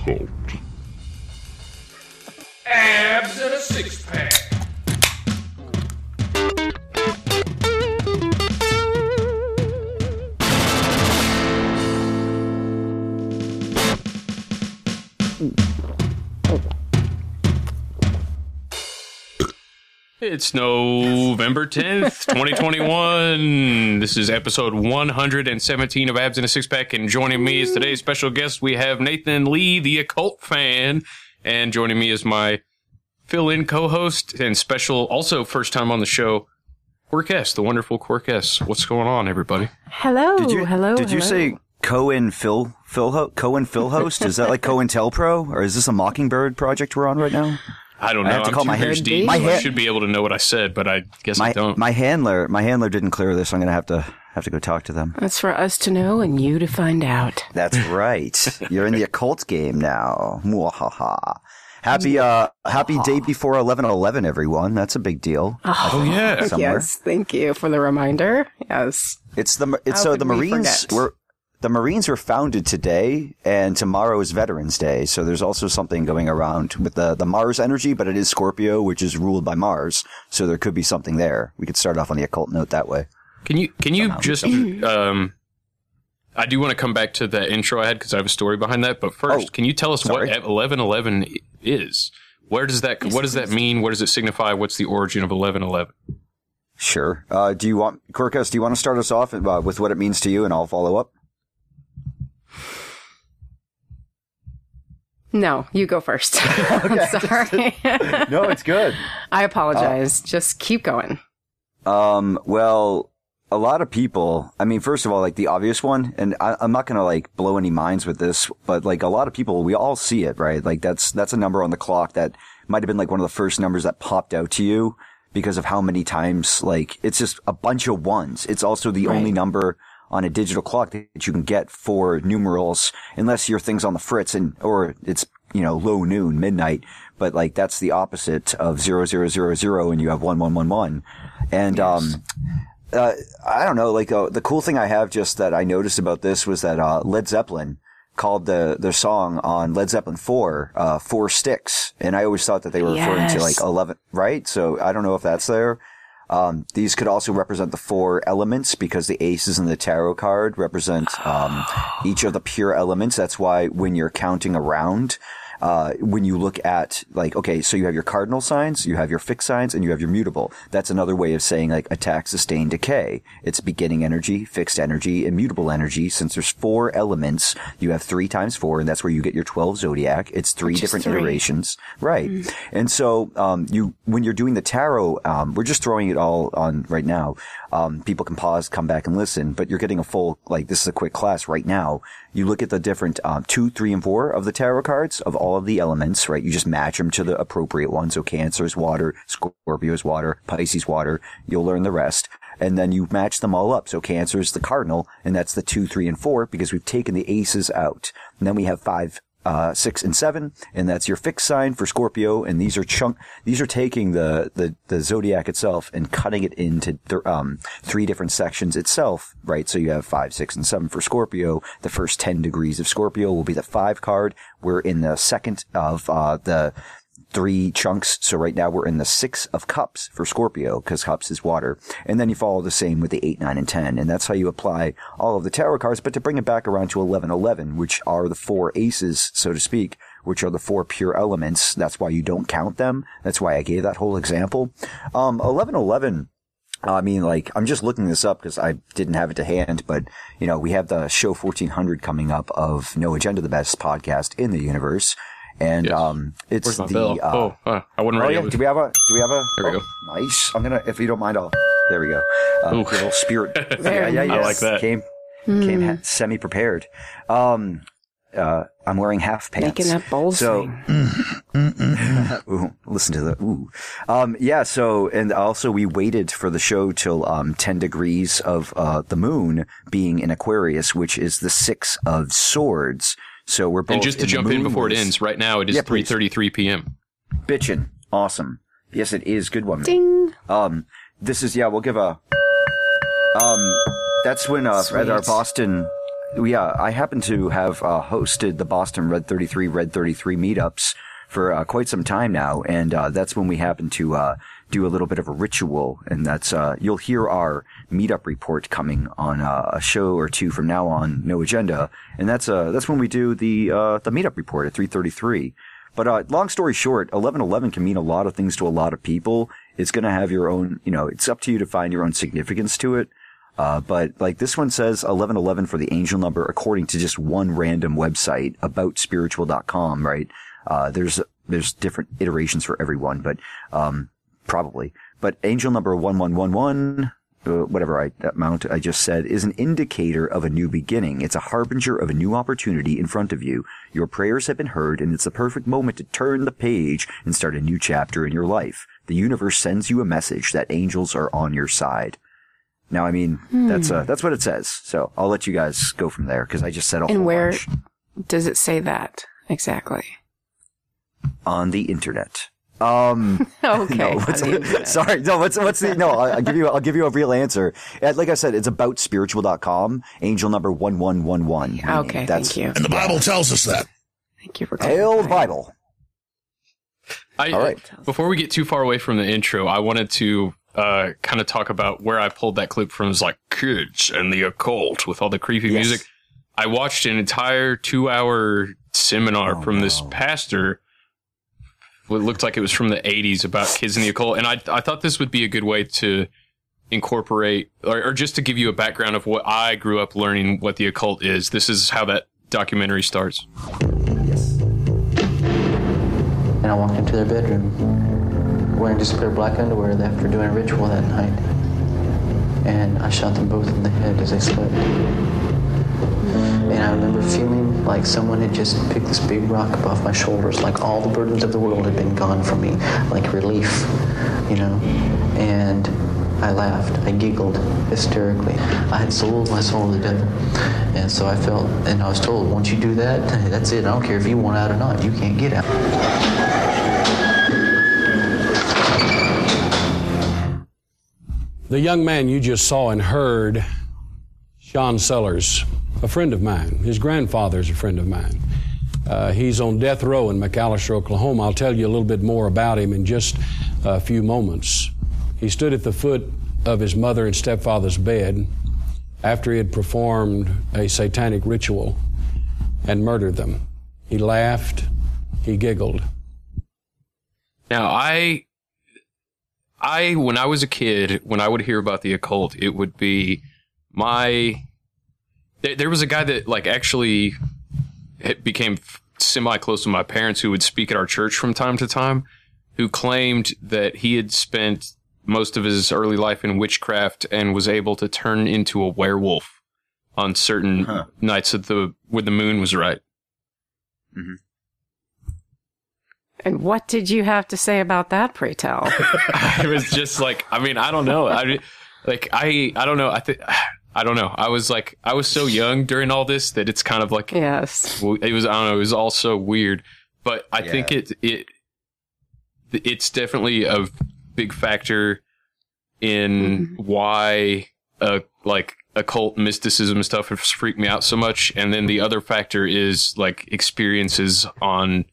occult. Abs and a six pack. It's November 10th, 2021. This is episode 117 of Abs in a Six Pack. And joining me is today's special guest. We have Nathan Lee, the occult fan. And joining me is my fill in co host and special, also first time on the show, Quirkess, the wonderful Quirkess. What's going on, everybody? Hello, Did you hello. Did you hello. say Cohen Phil Phil ho- Cohen Phil host? Is that like COINTELPRO or is this a Mockingbird project we're on right now? I don't know. I have to I'm call my ears hand- deep. my I should be able to know what I said, but I guess I My don't. my handler my handler didn't clear this. So I'm gonna have to have to go talk to them. That's for us to know and you to find out. That's right. You're in the occult game now. Mwahaha. Happy uh happy day before eleven eleven, everyone. That's a big deal. oh, yeah. somewhere. Yes, thank you for the reminder. Yes. It's the it's How so the Marines forget? were the Marines were founded today, and tomorrow is Veterans Day. So there's also something going around with the the Mars energy, but it is Scorpio, which is ruled by Mars. So there could be something there. We could start off on the occult note that way. Can you can you just um I do want to come back to that intro I had because I have a story behind that. But first, Oh, can you tell us sorry. what eleven eleven is? Where does that what does that mean? What does it signify? What's the origin of eleven eleven? Sure. Uh, do you want Quirkess? Do you want to start us off uh, with what it means to you, and I'll follow up? No, you go first. Sorry. No, it's good. I apologize. Just keep going. Um, well, a lot of people, I mean, first of all, like the obvious one, and I, I'm not going to like blow any minds with this, but like a lot of people, we all see it, right? Like that's, that's a number on the clock that might have been like one of the first numbers that popped out to you because of how many times, like, it's just a bunch of ones. It's also the only number on a digital clock that you can get for numerals, unless your thing's on the fritz and, or it's, you know, low noon, midnight. But like, that's the opposite of zero, zero, zero, zero, and you have one, one, one, one. And, um, uh, I don't know, like, uh, the cool thing I have just that I noticed about this was that, uh, Led Zeppelin called the, their song on Led Zeppelin 4, uh, Four Sticks. And I always thought that they were referring to like 11, right? So I don't know if that's there. Um, these could also represent the four elements because the aces in the tarot card represent um, each of the pure elements. That's why when you're counting around, uh, when you look at like, okay, so you have your cardinal signs, you have your fixed signs, and you have your mutable. That's another way of saying like attack, sustain, decay. It's beginning energy, fixed energy, immutable energy. Since there's four elements, you have three times four, and that's where you get your 12 zodiac. It's three Which different three. iterations. Right. And so, um, you, when you're doing the tarot, um, we're just throwing it all on right now. Um, people can pause, come back and listen, but you're getting a full, like, this is a quick class right now. You look at the different, um, two, three, and four of the tarot cards of all of the elements, right? You just match them to the appropriate one. So Cancer is water, Scorpio is water, Pisces water. You'll learn the rest. And then you match them all up. So Cancer is the cardinal, and that's the two, three, and four because we've taken the aces out. And then we have five, uh, six and seven, and that's your fixed sign for Scorpio. And these are chunk, these are taking the, the, the zodiac itself and cutting it into, th- um, three different sections itself, right? So you have five, six, and seven for Scorpio. The first 10 degrees of Scorpio will be the five card. We're in the second of, uh, the, three chunks. So right now we're in the six of cups for Scorpio because cups is water. And then you follow the same with the eight, nine, and 10. And that's how you apply all of the tarot cards. But to bring it back around to 11, 11, which are the four aces, so to speak, which are the four pure elements. That's why you don't count them. That's why I gave that whole example. Um, 11, 11. I mean, like, I'm just looking this up because I didn't have it to hand, but, you know, we have the show 1400 coming up of No Agenda, the best podcast in the universe. And, Yes. um, it's Where's my the, bell? uh, oh, uh, I wasn't Oh ready. yeah. Do we have a? Do we have a? There we oh, Nice. I'm gonna, if you don't mind, I'll. There we go. Uh, Ooh. little spirit. yeah, Very yeah, I yeah. like that. Came, came ha- semi prepared. Um, uh, I'm wearing half pants. Making that bowl So, swing. ooh, listen to the ooh. Um, yeah. So, and also we waited for the show till um 10 degrees of uh the moon being in Aquarius, which is the six of swords. So we're both. and just to jump in before it ends, right now it is yeah, 3:33 p.m. Bitchin'. Awesome. Yes, it is. Good one. Ding. Um, this is yeah. We'll give a. Um, that's when uh, at our Boston yeah, I happen to have uh, hosted the Boston Red 33 Red 33 meetups for uh, quite some time now, and uh, that's when we happen to uh, do a little bit of a ritual, and that's uh, you'll hear our meetup report coming on uh, a show or two from now on, no agenda, and that's uh, that's when we do the uh, the meetup report at 3:33. But uh, long story short, 1111 can mean a lot of things to a lot of people. It's going to have your own, you know, it's up to you to find your own significance to it. Uh, but like this one says 1111 for the angel number according to just one random website about spiritual.com, right? Uh, there's, there's different iterations for everyone, but, um, probably. But angel number 1111, uh, whatever I, amount I just said, is an indicator of a new beginning. It's a harbinger of a new opportunity in front of you. Your prayers have been heard and it's the perfect moment to turn the page and start a new chapter in your life. The universe sends you a message that angels are on your side. Now, I mean, that's, uh, that's what it says. So I'll let you guys go from there because I just said a And where bunch does it say that exactly? on the internet. Um, Okay. no, what's, the internet. sorry, no, what's, what's the, no, I'll, I'll give you, I'll give you a real answer. Uh, Like I said, it's about spiritual.com, angel number 1111. Okay, that's thank you. And the Bible tells us that. Thank you for Hail the clarifying. Bible. I, All right. Before we get too far away from the intro, I wanted to uh, kind of talk about where I pulled that clip from. Is like kids and the occult with all the creepy Yes. music. I watched an entire two-hour seminar Oh, from this pastor. What looked like it was from the '80s about kids in the occult, and I I thought this would be a good way to incorporate or, or just to give you a background of what I grew up learning what the occult is. This is how that documentary starts. Yes. And I walked into their bedroom wearing just pair of black underwear after doing a ritual that night. And I shot them both in the head as they slept. And I remember feeling like someone had just picked this big rock off my shoulders, like all the burdens of the world had been gone from me, like relief, you know? And I laughed, I giggled hysterically. I had sold my soul to the devil. And so I felt, and I was told, once you do that, that's it. I don't care if you want out or not, you can't get out. The young man you just saw and heard, Sean Sellers, a friend of mine. His grandfather's a friend of mine. Uh, he's on death row in McAllister, Oklahoma. I'll tell you a little bit more about him in just a few moments. He stood at the foot of his mother and stepfather's bed after he had performed a satanic ritual and murdered them. He laughed, he giggled. Now, I, I, when I was a kid, when I would hear about the occult, it would be my. There, there was a guy that like actually it became semi close to my parents who would speak at our church from time to time, who claimed that he had spent most of his early life in witchcraft and was able to turn into a werewolf on certain Huh. nights of the when the moon was right. Mm-hmm. And what did you have to say about that, pray tell? it was just like I mean I don't know I like I I don't know I think I don't know. I was like I was so young during all this that it's kind of like yes. it was I don't know it was all so weird. But I think Yeah. it it it's definitely a big factor in why uh like occult mysticism and stuff has freaked me out so much. And then the other factor is like experiences on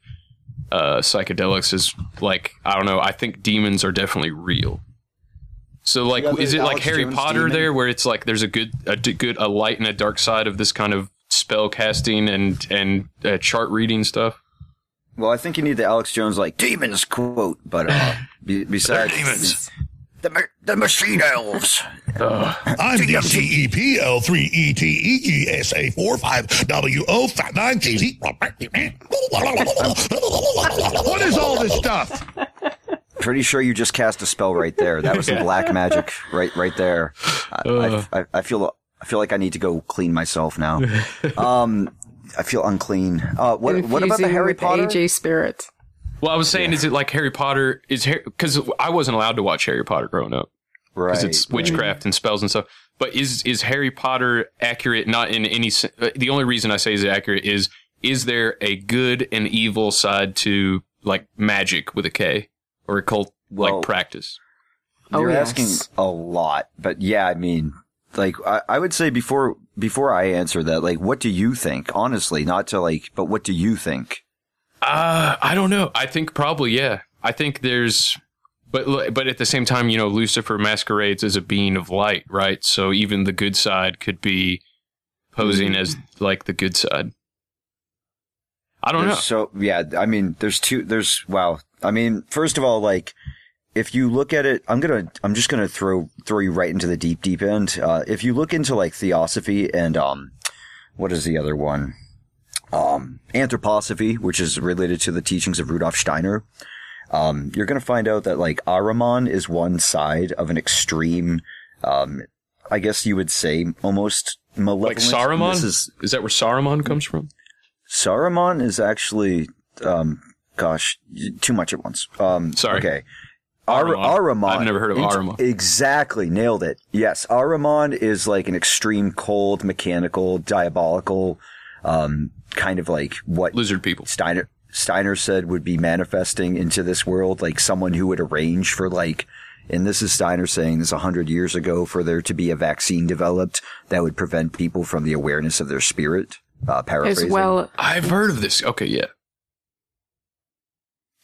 uh psychedelics is like I don't know I think demons are definitely real so like Yeah, is it like Harry Jones Potter demon. there where it's like there's a good a d- good a light and a dark side of this kind of spell casting and and uh, chart reading stuff Well, I think you need the Alex Jones like demons quote, but uh, be, besides demons. the ma- the machine elves. I'm the E T-E-P-L-3-E-T-E-G-S-A-4-5-W-O Fat 9 T What is all this stuff? Pretty sure you just cast a spell right there. That was some black magic right right there. I, I, I, I feel I feel like I need to go clean myself now. Um, I feel unclean. Uh, what what about the Harry with Potter? AJ spirit. well I was saying is it like Harry Potter is because I wasn't allowed to watch Harry Potter growing up Right. because it's witchcraft and spells and stuff. But is is Harry Potter accurate? Not in any. uh, The only reason I say is accurate is is there a good and evil side to like magic with a K or occult Well- like practice? Oh, You're yes. asking a lot, but yeah, I mean, like I, I would say before before I answer that, like, what do you think? Honestly, not to like, but what do you think? Uh, I don't know. I think probably yeah. I think there's, but but at the same time, you know, Lucifer masquerades as a being of light, right? So even the good side could be posing as like the good side. I don't know. So yeah, I mean, there's two. There's wow. I mean, first of all, like if you look at it, I'm gonna, I'm just gonna throw throw you right into the deep, deep end. Uh, if you look into like theosophy and um, what is the other one? Um, anthroposophy, which is related to the teachings of Rudolf Steiner. Um, you're gonna find out that like Ahriman is one side of an extreme, um, I guess you would say almost malevolent. Like Saruman? This Is, is that where Saruman comes from? Saruman is actually, um, gosh, too much at once. Um, Sorry. Okay. Ar- Ahriman. Ahriman. I've never heard of Int- Ahriman. Exactly. Nailed it. Yes. Ahriman is like an extreme cold, mechanical, diabolical, um, kind of like what Lizard people. Steiner, Steiner said would be manifesting into this world, like someone who would arrange for like, and this is Steiner saying this a hundred years ago for there to be a vaccine developed that would prevent people from the awareness of their spirit. Uh, As well, I've heard of this. Okay, yeah.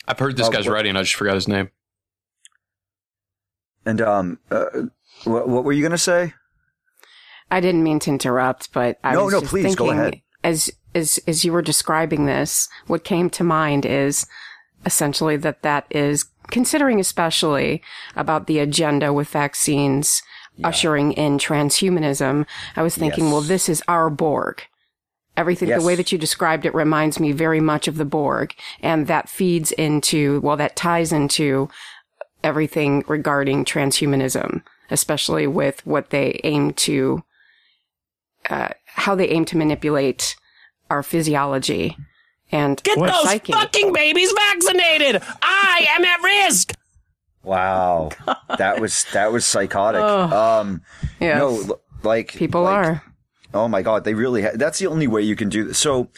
I've heard this Uh, guy's what- writing. I just forgot his name. And um, uh, what, what were you gonna say? I didn't mean to interrupt, but I No, was no, just please, go thinking, ahead. As as as you were describing this, what came to mind is essentially that that is considering especially about the agenda with vaccines ushering in transhumanism. I was thinking, Yes. well, this is our Borg. Everything, Yes. the way that you described it reminds me very much of the Borg. And that feeds into, well, that ties into everything regarding transhumanism, especially with what they aim to, uh, how they aim to manipulate our physiology and Get our those psyche. fucking babies vaccinated! I am at risk! Wow, that was that was psychotic. Oh. um, Yes. no, like People like, are. Oh my god, they really. Ha- that's the only way you can do this. So.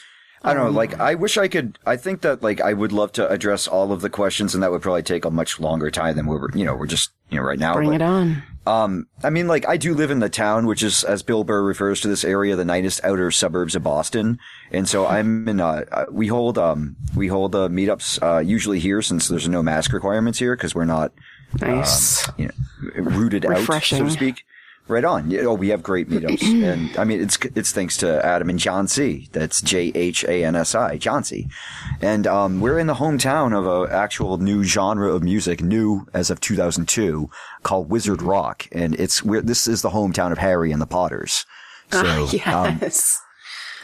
I don't know, Um, like, I wish I could, I think that, like, I would love to address all of the questions and that would probably take a much longer time than we're, you know, we're just, you know, right now. Bring but- it on. Um, I mean, like, I do live in the town, which is, as Bill Burr refers to this area, the nicest outer suburbs of Boston. And so I'm in, uh, we hold, um, we hold, uh, meetups, uh, usually here since there's no mask requirements here because we're not, Nice. you know, rooted out, so to speak. Right on. Yeah, oh, we have great meetups, and I mean, it's it's thanks to Adam and John C. That's J H A N S I, John C. And um, we're in the hometown of a actual new genre of music, new as of 2002, called Wizard Rock, and it's we're, this is the hometown of Harry and the Potters. So um, yes.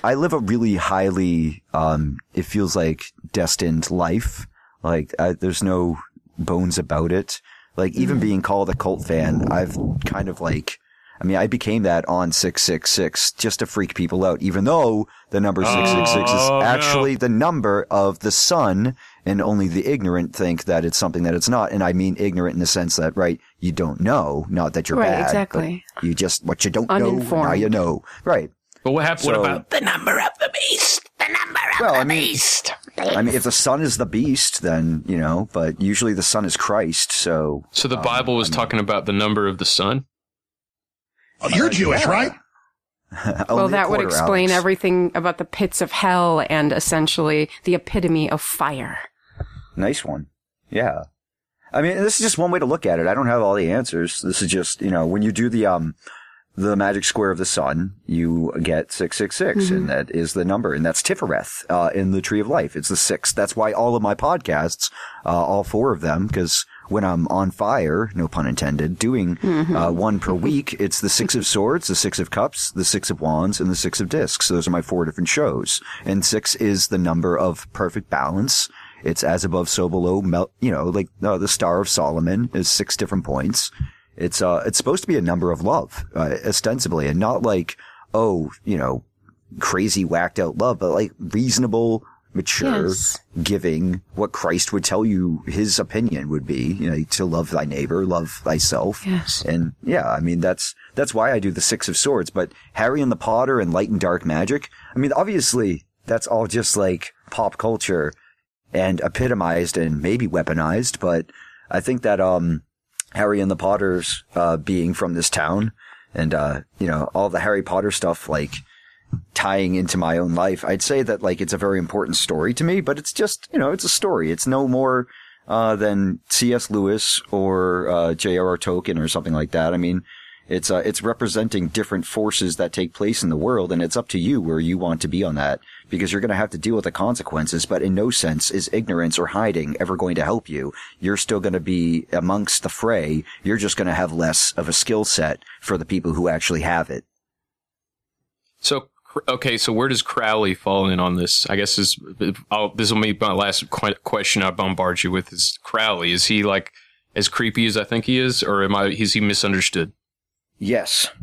I live a really highly, um, it feels like destined life. Like, I, there's no bones about it. Like, even being called a cult fan, I've kind of like, I mean, I became that on 666 just to freak people out, even though the number 666 Oh, is no. actually the number of the sun and only the ignorant think that it's something that it's not. And I mean ignorant in the sense that, right, you don't know, not that you're Right, bad. exactly. You just, what you don't know, now Uninformed. you know. Right. But what happened? what about The number of the beast! The number of Well, the I mean- beast! I mean, if the sun is the beast, then, you know, but usually the sun is Christ, so. so? The um, Bible was I mean, talking about the number of the sun. Oh, you're Jewish, yeah. right? Well, only a that would explain Alex. everything about the pits of hell and essentially the epitome of fire. Nice one. Yeah. I mean, this is just one way to look at it. I don't have all the answers. This is just, you know, when you do the, um, the magic square of the sun, you get 666, and that is the number, and that's Tifereth, uh, in the Tree of Life. It's the sixth. That's why all of my podcasts, uh, all four of them, because when I'm on fire, no pun intended, doing, uh, one per week, it's the Six of Swords, the Six of Cups, the Six of Wands, and the Six of Discs. Those are my four different shows. And six is the number of perfect balance. It's as above, so below, mel- you know, like, uh, the Star of Solomon is six different points. It's uh, it's supposed to be a number of love, uh, ostensibly, and not like, oh, you know, crazy whacked out love, but like reasonable, mature, Yes. giving, what Christ would tell you his opinion would be, you know, to love thy neighbor, love thyself. Yes. And yeah, I mean, that's, that's why I do the Six of Swords, but Harry and the Potter and Light and Dark Magic, I mean, obviously that's all just like pop culture and epitomized and maybe weaponized, but I think that, um, Harry and the Potters, uh, being from this town, and uh, you know all the Harry Potter stuff like tying into my own life. I'd say that like it's a very important story to me, but it's just you know it's a story. It's no more uh, than C.S. Lewis or uh, J.R.R. Tolkien or something like that. I mean, it's uh, it's representing different forces that take place in the world, and it's up to you where you want to be on that because you're going to have to deal with the consequences. But in no sense is ignorance or hiding ever going to help you. You're still going to be amongst the fray. You're just going to have less of a skill set for the people who actually have it. So okay, so where does Crowley fall in on this? I guess is I'll, this will be my last qu- question. I bombard you with is Crowley. Is he like as creepy as I think he is, or am I? Is he misunderstood? Yes.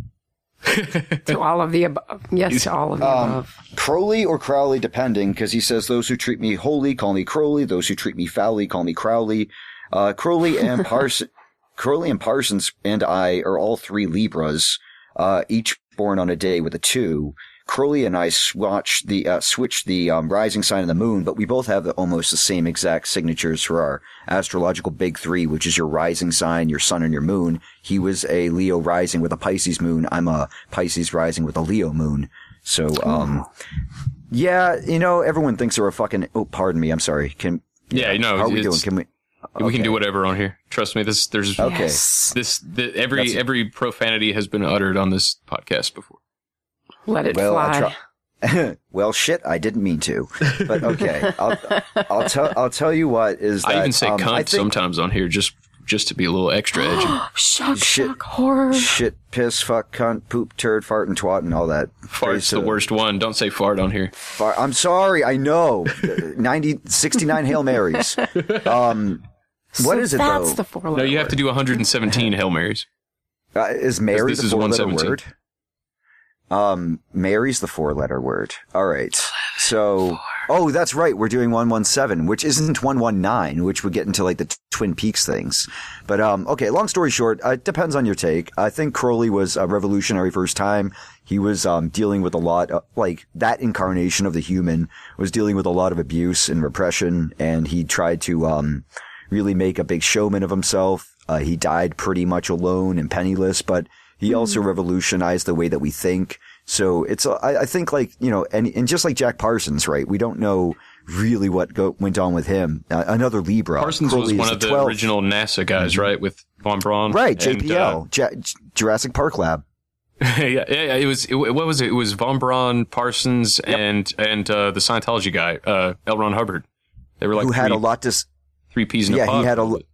To all of the above. Yes, to all of the above. Crowley or Crowley, depending, because he says those who treat me holy call me Crowley, those who treat me foully call me Crowley. Uh, Crowley and Parsons, Crowley and Parsons and I are all three Libras, uh, each born on a day with a two. Crowley and I swatch the uh, switch the um, rising sign of the moon, but we both have the, almost the same exact signatures for our astrological big three, which is your rising sign, your sun, and your moon. He was a Leo rising with a Pisces moon. I'm a Pisces rising with a Leo moon. So, um, yeah, you know, everyone thinks they're a fucking. Oh, pardon me. I'm sorry. Can Yeah, you know, how are we doing? Can we? We can do whatever on here. Trust me. This there's Okay. Yes. this the, every That's- every profanity has been uttered on this podcast before. Let it Well, I'll fly. try- well, shit, I didn't mean to, but okay. I'll, I'll tell, I'll tell you what is that, I even say um, cunt think sometimes on here just just to be a little extra edgy. Shock, Shit. shock, horror. shit, piss, fuck, cunt, poop, turd, fart, and twat, and all that. Fart's to the worst one. Don't say fart on here. Fart. I'm sorry, I know. 90, 69 Hail Marys. Um, So is it That's though? the four No, you have to do 117 Hail Marys. Uh, is Mary this the is four letter 117. word? Um, Mary's the four letter word. All right. So, oh, that's right. We're doing 117, which isn't 119, which would get into like the t- Twin Peaks things. But, um, okay. Long story short, uh, it depends on your take. I think Crowley was a revolutionary first time. He was, um, dealing with a lot of, like, that incarnation of the human was dealing with a lot of abuse and repression. And he tried to, um, really make a big showman of himself. Uh, he died pretty much alone and penniless, but he also revolutionized the way that we think. So it's, uh, I, I think like, you know, and, and just like Jack Parsons, right? We don't know really what go, went on with him. Uh, another Libra. Parsons was Crowley is one of the 12th. original NASA guys, right? With von Braun, Right. And, JPL. Ja- Jurassic Park Lab. uh, yeah, yeah, yeah. It was. It, what was it? It was von Braun, Parsons, and and uh, the Scientology guy, uh, L. Ron Hubbard. They were like who had three, a lot to, s- three peas in yeah, a pod. he had a he-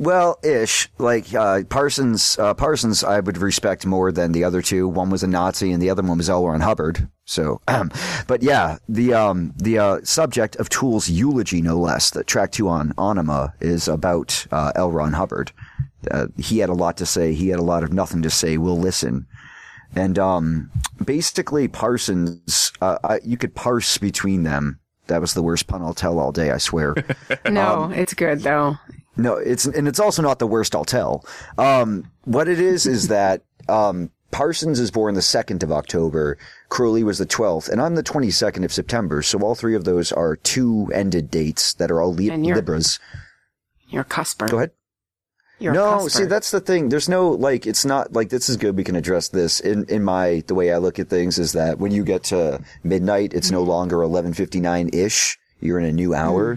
well, ish. Like uh, Parsons, uh, Parsons, I would respect more than the other two. One was a Nazi, and the other one was L. Ron Hubbard. So, but yeah, the um, the uh, subject of Tool's eulogy, no less, that track two on Anima is about uh, L. Ron Hubbard. Uh, he had a lot to say. He had a lot of nothing to say. We'll listen. And um, basically, Parsons, uh, I, you could parse between them. That was the worst pun I'll tell all day. I swear. No, um, it's good though. No, it's and it's also not the worst I'll tell. Um, what it is is that um, Parsons is born the second of October. Crowley was the twelfth, and I'm the twenty second of September. So all three of those are two ended dates that are all li- you're- Libras. You're a cusper. Go ahead. You're no, cusper. see that's the thing. There's no like it's not like this is good. We can address this in in my the way I look at things is that when you get to midnight, it's no longer 11:59 ish. You're in a new hour.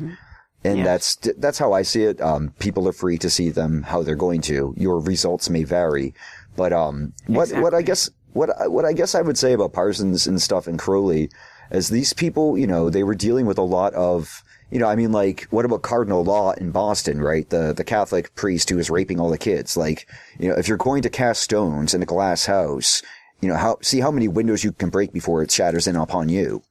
And Yes. that's that's how I see it. Um, people are free to see them how they're going to. Your results may vary, but um, what what I guess what I- what I guess I would say about Parsons and stuff and Crowley is these people, you know, they were dealing with a lot of, you know, I mean, like, what about Cardinal Law in Boston, right? The the Catholic priest who was raping all the kids. Like, you know, if you're going to cast stones in a glass house, you know, how see how many windows you can break before it shatters in upon you.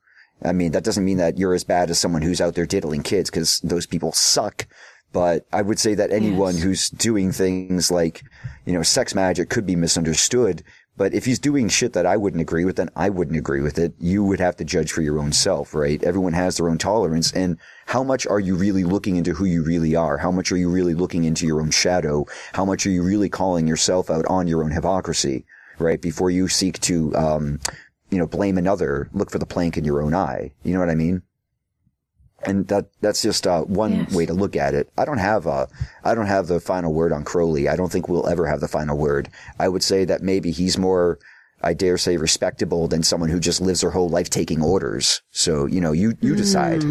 I mean, that doesn't mean that you're as bad as someone who's out there diddling kids because those people suck. But I would say that anyone Yes. who's doing things like, you know, sex magic could be misunderstood. But if he's doing shit that I wouldn't agree with, then I wouldn't agree with it. You would have to judge for your own self, right? Everyone has their own tolerance. And how much are you really looking into who you really are? How much are you really looking into your own shadow? How much are you really calling yourself out on your own hypocrisy, right? Before you seek to, um, you know, blame another, look for the plank in your own eye. You know what I mean? and that that's just uh, one Yes. way to look at it. I don't have uh, I don't have the final word on Crowley. I don't think we'll ever have the final word. I would say that maybe he's more, I dare say, respectable than someone who just lives their whole life taking orders. So you know, you you decide.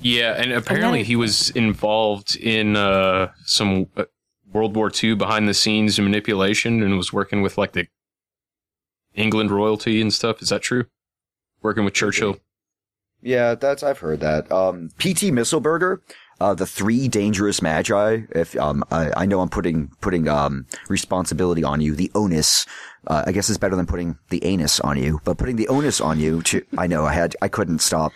Yeah, and apparently he was involved in uh, some uh, World War II behind the scenes manipulation and was working with like the England royalty and stuff. Is that true? Working with Churchill. Yeah, that's I've heard that. Um, P.T. Mistlberger, uh, the three dangerous magi. If um, I, I know I'm putting putting um responsibility on you, the onus. Uh, I guess it's better than putting the anus on you, but putting the onus on you. To I know I had I couldn't stop.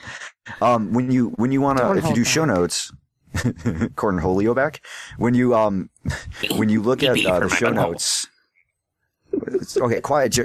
Um, when you when you wanna Don't if you hold do show back. notes, Cornholio back. When you um when you look at uh, the show butthole. notes. Okay, quiet.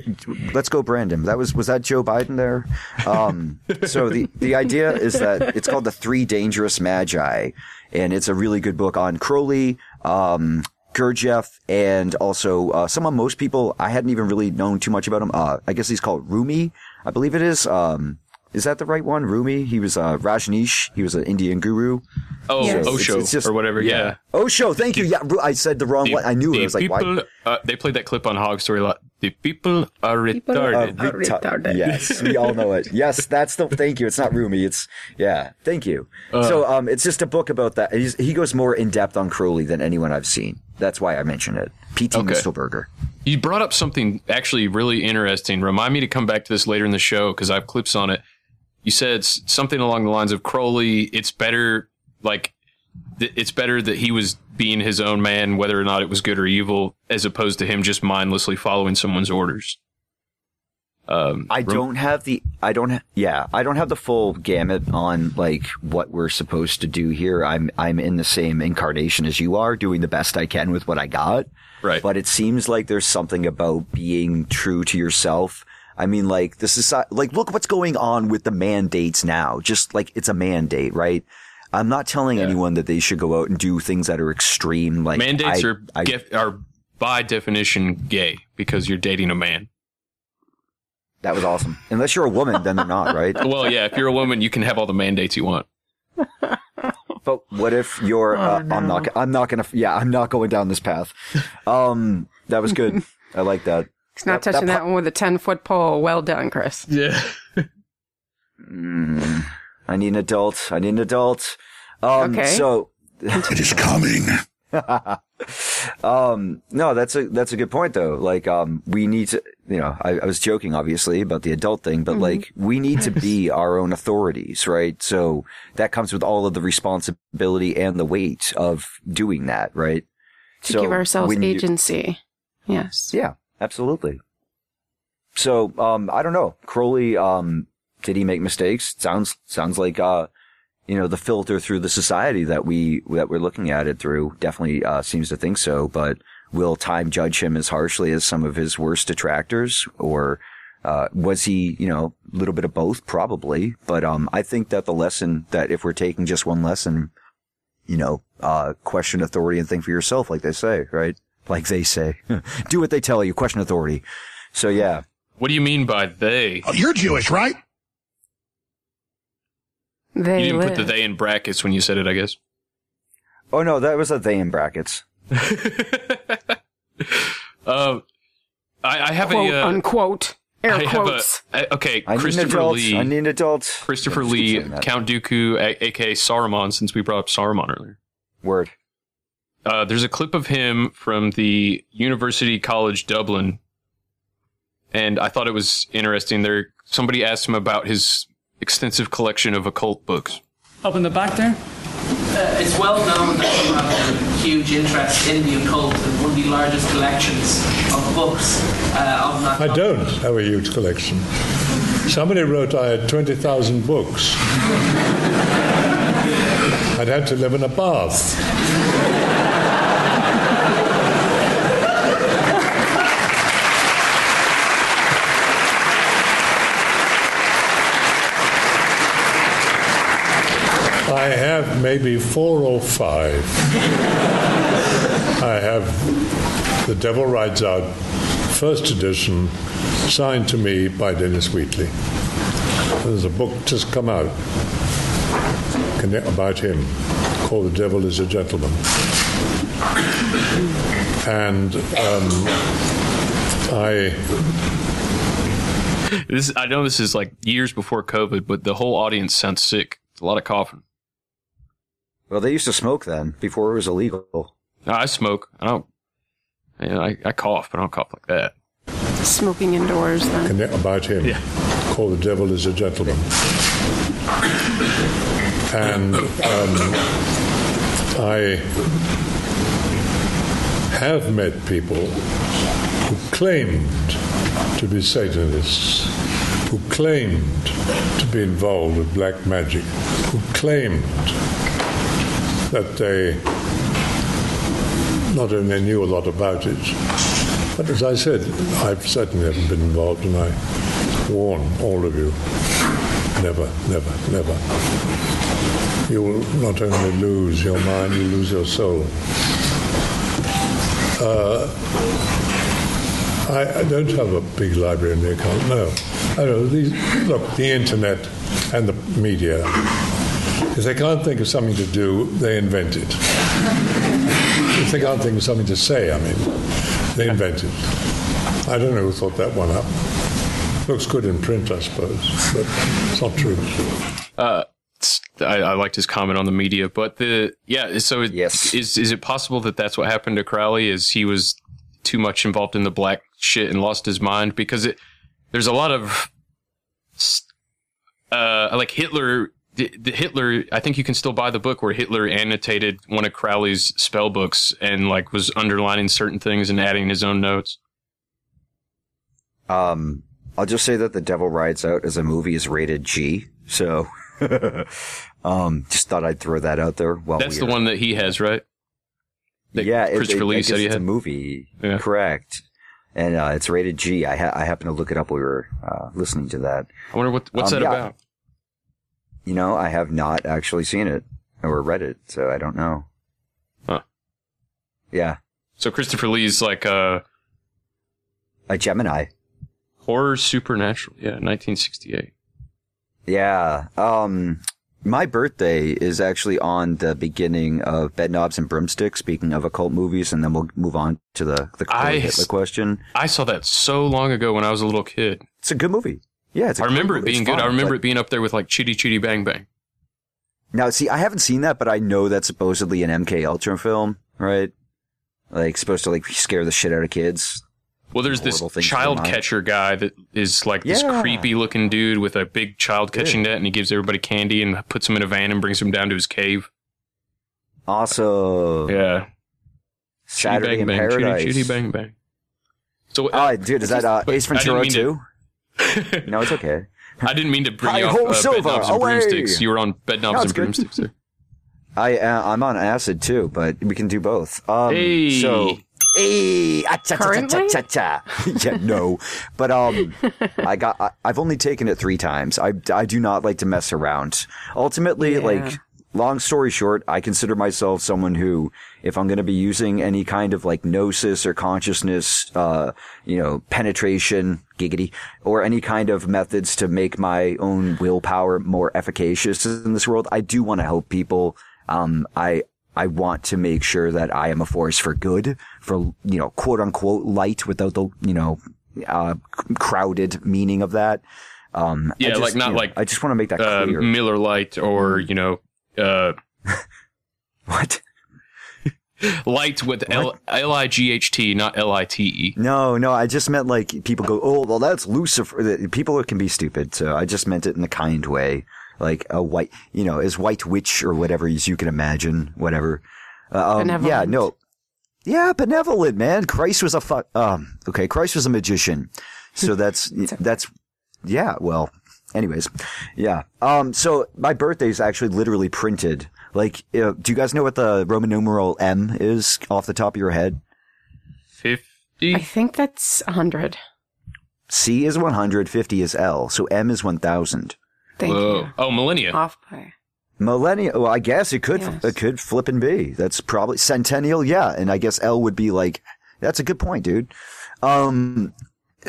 Let's go, Brandon. That was was that Joe Biden there? Um, so the the idea is that it's called the Three Dangerous Magi, and it's a really good book on Crowley, um, Gurdjieff, and also uh, someone most people I hadn't even really known too much about him. Uh, I guess he's called Rumi, I believe it is. Um, is that the right one? Rumi. He was uh, Rajneesh. He was an Indian guru. Oh, Yes. Osho It's- it's just- or whatever. Yeah. Osho. Thank you. Yeah, Ru- I said the wrong The- one. I knew it. I was like, why? uh, they played that clip on Hog Story a lot. The people are Uh, retarded. reta- retarded. Yes, we all know it. Yes, that's the. Thank you. It's not Rumi. It's yeah. Thank you. so, um, it's just a book about that. He's, he goes more in depth on Crowley than anyone I've seen. That's why I mentioned it. P.T. Okay. Mistlberger. You brought up something actually really interesting. Remind me to come back to this later in the show because I have clips on it. You said something along the lines of Crowley. It's better, like, th- it's better that he was being his own man, whether or not it was good or evil, as opposed to him just mindlessly following someone's orders. Um, I don't have the. I don't. Ha- yeah, I don't have the full gamut on like what we're supposed to do here. I'm. I'm in the same incarnation as you are, doing the best I can with what I got. Right. But it seems like there's something about being true to yourself. I mean, like this is like look what's going on with the mandates now. Just like it's a mandate, right? I'm not telling anyone that they should go out and do things that are extreme. Like mandates I- are I- gef- are by definition gay because you're dating a man. that was awesome. Unless you're a woman, then they're not, right? Well, yeah, if you're a woman, you can have all the mandates you want. But what if you're? uh, I'm not. I'm not gonna. Yeah, I'm not going down this path. Um, that was good. I like that. He's not That- touching that that, one with a 10 foot pole. Well done, Chris. Yeah. I need an adult. I need an adult. Um, Okay. So, It is coming. um, no, that's a that's a good point though. Like, um, we need to. You know, I, I was joking obviously about the adult thing, but like, we need to be our own authorities, right? So that comes with all of the responsibility and the weight of doing that, right? To give ourselves when you- agency. Yes. Yeah, absolutely. So, um, I don't know. Crowley, um, did he make mistakes? Sounds, sounds like, uh, you know, the filter through the society that we, that we're looking at it through definitely, uh, seems to think so, but will time judge him as harshly as some of his worst detractors or, uh, was he, you know, a little bit of both? Probably. But, um, I think that the lesson that if we're taking just one lesson, you know, uh, question authority and think for yourself, like they say, right? Like they say. Do what they tell you, question authority. So yeah. What do you mean by they? Oh, you're Jewish, right? They You didn't live. put the they in brackets when you said it, I guess. Oh no, that was a they in brackets. Um, I, I have quote a. Uh, unquote. Air I have quotes. a. I- Okay, I need an Christopher adult. Lee. I need an adult. Christopher Yeah, Lee. Count Dooku, a- aka Saruman, since we brought up Saruman earlier. Word. Uh, there's a clip of him from the University College Dublin, and I thought it was interesting. There, somebody asked him about his extensive collection of occult books. Up in the back there? Uh, it's well known that you have a huge interest in the occult and one of the largest collections of books uh, of that. I don't have a huge collection. Somebody wrote I had 20,000 books. I'd had to live in a bath. I have maybe four or five. I have The Devil Rides Out, first edition, signed to me by Dennis Wheatley. There's a book just come out. about him called The Devil is a Gentleman. And um, I This I know this is like years before COVID, but the whole audience sounds sick. It's a lot of coughing. Well, they used to smoke then before it was illegal. No, I smoke. I don't. You know, I, I cough, but I don't cough like that. Smoking indoors then. can, about him Call The Devil is a Gentleman. And um, I have met people who claimed to be Satanists, who claimed to be involved with black magic, who claimed that they not only knew a lot about it, but as I said, I certainly haven't been involved, and I warn all of you never, never, never. You will not only lose your mind, you lose your soul. Uh, I, I don't have a big library in the account, no. I know, these, look, the internet and the media, if they can't think of something to do, they invent it. If they can't think of something to say, I mean, they invent it. I don't know who thought that one up. Looks good in print, I suppose, but it's not true. Uh, it's- I, I liked his comment on the media, but the yeah. So it, Yes. is is it possible that that's what happened to Crowley? Is he was too much involved in the black shit and lost his mind? Because it there's a lot of uh like Hitler. The, the Hitler, I think you can still buy the book where Hitler annotated one of Crowley's spell books and like was underlining certain things and adding his own notes. Um, I'll just say that The Devil Rides Out as a movie is rated G. So, um, just thought I'd throw that out there. While That's the one that he has, right? That yeah, Christopher it, Lee said he it's a movie. Yeah. Correct. And uh, it's rated G. I, ha- I happened to look it up while we were uh, listening to that. I wonder what what's Um, that yeah. about. You know, I have not actually seen it or read it, so I don't know. Huh. Yeah, So Christopher Lee's like uh a Gemini. horror supernatural. Yeah, 1968. Yeah. Um, my birthday is actually on the beginning of Bed Knobs and Broomsticks. Speaking of occult movies, and then we'll move on to the the I- Hitler question. I saw that so long ago when I was a little kid. It's a good movie. Yeah, it's. a I remember it being good. I remember Like- it being up there with like Chitty Chitty Bang Bang. Now, see, I haven't seen that, but I know that's supposedly an MK Ultra film, right? Like supposed to like scare the shit out of kids. Well, there's this child catcher guy that is like this Yeah. creepy looking dude with a big child catching net, and he gives everybody candy and puts them in a van and brings them down to his cave. Also, Yeah, Saturday Chitty in Bang Bang, Paradise. Chitty, Chitty Bang Bang. So Oh, dude, is that uh, Ace Ventura too? to- No, it's okay. I didn't mean to bring you ho, off uh, bed Silva, knobs and away! broomsticks. You were on bed knobs No, and good. broomsticks. There. I uh, I'm on acid too, but we can do both. Um, Hey. so hey, ah, cha, cha, cha, Currently? cha, cha, cha. yeah, no, but um, I got I, I've only taken it three times. I I do not like to mess around. Ultimately, Yeah. like long story short, I consider myself someone who, if I'm going to be using any kind of like gnosis or consciousness, uh, you know, penetration, giggity, or any kind of methods to make my own willpower more efficacious in this world, I do want to help people. Um, I, I want to make sure that I am a force for good, for, you know, quote unquote light without the, you know, uh, crowded meaning of that. Um, I Yeah, just, like not you know, like, I just want to make that Uh, clear. Miller Lite or you know, uh, what? light with L L I G H T, not L I T E. No, no, I just meant like people go, oh, well, that's Lucifer. People can be stupid, so I just meant it in a kind way, like a white, you know, as white witch or whatever as you can imagine, whatever. Uh, um, yeah, Benevolent. no, yeah, benevolent man. Christ was a fuck. Um, okay, Christ was a magician, so that's that's yeah. Well, anyways, yeah. Um, so my birthday is actually literally printed. Like, uh, do you guys know what the Roman numeral M is off the top of your head? Fifty. I think that's 100. C is 100, 50 is L, so M is 1000. Thank Whoa. you. Oh, millennia. Off by. Millennial, well, I guess it could, Yes. it could flip and be. That's probably centennial, yeah. And I guess L would be like, that's a good point, dude. Um,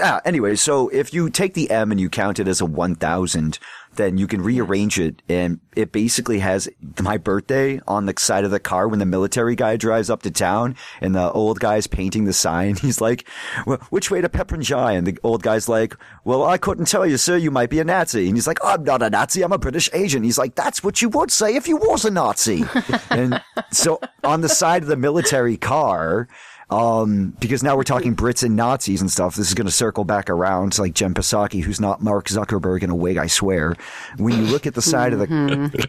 ah, anyway, so if you take the M and you count it as a 1000, then you can rearrange it and it basically has my birthday on the side of the car when the military guy drives up to town and the old guy's painting the sign. He's like, well, which way to Pepperinge Eye? And the old guy's like, well, I couldn't tell you, sir. You might be a Nazi. And he's like, I'm not a Nazi. I'm a British agent. He's like, that's what you would say if you was a Nazi. and so on the side of the military car, um, because now we're talking Brits and Nazis and stuff. This is going to circle back around to like Jen Psaki, who's not Mark Zuckerberg in a wig, I swear. When you look at the side of the,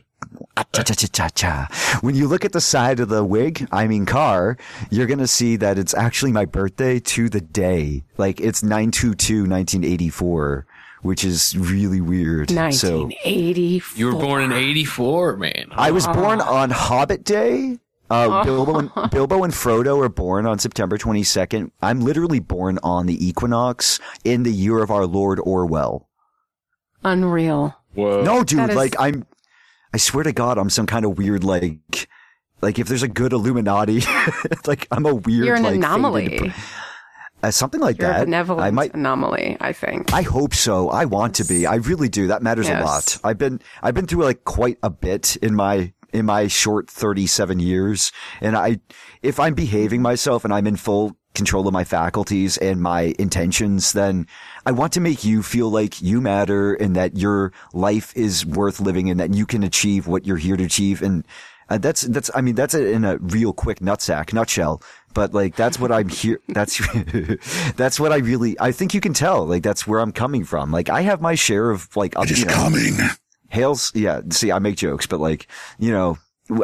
when you look at the side of the wig, I mean car, you're going to see that it's actually my birthday to the day. Like it's 922 1984 which is really weird. 1984. You were born in 84, man. I was born on Hobbit Day. Uh, Bilbo, and, Bilbo and Frodo are born on September 22nd. I'm literally born on the equinox in the year of our Lord Orwell. Unreal. Whoa. No, dude, That is- like I'm, I swear to God, I'm some kind of weird, like, like if there's a good Illuminati, like I'm a weird, You're an like, anomaly. faded- uh, something like You're a that. benevolent I might, anomaly, I think. I hope so. I want to be. I really do. That matters Yes. a lot. I've been I've been through like quite a bit in my in my short 37 years. And I if I'm behaving myself and I'm in full control of my faculties and my intentions then I want to make you feel like you matter and that your life is worth living and that you can achieve what you're here to achieve. And uh, that's that's I mean that's it in a real quick nutsack nutshell. But like that's what I'm here that's that's what I really I think you can tell like that's where I'm coming from. Like I have my share of like It is know, coming. Hales, yeah. See, I make jokes, but like, you know,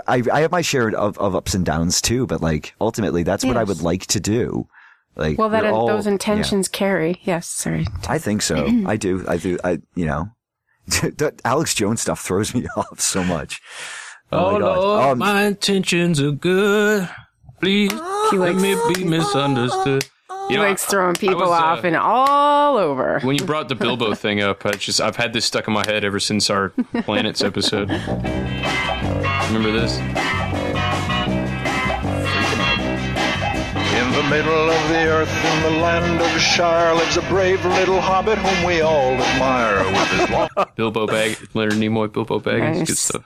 I I have my share of, of ups and downs too. But like, ultimately, that's what I would like to do. Like, well, that all- those yeah. intentions carry. Yes, sorry. I think so. I do. I do. I you know, that Alex Jones stuff throws me off so much. Oh, my Lord, Um, my intentions are good. Please let me be misunderstood. He You know, likes throwing people was, uh, off and all over. when you brought the Bilbo thing up, I just I've had this stuck in my head ever since our planets episode. Remember this? In the middle of the earth, in the land of Shire, lives a brave little hobbit whom we all admire with his long. Bilbo Bag, Leonard Nimoy, Bilbo Baggins, good Nice. stuff.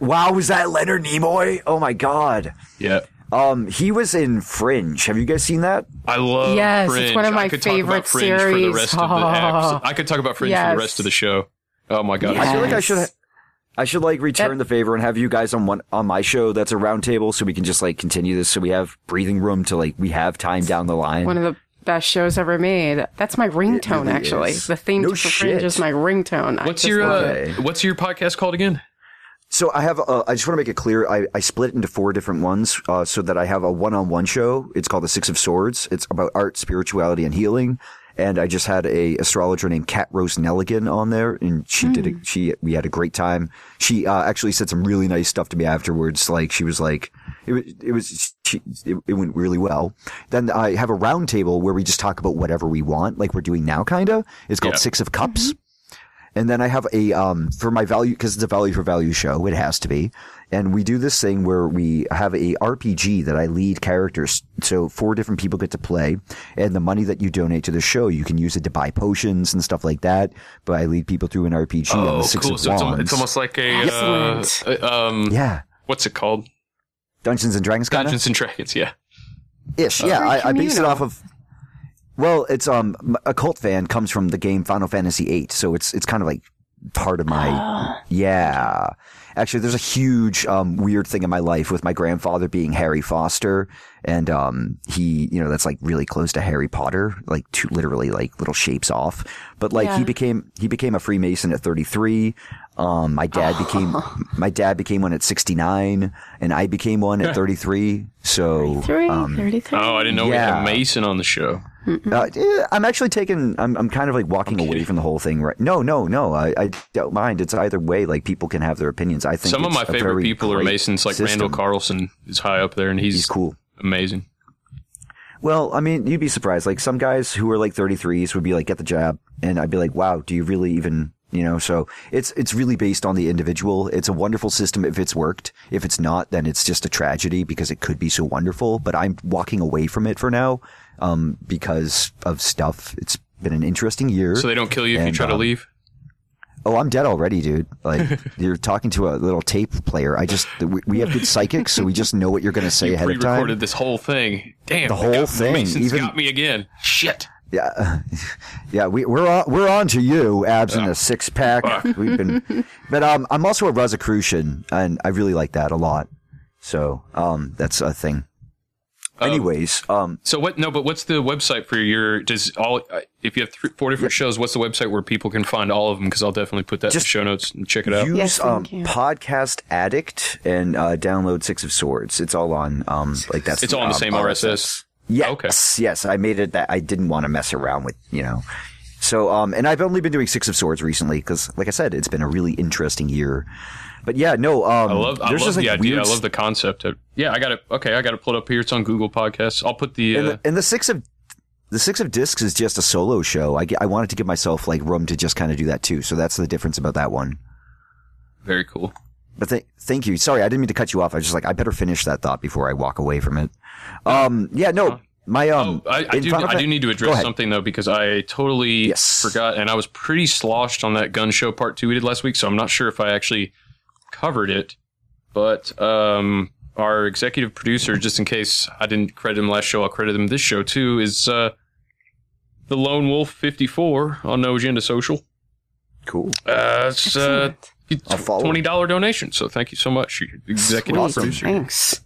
wow, was that Leonard Nimoy? Oh my god. Yeah, Um, he was in Fringe. Have you guys seen that? I love. Yes, it's one of my I my could talk about favorite Fringe For the series. rest of the episode. I could talk about Fringe for the rest of the show. Oh my god, I feel like I Yes. should. I should like return the favor and have you guys on one on my show that's a round table so we can just like continue this so we have breathing room to like we have time down the line. One of the best shows ever made. That's my ringtone, really actually. is. The theme No to Fringe is my ringtone. I What's your uh, What's your podcast called again? So I have, uh, I just want to make it clear. I, I split it into four different ones, uh, so that I have a one-on-one show. It's called the Six of Swords. It's about art, spirituality, and healing. And I just had a astrologer named Kat Rose Nelligan on there, and she did Hmm. a, she, we had a great time. She, uh, actually said some really nice stuff to me afterwards. Like she was like, it was, it was, she, it, it went really well. Then I have a round table where we just talk about whatever we want, like we're doing now, kinda. It's called Yeah. Six of Cups. And then I have a, um, for my value, cause it's a value for value show. It has to be. And we do this thing where we have a RPG that I lead characters. So four different people get to play and the money that you donate to the show, you can use it to buy potions and stuff like that. But I lead people through an RPG on the Six Oh, cool. of So it's, Wands. al- it's almost like a uh, uh, um, yeah. what's it called? Dungeons and Dragons kind Dungeons and Dragons. Yeah. ish. Yeah. Very I, I base it off of, well, it's, um, Occult Fan comes from the game Final Fantasy VIII. So it's, it's kind of like part of my, yeah. Actually, there's a huge, um, weird thing in my life with my grandfather being Harry Foster. And, um, he, you know, that's like really close to Harry Potter, like two, literally like little shapes off. But like he became, he became a Freemason at 33. Um, my dad became, my dad became one at 69 and I became one at 33. So, Three, um, 33. Oh, I didn't know we had a Mason on the show. Uh, I'm actually taking. I'm, I'm kind of like walking away from the whole thing. Right? No, no, no. I, I don't mind. It's either way. Like people can have their opinions. I think Some of my favorite people are Masons, like system. Randall Carlson is high up there, and he's, He's cool. amazing. Well, I mean, you'd be surprised. Like some guys who are like 33s would be like, "Get the jab," and I'd be like, "Wow, do you really even?" You know, so it's it's really based on the individual. It's a wonderful system if it's worked. If it's not, then it's just a tragedy because it could be so wonderful. But I'm walking away from it for now, um, because of stuff. It's been an interesting year. So they don't kill you if you And, try to um, leave. Oh, I'm dead already, dude. Like you're talking to a little tape player. I just we, we have good psychics, so we just know what you're going to say You ahead of time. pre-recorded this whole thing. Damn, The whole got- thing, Mason's even- got me again. Shit. Yeah, yeah, we, we're on, we're on to you, abs in a six pack. We've been, but um, I'm also a Rosicrucian, and I really like that a lot. So um, that's a thing. Anyways, um, So what? No, but what's the website for your? Does all? uh, If you have three, four different shows, what's the website where people can find all of them? Because I'll definitely put that in the show notes and check it out. use Yes, um. Podcast Addict and uh, download Six of Swords. It's all on um, like that's It's all on the um, same RSS. Yes, Okay. yes. I made it that I didn't want to mess around with, you know. So, um, and I've only been doing Six of Swords recently because, like I said, it's been a really interesting year. But yeah, no, um, I love. I there's love just like the idea. I love the concept. Of, yeah, I got it. Okay, I got to pull it pulled up here. It's on Google Podcasts. I'll put the. and, Uh, the, and the six of the six of discs is just a solo show. I, I wanted to give myself like room to just kind of do that too. So that's the difference about that one. very cool. But th- thank you. Sorry, I didn't mean to cut you off. I was just like, I better finish that thought before I walk away from it. Um, yeah, no, my um, Oh, I, I do. Final I do need to address something though because I totally Yes. forgot, and I was pretty sloshed on that gun show part two we did last week. So I'm not sure if I actually covered it. But um, our executive producer, just in case I didn't credit him last show, I'll credit him this show too. Is uh, the Lone Wolf 54 on No Agenda Social. Cool. Uh, it's uh, Excellent. Follow. twenty dollar donation. So thank you so much, executive Awesome. producer. Thanks.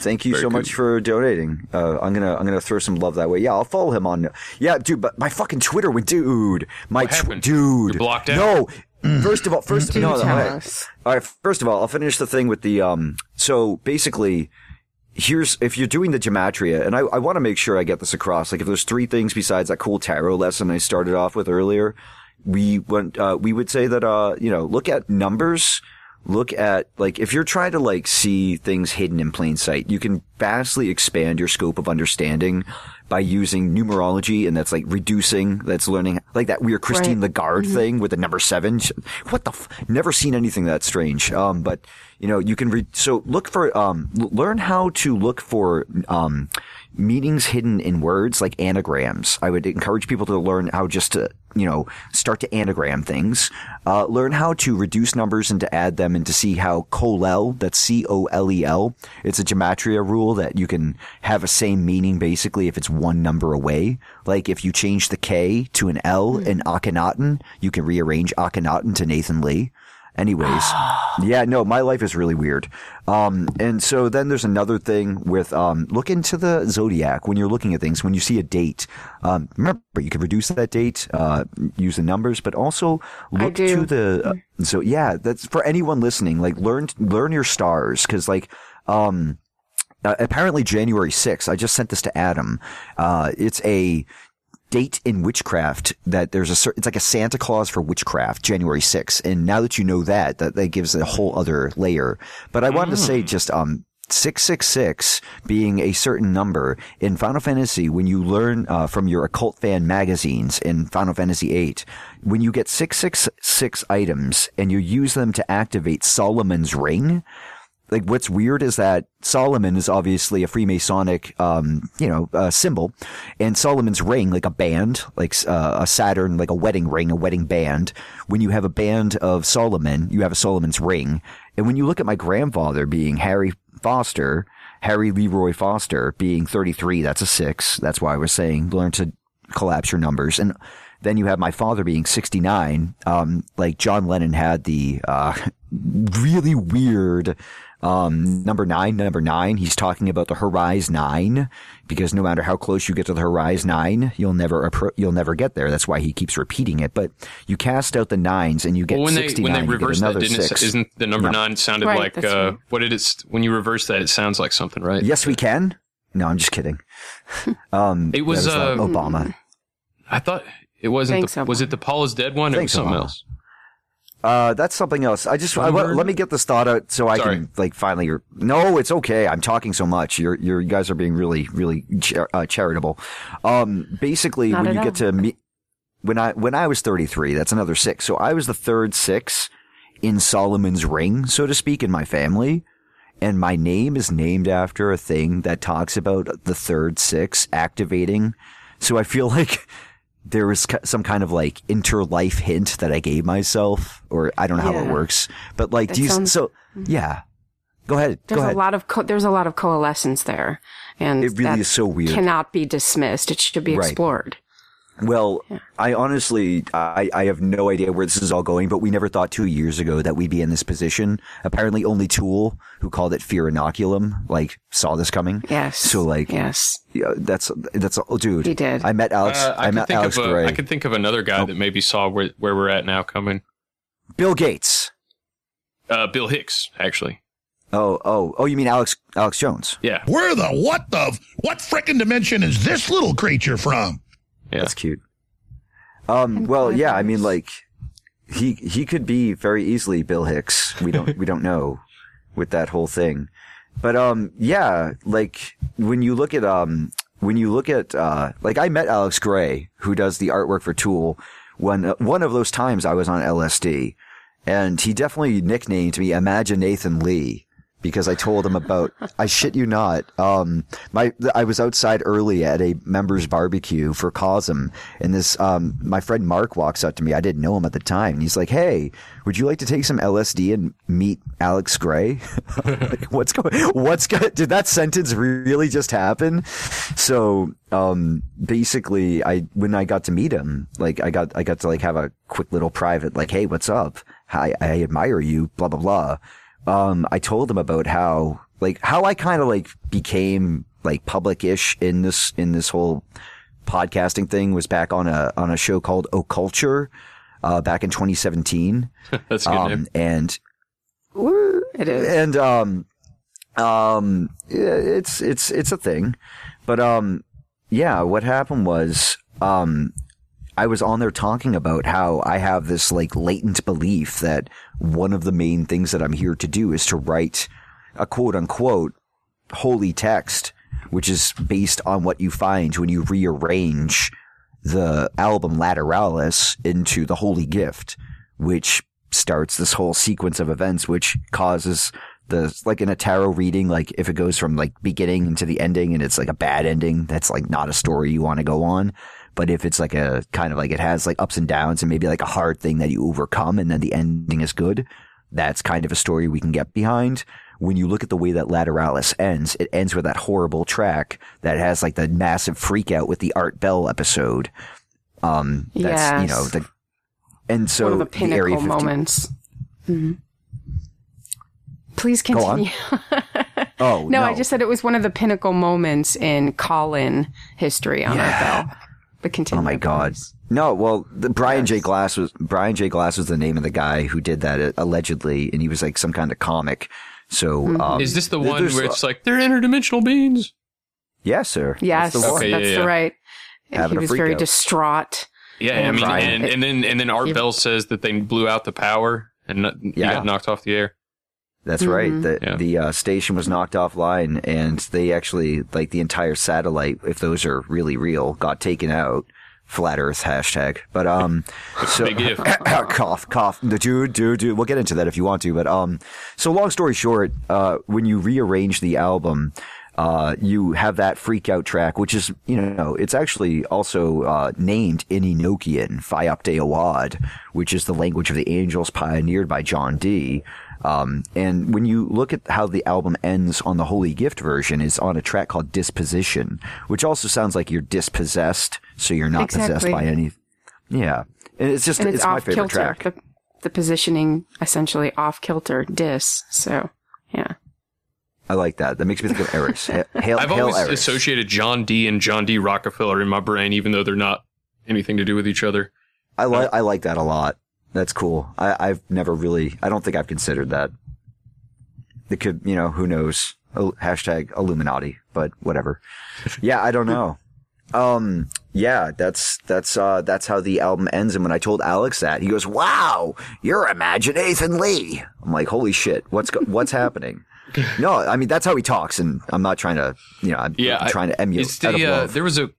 Thank you Very so cool. much for donating. Uh, I'm gonna I'm gonna throw some love that way. Yeah, I'll follow him on. Yeah, dude, but my fucking Twitter went, dude, my What tw- dude, You're blocked out? No, first of all, first no, no, all, right. all right. First of all, I'll finish the thing with the um. So basically, here's if you're doing the gematria, and I, I want to make sure I get this across. Like, if there's three things besides that cool tarot lesson I started off with earlier, we went. Uh, we would say that uh, you know, look at numbers. Look at like if you're trying to like see things hidden in plain sight, you can vastly expand your scope of understanding by using numerology, and that's like reducing. That's learning like that weird Christine Right. Lagarde thing with the number seven. What the? F- Never seen anything that strange. Um, but you know, you can read. So look for um, learn how to look for um, meanings hidden in words like anagrams. I would encourage people to learn how just to you know start to anagram things. Uh, learn how to reduce numbers and to add them, and to see how colel. That's C O L E L. It's a gematria rule that you can have a same meaning basically if it's one number away. Like if you change the K to an L in Akhenaten, you can rearrange Akhenaten to Nathan Lee. Anyways, yeah, no, my life is really weird. Um, and so then there's another thing with, um, look into the zodiac when you're looking at things. When you see a date, um, remember you can reduce that date, uh, use the numbers, but also look to the, uh, so yeah, that's for anyone listening, like learn, learn your stars. Cause like, um, uh, apparently January 6th, I just sent this to Adam. Uh, it's a date in witchcraft that there's a certain, it's like a Santa Claus for witchcraft, January 6th. And now that you know that, that, that gives a whole other layer. But I wanted to say just, um, 666 being a certain number in Final Fantasy, when you learn uh, from your occult fan magazines in Final Fantasy VIII, when you get 666 items and you use them to activate Solomon's ring, like what's weird is that Solomon is obviously a Freemasonic, um, you know, uh, symbol, and Solomon's ring, like a band, like uh, a Saturn, like a wedding ring, a wedding band. When you have a band of Solomon, you have a Solomon's ring. And when you look at my grandfather being Harry Foster, Harry Leroy Foster being 33, that's a six. That's why I was saying learn to collapse your numbers. And then you have my father being 69. Um, like John Lennon had the, uh, really weird, um, number nine, number nine. He's talking about the Horizon nine because no matter how close you get to the Horizon nine, you'll never, appro- you'll never get there. That's why he keeps repeating it. But you cast out the nines and you get Well, when they 69. when they get reverse that, another didn't it, six. isn't the number No. nine sounded Right, like uh, right. what did it? When you reverse that, it sounds like something, right? Yes, we can. No, I'm just kidding. Um, It was, that uh, Obama. I thought it wasn't. Thanks, The, was it the Paul is dead one? Or something Obama. else? Uh, that's something else. I just I, Sunburn? let me get this thought out so I Sorry. can like finally. No, it's okay. I'm talking so much. You're you're you guys are being really really char- uh, charitable. Um, basically, Not when you all. get to me, when I when I was 33, that's another six. So I was the third six in Solomon's ring, so to speak, in my family. And my name is named after a thing that talks about the third six activating. So I feel like there was some kind of like interlife hint that I gave myself, or I don't know how it works, but like, That do you, sounds- so, mm-hmm. yeah. Go ahead. There's go a lot of co- there's a lot of coalescence there, and It really that is so weird. Cannot be dismissed. It should be Right. explored. Well, I honestly, I, I have no idea where this is all going, but we never thought two years ago that we'd be in this position. Apparently only Tool, who called it fear inoculum, like saw this coming. Yes. So like, yes, yeah, that's, that's, oh, dude. He did. I met Alex, Uh, I, I, met Alex a, Grey. I can think of another guy that maybe saw where, where we're at now coming. Bill Gates. Uh, Bill Hicks, actually. Oh, oh, oh, you mean Alex, Alex Jones? Yeah. Where the what the what frickin' dimension is this little creature from? Yeah. That's cute. Um, well, yeah, I mean, like, he, he could be very easily Bill Hicks. We don't, we don't know with that whole thing. But, um, yeah, like, when you look at, um, when you look at, uh, like, I met Alex Grey, who does the artwork for Tool, when, uh, one of those times I was on LSD. And he definitely nicknamed me Imagine Nathan Lee because I told him about, I shit you not, um, my, I was outside early at a members barbecue for Cosm and this, um, my friend Mark walks up to me. I didn't know him at the time. And he's like, Hey, would you like to take some LSD and meet Alex Grey? like, what's going, what's going, did that sentence really just happen? So, um, basically I, when I got to meet him, like I got, I got to like have a quick little private, like, Hey, what's up? Hi, I admire you, blah, blah, blah um, I told him about how, like, how I kind of like became like public-ish in this, in this whole podcasting thing was back on a, on a show called Occulture, uh, back in 2017. That's a good um, name. and, it is. and, um, um, it's, it's, it's a thing. But, um, yeah, what happened was, um, I was on there talking about how I have this like latent belief that one of the main things that I'm here to do is to write a quote unquote holy text, which is based on what you find when you rearrange the album Lateralus into the Holy Gift, which starts this whole sequence of events, which causes the, like in a tarot reading, like if it goes from like beginning into the ending and it's like a bad ending, that's like not a story you want to go on. But if it's like a kind of like it has like ups and downs and maybe like a hard thing that you overcome and then the ending is good, that's kind of a story we can get behind. When you look at the way that Lateralus ends, it ends with that horrible track that has like the massive freak out with the Art Bell episode. Um, that's, you know, the, and so One of the pinnacle 50 moments. Mhm. Please continue. Oh, no, no. I just said it was one of the pinnacle moments in call-in history on Yeah. Art Bell. But continue. Oh my god. No, well, the Brian J. Glass was Brian J. Glass was the name of the guy who did that uh, allegedly, and he was like some kind of comic. So, Mm-hmm. um, Is this the one there's- where it's like they're interdimensional beings? Yes, sir. Yes, That's the one. Okay, that's yeah, the yeah. right. Having he a was freak very out. distraught. Yeah, I mean, Brian- and, and then and then Art He- Bell says that they blew out the power and not, he Yeah. got knocked off the air. That's right. Mhm. The Yeah. the uh, station was knocked offline, and they actually like the entire satellite, if those are really real, got taken out. Flat Earth hashtag. But um, so Big if. cough, cough. The dude, dude, dude. We'll get into that if you want to. But um, so long story short, uh, when you rearrange the album, uh, you have that freak out track, which is, you know, it's actually also uh, named in Enochian, Faaip de Oiad, which is the language of the angels pioneered by John Dee. Um, and when you look at how the album ends on the Holy Gift version, is on a track called Disposition, which also sounds like you're dispossessed, so you're not possessed by any. Yeah, and it's just And it's, it's, my favorite kilter. track. The, the positioning essentially off kilter dis. So, yeah. I like that. That makes me think of Eris. Hail, I've Hail always Eris. associated John Dee and John D Rockefeller in my brain, even though they're not anything to do with each other. I like I like that a lot. That's cool. I, I've never really. I don't think I've considered that. It could, you know, who knows? Oh, hashtag Illuminati, but whatever. Yeah, I don't know. Um, yeah, that's that's uh that's how the album ends. And when I told Alex that, he goes, "Wow, you're Imagine Nathan Lee." I'm like, "Holy shit, what's go- what's happening?" No, I mean that's how he talks, and I'm not trying to, you know, I'm, Yeah, I'm trying to emulate. It's out of the uh, there was a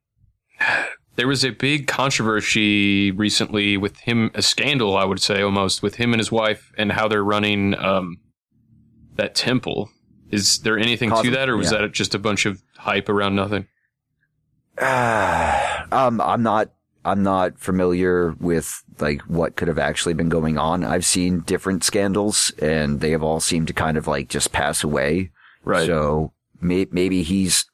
there was a big controversy recently with him, a scandal, I would say, almost with him and his wife and how they're running um, that temple. Is there anything to that, or was yeah. that just a bunch of hype around nothing? um, I'm not I'm not familiar with like what could have actually been going on. I've seen different scandals and they have all seemed to kind of like just pass away. Right. So may- maybe he's,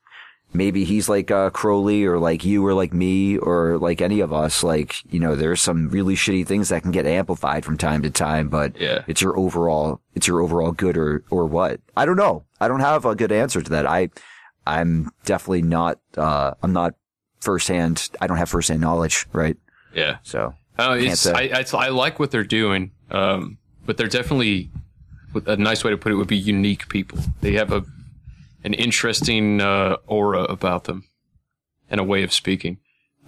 maybe he's like, uh, Crowley or like you or like me or like any of us. Like, you know, there's some really shitty things that can get amplified from time to time, but Yeah. it's your overall, it's your overall good or, or what? I don't know. I don't have a good answer to that. I, I'm definitely not, uh, I'm not firsthand, I don't have firsthand knowledge, right? Yeah. So, Oh, it's. I, it's I like what they're doing, um, but they're definitely a nice way to put it would be unique people. They have a an interesting uh, aura about them and a way of speaking.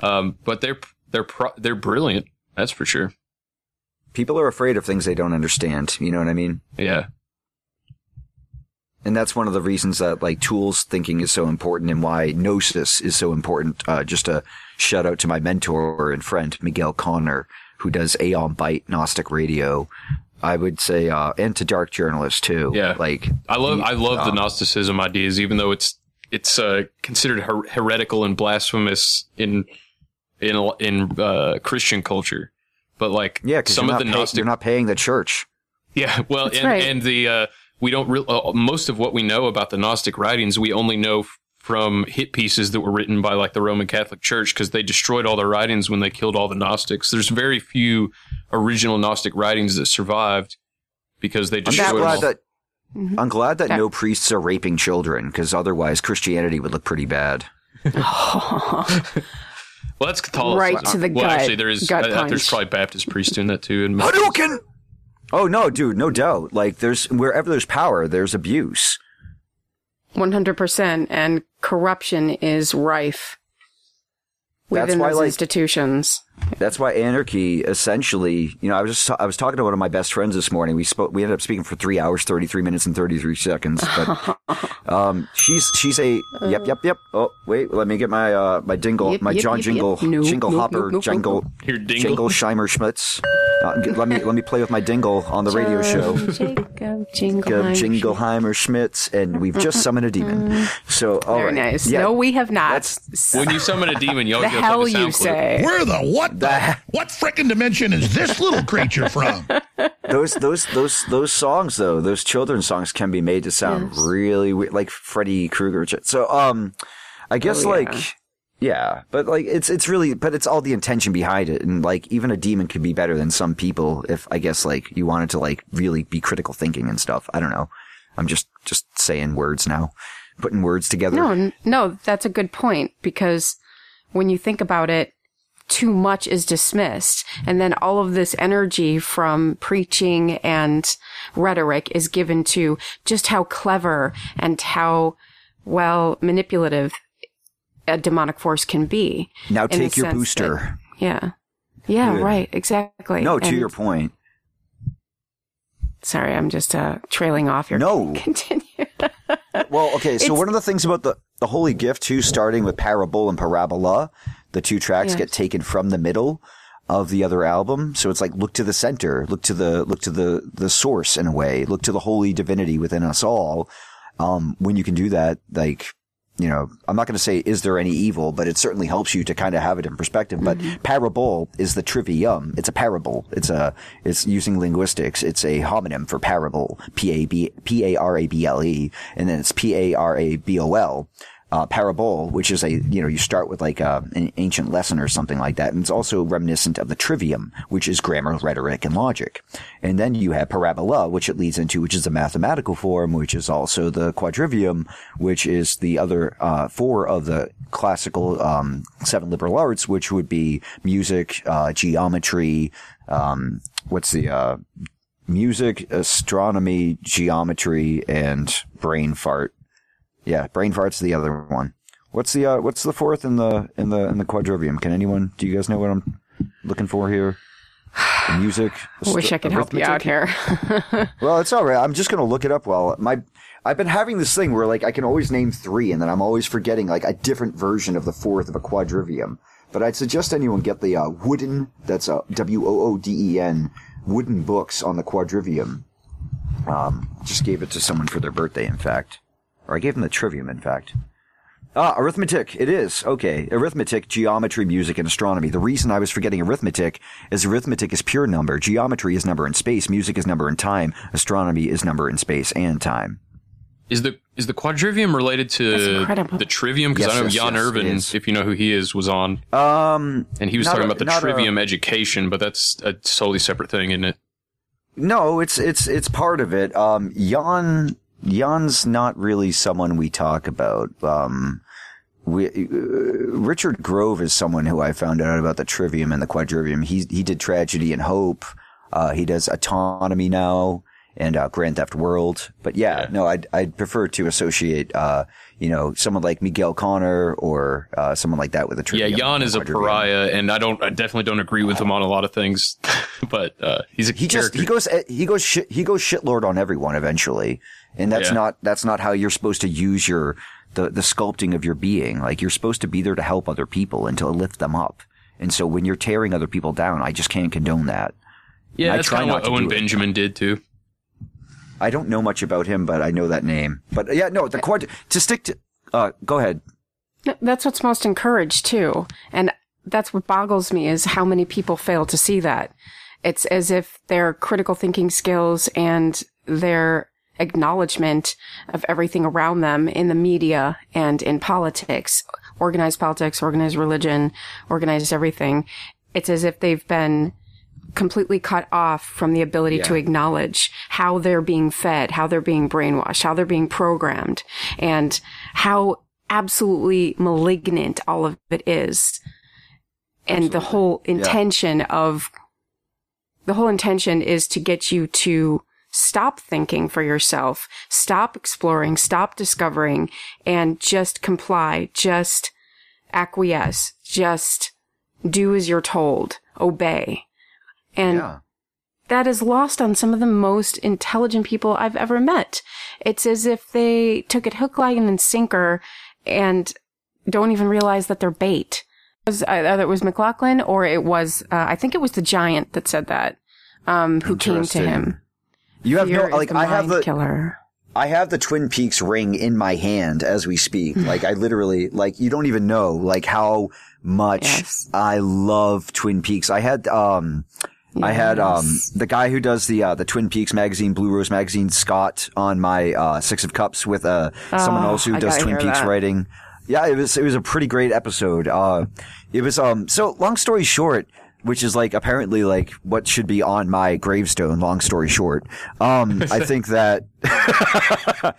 Um, but they're they're pro- they're brilliant. That's for sure. people are afraid of things they don't understand. You know what I mean? Yeah. And that's one of the reasons that like tools thinking is so important and why gnosis is so important. Uh, just a shout out to my mentor and friend, Miguel Connor, who does Aeon Byte Gnostic Radio. I would say, uh, and to dark journalists too. Yeah. Like, I love he- I love the um, Gnosticism ideas, even though it's it's uh, considered her- heretical and blasphemous in in in uh, Christian culture. But like Yeah, because some you're, of the pay- Gnostic you're not paying the church. Yeah, well, That's and, right. and the uh, we don't re- uh, most of what we know about the Gnostic writings we only know f- from hit pieces that were written by like the Roman Catholic Church because they destroyed all their writings when they killed all the Gnostics. There's very few original Gnostic writings that survived because they I'm destroyed just glad all. that Mm-hmm. I'm glad that no priests are raping children because otherwise Christianity would look pretty bad. well, that's Catholicism. Right to the well, gut. actually, there is Gut uh, there's probably Baptist priests doing that too. And Hadouken! Oh no, dude, no doubt. Like there's wherever there's power, there's abuse. 100% and corruption is rife That's within why, those like- institutions. That's why anarchy essentially, you know, I was just I was talking to one of my best friends this morning. We spoke we ended up speaking for 3 hours 33 minutes and 33 seconds, but um she's she's a yep yep yep. Oh, wait, let me get my uh my dingle, Yep, my yep, John yep, Jingle yep. No, Jingle no, Hopper no, no, Jingle Your dingle? Jingle Scheimer Schmitz. Uh, let me let me play with my dingle on the radio show. Jacob Jacob Jingleheimer. Jingleheimer Schmitz, and we've just summoned a demon. So, all Very right. nice. Yeah, no, we have not. that's- when you summon a demon, you the always get hell like a sound you clip. say. Where the what the what frickin' dimension is this little creature from? those those those those songs though, those children's songs can be made to sound Yes. really weird, like Freddy Krueger. So, um, I guess Oh, yeah. like. Yeah, but like it's it's really but it's all the intention behind it and like even a demon could be better than some people if I guess like you wanted to like really be critical thinking and stuff. I don't know. I'm just just saying words now. Putting words together. No, no, that's a good point because when you think about it, too much is dismissed. And then all of this energy from preaching and rhetoric is given to just how clever and how, well, manipulative a demonic force can be. Now take your booster. that- yeah. Yeah, Good. right. Exactly. no, to And- your point. Sorry, I'm just uh, trailing off your. No. Continue. Well, okay, so It's- one of the things about the, the Holy Gift, too, starting with Parable and Parabola, the two tracks Yes. get taken from the middle of the other album. So it's like look to the center, look to the look to the the source in a way, look to the holy divinity within us all. Um, when you can do that, like you know, I'm not going to say is there any evil, but it certainly helps you to kind of have it in perspective. But parable is the trivium. It's a parable. It's a it's using linguistics. It's a homonym for parable. P a b p a r a b l e, and then it's p a r a b o l. Uh, which is a, you know, you start with like a, an ancient lesson or something like that. And it's also reminiscent of the trivium, which is grammar, rhetoric, and logic. And then you have parabola, which it leads into, which is a mathematical form, which is also the quadrivium, which is the other, uh, four of the classical, um, seven liberal arts, which would be music, uh, geometry, um, what's the, uh, music, astronomy, geometry, and brain fart. Yeah, brain fart's the other one. What's the uh, what's the fourth in the in the in the quadrivium? Can anyone? Do you guys know what I'm looking for here? The music. Wish I could help you out here. Well, it's all right. I'm just gonna look it up. While my I've been having this thing where like I can always name three, and then I'm always forgetting like a different version of the fourth of a quadrivium. But I'd suggest anyone get the uh, wooden. That's a W O O D E N wooden books on the quadrivium. Um, just gave it to someone for their birthday, in fact, or I gave him the trivium, in fact. Ah, arithmetic. It is. Okay. Arithmetic, geometry, music, and astronomy. The reason I was forgetting arithmetic is arithmetic is pure number. Geometry is number in space. Music is number in time. Astronomy is number in space and time. Is the is the quadrivium related to the trivium? Because Yes, I know yes, Jan yes, it Irvin, if you know who he is, was on, Um, and he was talking a- about the not a- trivium education, but that's a totally separate thing, isn't it? no, it's, it's, it's part of it. Um, Jan, Jan's not really someone we talk about. Um, we, uh, Richard Grove is someone who I found out about the trivium and the quadrivium. He, he did tragedy and hope. Uh, he does autonomy now and, uh, Grand Theft World. But yeah, no, I'd, I'd prefer to associate, uh, you know, someone like Miguel Connor or, uh, someone like that with a Trivium. Yeah. Jan is a pariah, and I don't, I definitely don't agree with him on a lot of things, but uh, he's a he just character. he goes he goes shit, he goes shitlord on everyone eventually, and that's Yeah. not that's not how you're supposed to use your the the sculpting of your being. Like you're supposed to be there to help other people and to lift them up. And so when you're tearing other people down, I just can't condone that. yeah, I that's try kind of not what to Owen do it. Benjamin did too. I don't know much about him, but I know that name. But yeah, no, the quad to stick to. Uh, go ahead. That's what's most encouraged too. And that's what boggles me is how many people fail to see that. It's as if their critical thinking skills and their acknowledgement of everything around them in the media and in politics, organized politics, organized religion, organized everything. It's as if they've been completely cut off from the ability to acknowledge how they're being fed, how they're being brainwashed, how they're being programmed, and how absolutely malignant all of it is. And the whole intention of the whole intention is to get you to stop thinking for yourself, stop exploring, stop discovering, and just comply, just acquiesce, just do as you're told, obey. And Yeah. that is lost on some of the most intelligent people I've ever met. It's as if they took it hook, line, and sinker and don't even realize that they're bait. It was, either it was MacLachlan or it was, uh, I think it was the giant that said that, um, who came to him. You have Fear no like I have the killer. I have the Twin Peaks ring in my hand as we speak. Like I literally, like you don't even know like how much Yes. I love Twin Peaks. I had, um, I had, um, the guy who does the, uh, the Twin Peaks magazine, Blue Rose magazine, Scott on my, uh, Six of Cups with, uh, someone Oh, else who I does Twin Peaks that. writing. Yeah, it was, it was a pretty great episode. Uh, it was, um, so long story short, which is like apparently like what should be on my gravestone, long story short. Um, I think that,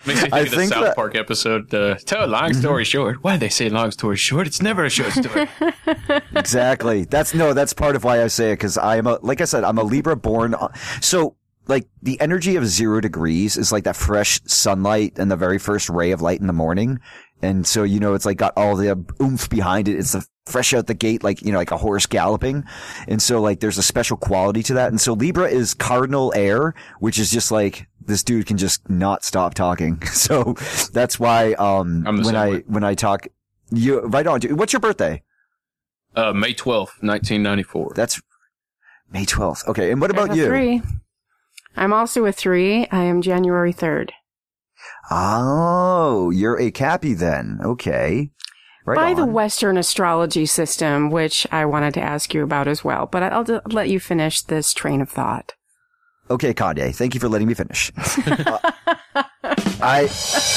Makes me think I of the think South that- Park episode. Uh, tell a long story short. Why do they say long story short? It's never a short story. exactly. That's no, that's part of why I say it because I am a, like I said, I'm a Libra born. So like the energy of zero degrees is like that fresh sunlight and the very first ray of light in the morning. And so, you know, it's like got all the oomph behind it. It's the fresh out the gate, like, you know, like a horse galloping. And so like there's a special quality to that. And so Libra is cardinal air, which is just like, this dude can just not stop talking. So that's why, um, when I, way. when I talk, you, right on. dude. What's your birthday? Uh, May twelfth, 1994. That's May 12th. Okay. And what I about you? Three. I'm also a three. I am January 3rd. Oh, you're a Cappy then. Okay. Right By on. the Western astrology system, which I wanted to ask you about as well, but I'll d- let you finish this train of thought. Okay, Kanye. Thank you for letting me finish. Uh, I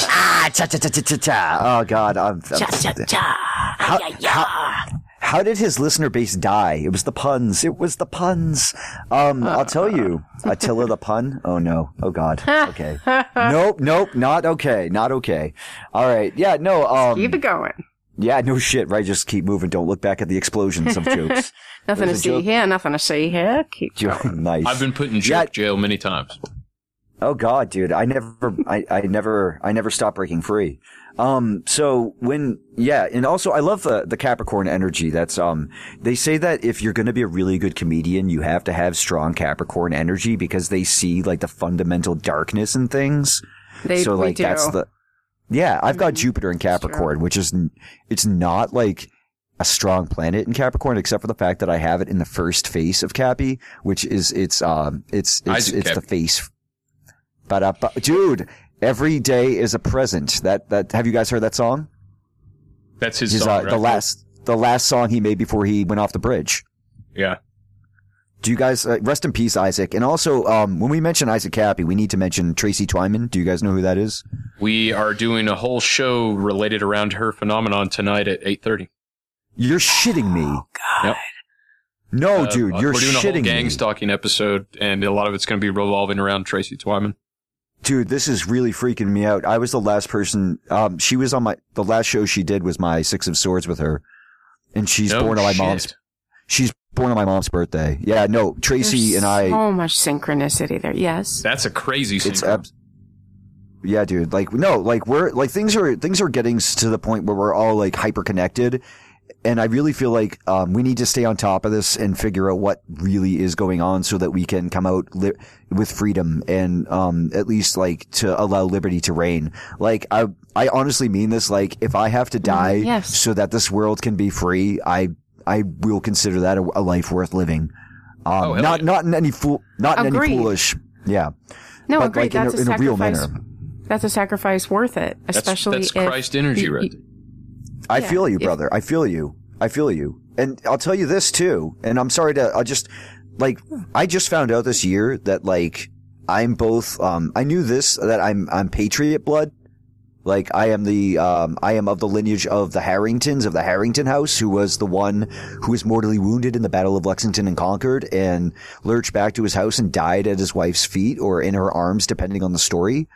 ah cha cha cha cha cha cha. Oh God, I'm, I'm- how, how, how did his listener base die? It was the puns. It was the puns. Um, I'll tell you, Attila the pun. Oh no. Oh God. Okay. nope. Nope. Not okay. Not okay. All right. Yeah. No. Um. Keep it going. Yeah. No shit. Right. Just keep moving. Don't look back at the explosions of jokes. Nothing to There's a see joke- here, nothing to see here. Keep Joke. nice. I've been put in Yeah. jail many times. Oh God, dude, I never, I, I never, I never stop breaking free. Um, so when, yeah, and also I love the, the Capricorn energy. That's, um, they say that if you're going to be a really good comedian, you have to have strong Capricorn energy because they see like the fundamental darkness in things. They, so we like do. that's the, yeah, I've got Jupiter in Capricorn, which is it's not like, a strong planet in Capricorn, except for the fact that I have it in the first face of Cappy, which is it's um it's it's Isaac it's the face. But dude, every day is a present. That that have you guys heard that song? That's his, His, song, uh, right? the last the last song he made before he went off the bridge. Yeah. Do you guys uh, rest in peace, Isaac? And also, um, when we mention Isaac Kappy, we need to mention Tracy Twyman. Do you guys know who that is? We are doing a whole show related around her phenomenon tonight at 8.30. You're shitting me. Oh Yep. No, Uh, dude, you're shitting. We're doing a whole gang me. stalking episode, and a lot of it's going to be revolving around Tracy Twyman. Dude, this is really freaking me out. I was the last person. Um, she was on my the last show she did was my Six of Swords with her, and she's No born on my shit. mom's. She's born on my mom's birthday. Yeah, no, Tracy There's and I. So much synchronicity there. Yes. That's a crazy It's synchro. abs- yeah, dude. Like no, like we're like things are things are getting to the point where we're all like hyper connected, and I really feel like um, we need to stay on top of this and figure out what really is going on so that we can come out li- with freedom and um, at least like to allow liberty to reign. Like I I honestly mean this. Like if I have to die yes. so that this world can be free, I I will consider that a, a life worth living. Um, Oh, hell not yeah. not in any fool not in Agreed. any foolish yeah. No, but agreed. like in a, That's a in a real sacrifice. manner. That's a sacrifice worth it, especially that's if Christ energy you- right you- I Yeah, feel you, if- brother. I feel you. I feel you. And I'll tell you this too. And I'm sorry to, I'll just, like, I just found out this year that, like, I'm both, um, I knew this, that I'm, I'm patriot blood. Like, I am the, um, I am of the lineage of the Harringtons, of the Harrington House, who was the one who was mortally wounded in the Battle of Lexington and Concord and lurched back to his house and died at his wife's feet or in her arms, depending on the story.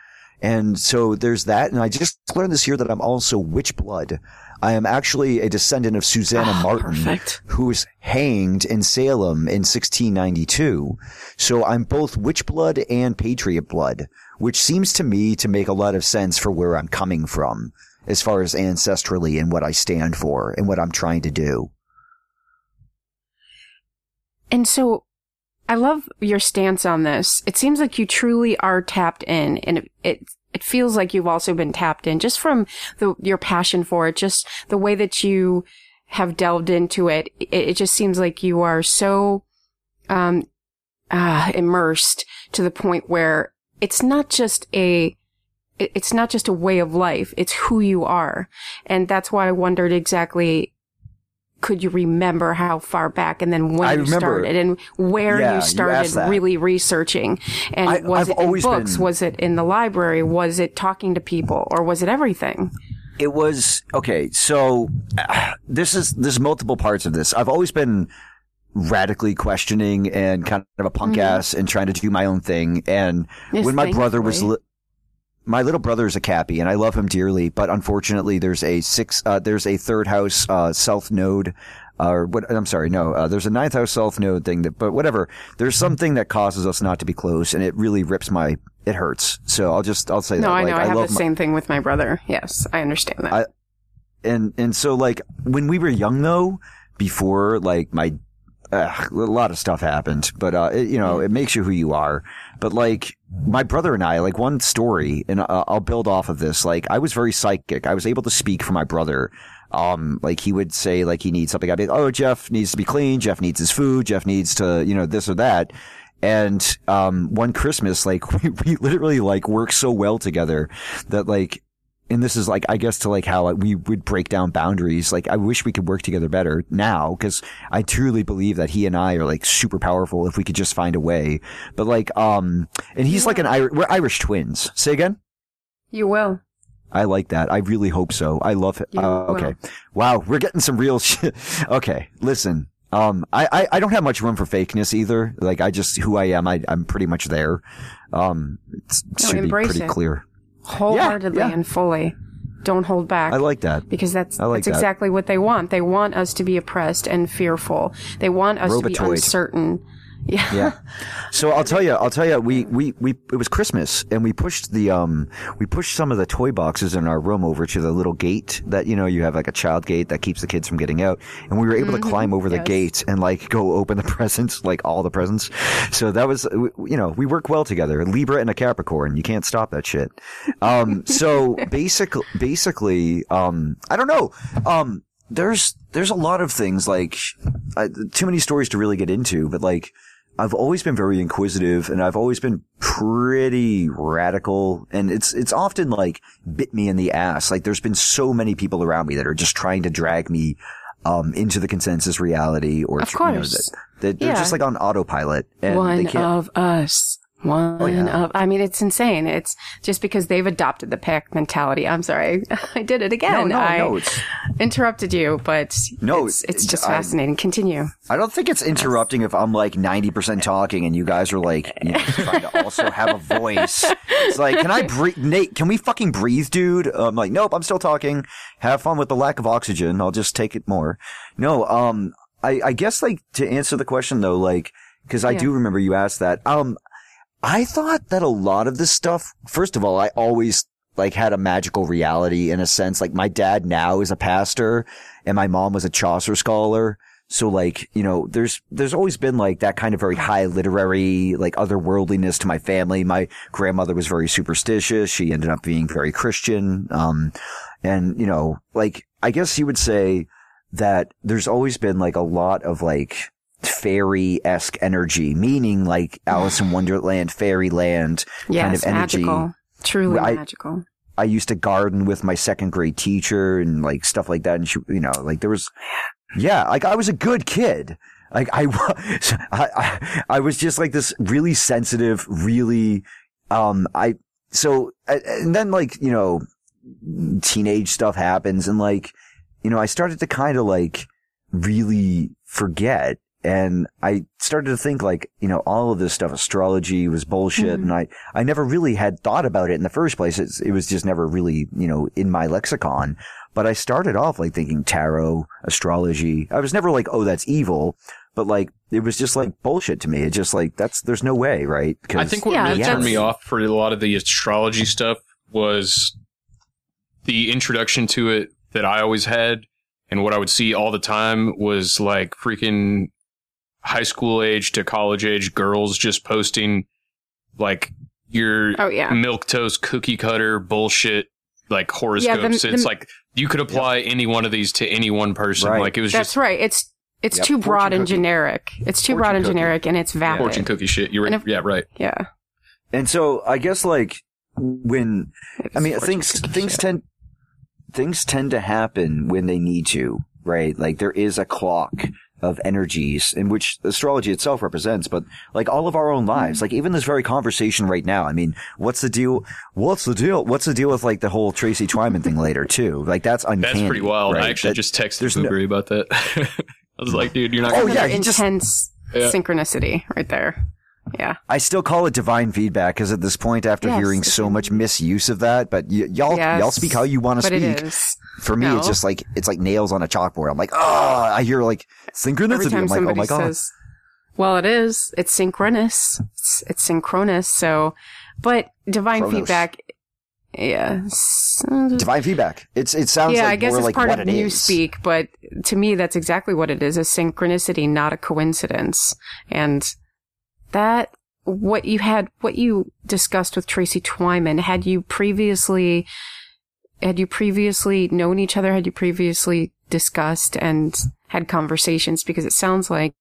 And so there's that. And I just learned this year that I'm also witch blood. I am actually a descendant of Susanna ah, Martin, perfect. who was hanged in Salem in 1692. So I'm both witch blood and patriot blood, which seems to me to make a lot of sense for where I'm coming from as far as ancestrally and what I stand for and what I'm trying to do. And so I love your stance on this. It seems like you truly are tapped in and it, it, it feels like you've also been tapped in just from the, your passion for it, just the way that you have delved into it. It, it just seems like you are so, um, uh, immersed to the point where it's not just a, it- it's not just a way of life. It's who you are. And that's why I wondered exactly could you remember how far back and then when I you remember- started and where Yeah, you you started that. really researching? And I- was I've it in books? been- Was it in the library? Was it talking to people? Or was it everything? It was okay. So uh, this is there's multiple parts of this. I've always been radically questioning and kind of a punk ass and trying to do my own thing. And Mm-hmm. Yes, when my brother was, li- my little brother is a cappy, and I love him dearly. But unfortunately, there's a six, uh, there's a third house uh, south node. uh, Or what? I'm sorry, no. Uh, there's a ninth house self node thing that, but whatever. There's something that causes us not to be close, and it really rips my. It hurts. So I'll just I'll say that. No, I Like, know. I have the my- same thing with my brother. Yes, I understand that. I- and and so like when we were young though, before like my uh, a lot of stuff happened, but uh, it, you know, it makes you who you are. But like my brother and I, like one story, and uh, I'll build off of this. Like I was very psychic. I was able to speak for my brother. Um, like he would say, like he needs something. I'd be, like, oh, Jeff needs to be clean. Jeff needs his food. Jeff needs to, you know, this or that. And um, one Christmas, like we, we literally like worked so well together that like and this is like I guess to like how we would break down boundaries. Like I wish we could work together better now because I truly believe that he and I are like super powerful if we could just find a way. But like um, and he's like an Irish. We're Irish twins. Say again. you will. I like that. I really hope so. I love it. Uh, okay. Wow. We're getting some real shit. okay. Listen. Um, I, I, I don't have much room for fakeness either. Like I just, who I am, I, I'm pretty much there. Um, it's, it No, should be pretty it. clear. Wholeheartedly yeah. and fully. Don't hold back. I like that. because that's like that's that. exactly what they want. They want us to be oppressed and fearful. They want us to be uncertain. Yeah. Yeah. So I'll tell you, I'll tell you, we, we, we, it was Christmas and we pushed the, um, we pushed some of the toy boxes in our room over to the little gate that, you know, you have like a child gate that keeps the kids from getting out. And we were able to climb over the Yes. gate and like go open the presents, like all the presents. So that was, you know, we work well together. Libra and a Capricorn. You can't stop that shit. Um, so basically, basically, um, I don't know. Um, there's, there's a lot of things like, I, too many stories to really get into, but like, I've always been very inquisitive and I've always been pretty radical. And it's, it's often like bit me in the ass. Like there's been so many people around me that are just trying to drag me, um, into the consensus reality or, Of to- you know, course. that, that they're Yeah. just like on autopilot and they One can't. of us. One Oh, yeah. of, I mean, it's insane. It's just because they've adopted the pack mentality. I'm sorry. I did it again. no, no, I no, it's, interrupted you, but No, it's, it's just I- fascinating. Continue. I don't think it's interrupting if I'm like 90% talking and you guys are like, you know, trying to also have a voice. It's like, can I breathe? Nate, can we fucking breathe, dude? I'm like, nope, I'm still talking. Have fun with the lack of oxygen. I'll just take it more. No, um, I, I guess like to answer the question though, like, cause I Yeah. do remember you asked that. Um, I thought that a lot of this stuff, first of all, I always like had a magical reality in a sense. Like my dad now is a pastor and my mom was a Chaucer scholar. So like, you know, there's, there's always been like that kind of very high literary, like otherworldliness to my family. My grandmother was very superstitious. She ended up being very Christian. Um, and you know, like, I guess you would say that there's always been like a lot of like fairy-esque energy, meaning like Alice in Wonderland, fairyland Yes, kind of energy. magical. Truly I- magical. I used to garden with my second grade teacher and like stuff like that. And she, you know, like there was, yeah, like I was a good kid. Like I, I, I, I was just like this really sensitive, really, um, I, so, and then like, you know, teenage stuff happens and like, you know, I started to kind of like really forget. And I started to think like, you know, all of this stuff, astrology was bullshit. Mm-hmm. And I, I never really had thought about it in the first place. It's, it was just never really, you know, in my lexicon. But I started off like thinking tarot, astrology. I was never like, oh, that's evil. But like, it was just like bullshit to me. It's just like, that's, there's no way, right? 'Cause- I think what Yeah, really turned me off for a lot of the astrology stuff was the introduction to it that I always had, and what I would see all the time was like freaking high school age to college age girls just posting like your Oh, yeah. milk toast cookie cutter bullshit like horoscopes. the- it's like you could apply any one of these to any one person. Right. Like it was That's just right. It's it's Yep. too broad and cookie. generic. It's too Fortune broad and cookie. generic, and it's vapid. fortune cookie shit. You're right. if- yeah, right. Yeah. And so I guess like when I mean things things shit. tend things tend to happen when they need to, right? Like there is a clock of energies in which astrology itself represents, but like all of our own lives, mm. like even this very conversation right now. I mean, what's the deal? What's the deal? What's the deal with like the whole Tracy Twyman thing later too? Like that's uncanny. That's pretty wild. right? I actually That- just texted there's no- Blueberry about that. I was like, dude, you're not Oh, gonna yeah, Another he just- intense Yeah. synchronicity right there. Yeah. I still call it divine feedback because at this point, after Yes, hearing so is. much misuse of that, but y- y'all Yes, y'all speak how you want to speak. it is. For me, No. it's just like it's like nails on a chalkboard. I'm like, oh, I hear like synchronicity. I'm like, oh my god. says, "Well, it is. It's synchronous. It's, it's synchronous." So, but divine Chronos. feedback. Yeah. Divine feedback. It's it sounds yeah, like I guess more it's like part what of it new is. speak, but to me, that's exactly what it is: a synchronicity, not a coincidence. And that what you had, what you discussed with Tracy Twyman, had you previously, had you previously known each other? Had you previously discussed and had conversations? Because it sounds like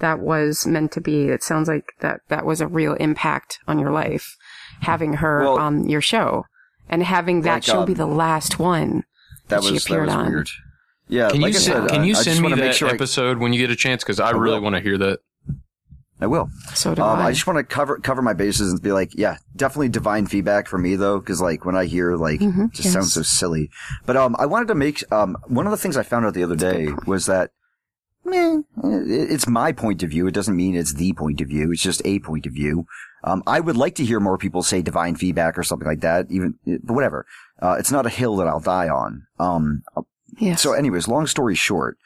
that was meant to be. It sounds like that that was a real impact on your life, having her Well- on your show and having that Like, show be um, the last one That she was that appeared was on. weird. Yeah, Can like you I send, said, can I- you I send me wanna that sure I- episode when you get a chance? Because I, I really want to hear that. I will. So do Um, I. I just want to cover cover my bases and be like, yeah, definitely divine feedback for me though, because like when I hear like, Mhm, it just yes. sounds so silly. But um, I wanted to make um one of the things I found out the other day was that, it's my point of view. It doesn't mean it's the point of view. It's just a point of view. Um, I would like to hear more people say divine feedback or something like that. Even, but whatever. Uh, it's not a hill that I'll die on. Um, yes. so, anyways, long story short,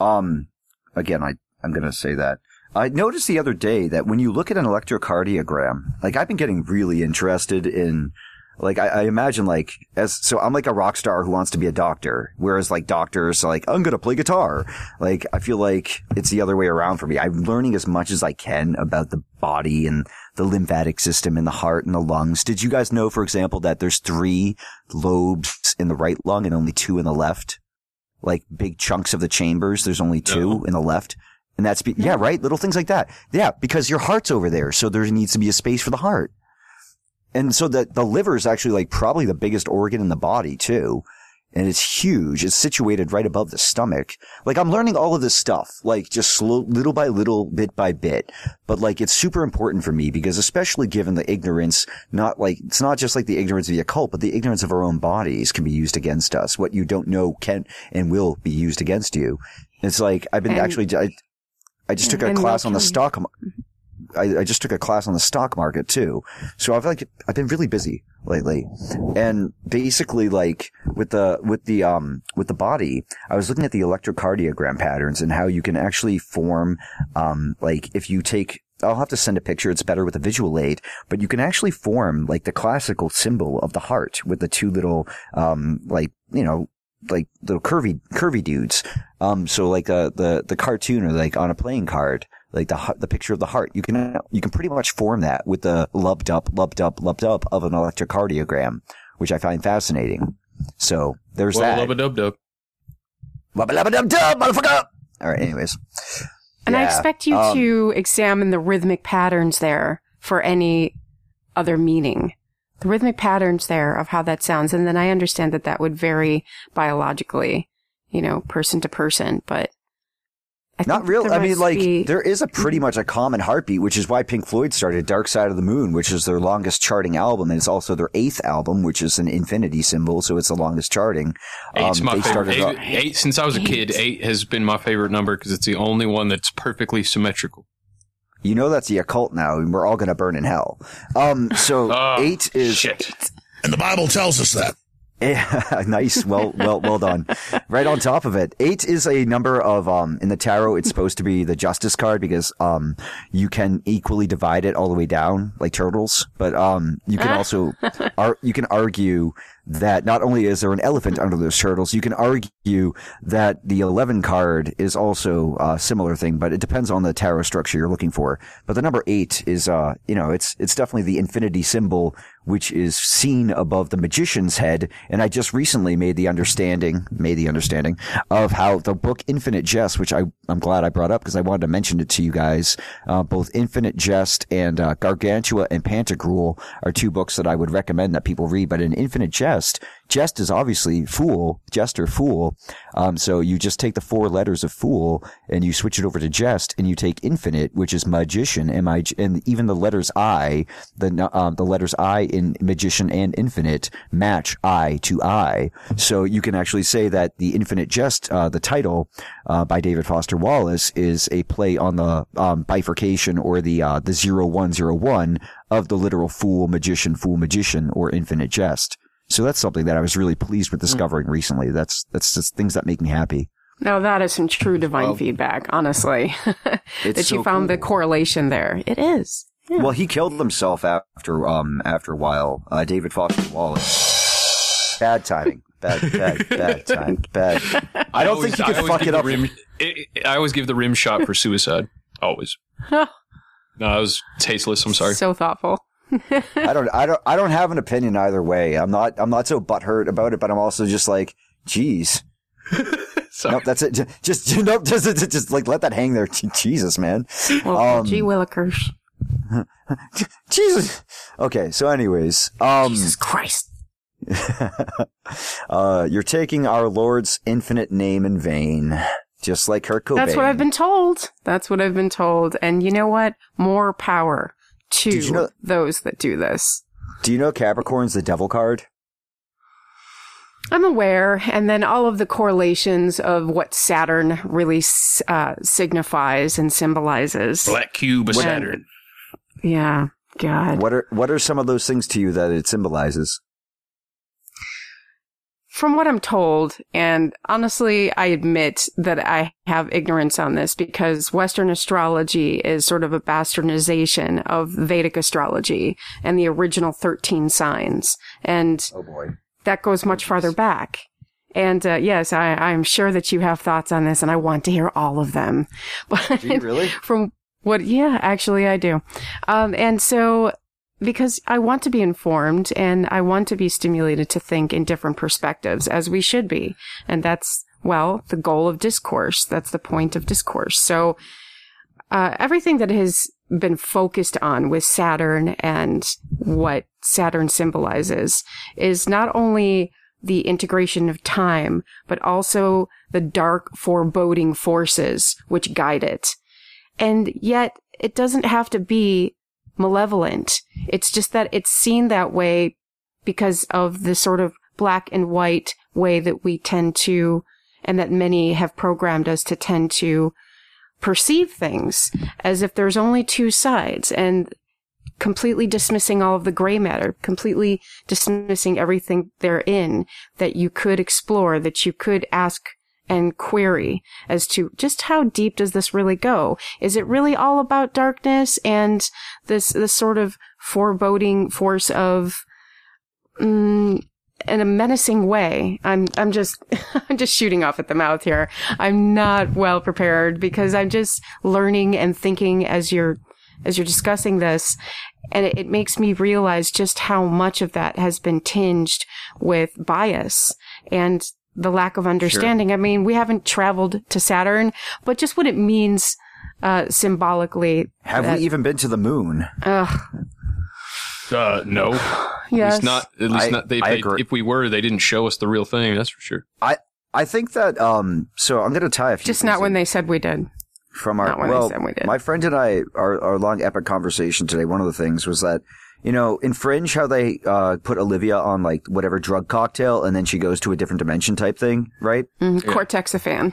um, again, I I'm gonna say that I noticed the other day that when you look at an electrocardiogram, like I've been getting really interested in, like I, I imagine like as so I'm like a rock star who wants to be a doctor, whereas like doctors are like I'm gonna play guitar. Like I feel like it's the other way around for me. I'm learning as much as I can about the body and the lymphatic system and the heart and the lungs. Did you guys know, for example, that there's three lobes in the right lung and only two in the left? Like big chunks of the chambers, there's only two No. in the left. And that's, be- yeah, right? Little things like that. Yeah, because your heart's over there. So there needs to be a space for the heart. And so the, the liver is actually like probably the biggest organ in the body too. And it's huge. It's situated right above the stomach. Like I'm learning all of this stuff, like just slow, little by little, bit by bit. But like it's super important for me because especially given the ignorance, not like, it's not just like the ignorance of the occult, but the ignorance of our own bodies can be used against us. What you don't know can and will be used against you. It's like, I've been And- actually, I, I just took a class on the stock, m- I, I just took a class on the stock market too. So I've like, I've been really busy lately. And basically like with the, with the, um, with the body, I was looking at the electrocardiogram patterns and how you can actually form, um, like if you take, I'll have to send a picture. It's better with a visual aid, but you can actually form like the classical symbol of the heart with the two little, um, like, you know, like little curvy, curvy dudes. Um, so like, uh, the, the cartoon or like on a playing card, like the the picture of the heart. You can you can pretty much form that with the lubbed up, lubbed up, lubbed up of an electrocardiogram, which I find fascinating. So there's Well, that. lubba dub dub. Lubba lubba dub dub, motherfucker. All right. Anyways, And I expect you um, to examine the rhythmic patterns there for any other meaning. The rhythmic patterns there of how that sounds. And then I understand that that would vary biologically, you know, person to person, but I Not real. I mean, like be- there is a pretty much a common heartbeat, which is why Pink Floyd started Dark Side of the Moon, which is their longest charting album, and it's also their eighth album, which is an infinity symbol, so it's the longest charting. Eight's Um, my they favorite. Eight, off- eight, since I was a kid, eight has been my favorite number because it's the only one that's perfectly symmetrical. You know that's the occult now, and we're all going to burn in hell. Um, so Oh, eight is shit. And the Bible tells us that. Yeah, nice. Well, well, well done. Right on top of it. Eight is a number of, um, in the tarot, it's supposed to be the justice card because, um, you can equally divide it all the way down like turtles, but, um, you can also, ar- you can argue that not only is there an elephant under those turtles, you can argue that the 11 card is also a similar thing, but it depends on the tarot structure you're looking for. But the number eight is, uh, you know, it's, it's definitely the infinity symbol, which is seen above the magician's head. And I just recently made the understanding, made the understanding of how the book Infinite Jest, which I, I'm glad I brought up because I wanted to mention it to you guys. Uh, both Infinite Jest and, uh, Gargantua and Pantagruel are two books that I would recommend that people read. But in Infinite Jest, Jest is obviously fool, jester, fool. Um, so you just take the four letters of fool and you switch it over to jest and you take infinite, which is magician, M-I, and even the letters I, the, um, the letters I in magician and infinite match I to I. So you can actually say that the infinite jest, uh, the title, uh, by David Foster Wallace is a play on the, um, bifurcation or the, uh, the zero one zero one of the literal fool, magician, fool, magician, or infinite jest. So that's something that I was really pleased with discovering recently. That's that's just things that make me happy. No, that is some true divine feedback, honestly. It's that you so found the correlation there. It is. Well, he killed himself after um after a while. Uh, David Foster Wallace. Bad timing. Bad bad bad time. Bad. I don't always- think you I could always fuck it up. Rim, it, it- I always give the rim shot for suicide. Always. no, that was tasteless. I'm sorry. So thoughtful. I don't I don't I don't have an opinion either way. I'm not I'm not so butthurt about it, but I'm also just like, geez. Sorry. Nope, that's it. Ju- Just, nope, just, just, just like let that hang there. Jesus, man. Well, Um, gee willikers. Jesus. Okay, so anyways, um, Jesus Christ. uh, you're taking our Lord's infinite name in vain, just like Kurt Cobain. That's what I've been told. That's what I've been told. And you know what? More power to you know- those that do this. Do you know Capricorn's the devil card? I'm aware, and then all of the correlations of what Saturn really uh, signifies and symbolizes. Black cube of When- Saturn. Yeah, God. What are what are some of those things to you that it symbolizes? From what I'm told, and honestly, I admit that I have ignorance on this because Western astrology is sort of a bastardization of Vedic astrology and the original 13 signs. And Oh boy. that goes much farther back. And uh, yes, I, I'm sure that you have thoughts on this, and I want to hear all of them. But Do you really? from what, yeah, actually, I do. Um, and so, because I want to be informed and I want to be stimulated to think in different perspectives, as we should be. And that's, well, the goal of discourse. That's the point of discourse. So, uh, everything that has been focused on with Saturn and what Saturn symbolizes is not only the integration of time, but also the dark foreboding forces which guide it. And yet it doesn't have to be malevolent. It's just that it's seen that way because of the sort of black and white way that we tend to, and that many have programmed us to tend to perceive things as if there's only two sides and completely dismissing all of the gray matter, completely dismissing everything therein that you could explore, that you could ask and query as to just how deep does this really go? Is it really all about darkness and this, this sort of foreboding force of, mm, in a menacing way. I'm, I'm just, I'm just shooting off at the mouth here. I'm not well prepared because I'm just learning and thinking as you're, as you're discussing this. And it, it makes me realize just how much of that has been tinged with bias and the lack of understanding. I mean, we haven't traveled to Saturn, but just what it means, uh, symbolically. Have that- we even been to the moon? Ugh. Uh, no. At Yes. least not. At least I- not. They, I they, agree. if we were, they didn't show us the real thing. That's for sure. I I think that um. So I'm going to tie a few Just things not when in they said we did. from our not when they well. said we did. My friend and I, our our long epic conversation today. One of the things was that. You know, in Fringe, how they uh, put Olivia on like whatever drug cocktail, and then she goes to a different dimension type thing, right? Mm, Cortexiphan.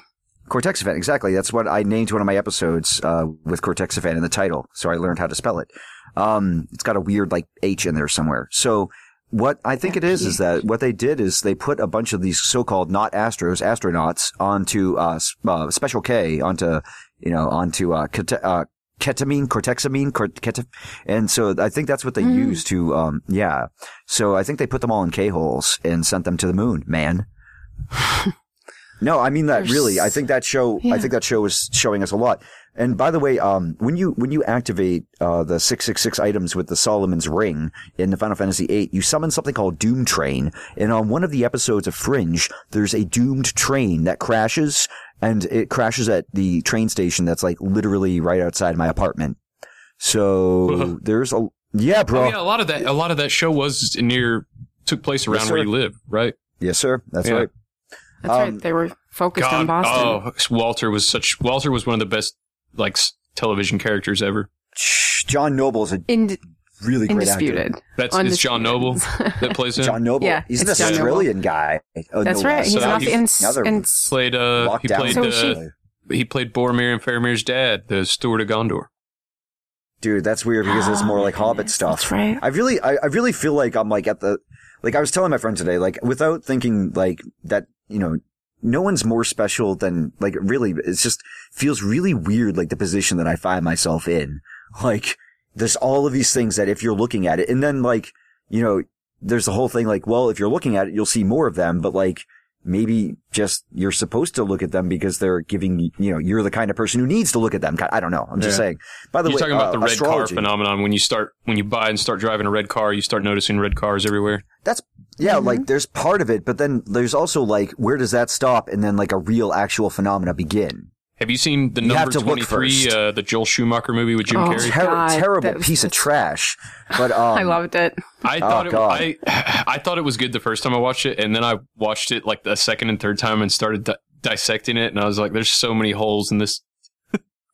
Cortexiphan, exactly. That's what I named one of my episodes uh, with Cortexiphan in the title, so I learned how to spell it. Um, it's got a weird like H in there somewhere. So what I think it is is that what they did is they put a bunch of these so-called not astros, astronauts onto uh, uh, Special K, onto you know, onto uh, keta- uh, ketamine, cortexamine, cort- ketam- and so I think that's what they used to, um, yeah. So I think they put them all in K holes and sent them to the moon, man. No, I mean that There's- really. I think that show. I think that show is showing us a lot. And by the way, um, when you when you activate uh, the six six six items with the Solomon's Ring in the Final Fantasy VIII, you summon something called Doom Train. And on one of the episodes of Fringe, there's a doomed train that crashes, and it crashes at the train station that's like literally right outside my apartment. So there's a yeah, bro. Oh yeah, a lot of that. A lot of that show was near took place around sir. where you live, right? Yes, sir. That's Yeah. right. That's Um, right. They were focused on Boston. oh, Walter was such. Walter was one of the best like television characters ever. John Noble's a Ind- really great indisputed. actor. That's it's John Noble that plays him. John Noble. Yeah, he's an it's John Noble. Guy. Oh, That's no right. He's So not he's in, another in, played uh he played So uh, she- he played Boromir and Faramir's dad, the Steward of Gondor. Dude, that's weird because it's more like Hobbit stuff. That's right. I really, I, I really feel like I'm like at the, like I was telling my friend today, like without thinking like that, you know, no one's more special than like really. It's just feels really weird, like the position that I find myself in. Like there's all of these things that if you're looking at it, and then like you know, there's the whole thing like, well, if you're looking at it, you'll see more of them, but like maybe just you're supposed to look at them because they're giving you, you know, you're the kind of person who needs to look at them. I don't know. I'm just Yeah. saying. By the You're way, talking about uh, the red astrology. car phenomenon. When you start when you buy and start driving a red car, you start noticing red cars everywhere. That's yeah, Mm-hmm. like there's part of it, but then there's also like where does that stop and then like a real actual phenomena begin? Have you seen the You number to look twenty three, first. uh, the Joel Schumacher movie with Jim Oh, Carrey? Ter- God, terrible was- piece of trash. But um, I loved it. I thought Oh, it, God. I I thought it was good the first time I watched it, and then I watched it like the second and third time and started di- dissecting it, and I was like, "There's so many holes in this."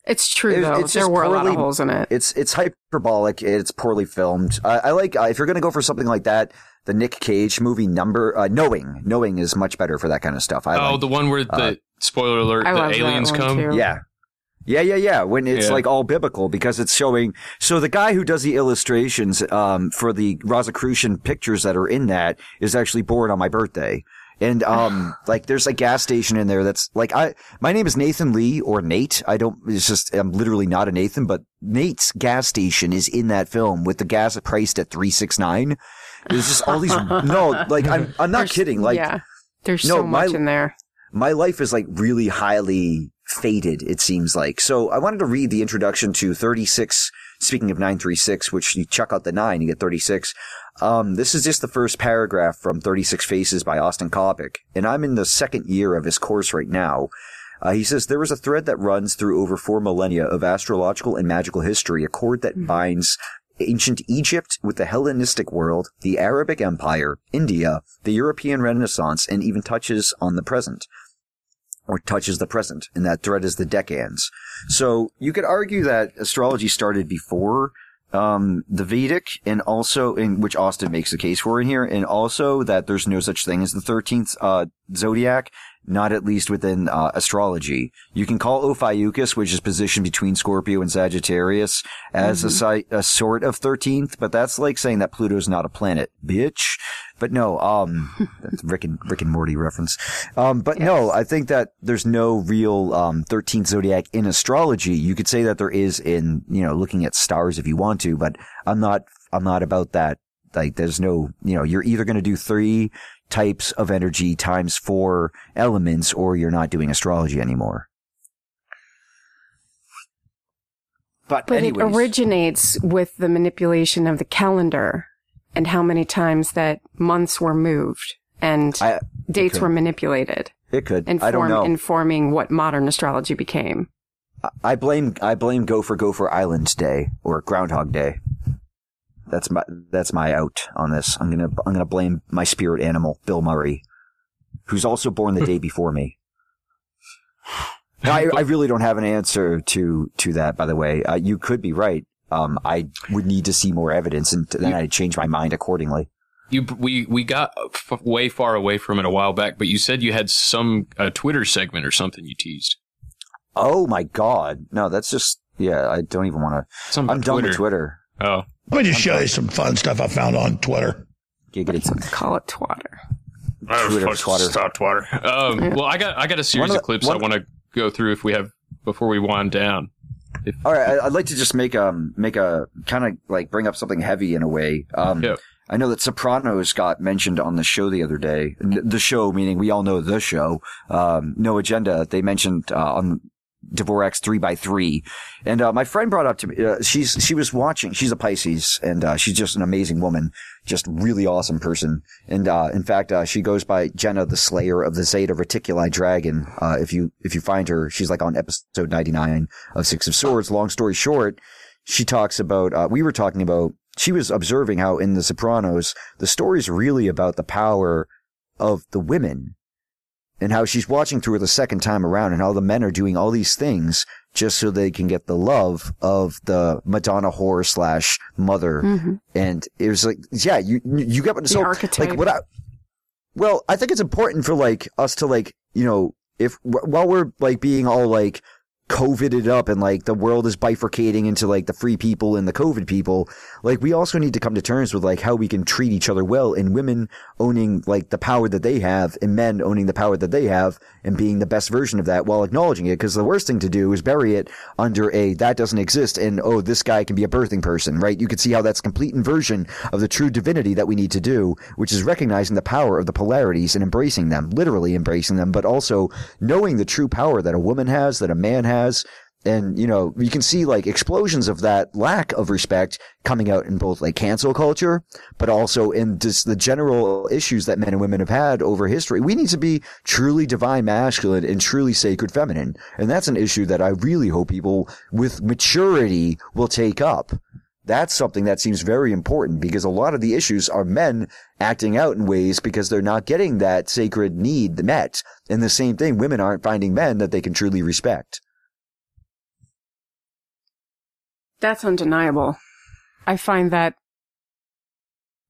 It's true It- though. it's there just were a lot of poorly- holes in it. It's it's hyperbolic. It's poorly filmed. I, I like uh, if you're gonna go for something like that, the Nick Cage movie Number uh, Knowing Knowing is much better for that kind of stuff. I oh, like, the one where the uh, spoiler alert, I the aliens come. too. yeah. Yeah, yeah, yeah. When it's Yeah. like all biblical because it's showing. So the guy who does the illustrations um, for the Rosicrucian pictures that are in that is actually born on my birthday. And um, like, there's a gas station in there that's like I. My name is Nathan Lee or Nate. I don't. It's just I'm literally not a Nathan, but Nate's gas station is in that film with the gas priced at three six nine. There's just all these. no, like I'm. I'm not There's- kidding. Like yeah, there's no, so much my- in there. my life is like really highly fated, it seems like. So I wanted to read the introduction to 36. Speaking of 936, which you chuck out the nine, you get 36. Um, this is just the first paragraph from 36 Faces by Austin Coppock. And I'm in the second year of his course right now. Uh, he says there is a thread that runs through over four millennia of astrological and magical history, a cord that binds ancient Egypt with the Hellenistic world, the Arabic Empire, India, the European Renaissance, and even touches on the present. Or touches the present, and that thread is the decans. So you could argue that astrology started before um, the Vedic, and also in which Austin makes the case for in here, and also that there's no such thing as the thirteenth uh, zodiac, not at least within uh, astrology. You can call Ophiuchus, which is positioned between Scorpio and Sagittarius, as a, si- a sort of thirteenth, but that's like saying that Pluto's not a planet, bitch. But no, um, that's Rick and Rick and Morty reference. Um, but no, I think that there's no real um, 13th zodiac in astrology. You could say that there is in you know looking at stars if you want to, but I'm not I'm not about that. Like there's no you know you're either going to do three types of energy times four elements, or you're not doing astrology anymore. But, But anyways, it originates with the manipulation of the calendar and how many times that months were moved and I- dates could. were manipulated, it could. inform, I don't know. informing what modern astrology became. I blame I blame Gopher Gopher Island Day or Groundhog Day. That's my that's my out on this. I'm gonna I'm gonna blame my spirit animal, Bill Murray, who's also born the day before me. No, I, I really don't have an answer to to that. By the way, uh, you could be right. Um, I would need to see more evidence, and then I'd change my mind accordingly. You we we got f- way far away from it a while back, but you said you had some uh, Twitter segment or something you teased. Oh my God! No, that's just yeah. I don't even want to. I'm about done with Twitter. Oh, Let me just show you some fun stuff I found on Twitter. Giggity. Call it twatter. Twitter, twatter. Stop twatter. Um, well, I got I got a series One of of clips one- I want to go through if we have before we wind down. If, All right, I- I'd like to just make um make a kind of like bring up something heavy in a way. Um, Yeah. I know that Sopranos got mentioned on the show the other day. The show, meaning we all know the show. Um, no agenda. They mentioned uh, on Dvorak's three by three, and uh, my friend brought up to me. Uh, she's she was watching. She's a Pisces, and uh, she's just an amazing woman, just really awesome person. And uh, in fact, uh, she goes by Jenna, the Slayer of the Zeta Reticuli Dragon. Uh, if you if you find her, she's like on episode ninety nine of Six of Swords. Long story short, she talks about. We were talking about. She was observing how in The Sopranos, the story's really about the power of the women and how she's watching through it the second time around and how the men are doing all these things just so they can get the love of the Madonna whore slash mother. Mm-hmm. And it was like, yeah, you, you get what, so archetype. like what I, well, I think it's important for like us to like, you know, if while we're like being all like COVIDed up and like the world is bifurcating into like the free people and the COVID people, like we also need to come to terms with like how we can treat each other well and women owning like the power that they have and men owning the power that they have and being the best version of that while acknowledging it. Cause the worst thing to do is bury it under a that doesn't exist and oh, this guy can be a birthing person, right? You can see how that's complete inversion of the true divinity that we need to do, which is recognizing the power of the polarities and embracing them, literally embracing them, but also knowing the true power that a woman has, that a man has. And, you know, you can see like explosions of that lack of respect coming out in both like cancel culture, but also in just the general issues that men and women have had over history. We need to be truly divine masculine and truly sacred feminine. And that's an issue that I really hope people with maturity will take up. That's something that seems very important because a lot of the issues are men acting out in ways because they're not getting that sacred need met. And the same thing, women aren't finding men that they can truly respect. That's undeniable. I find that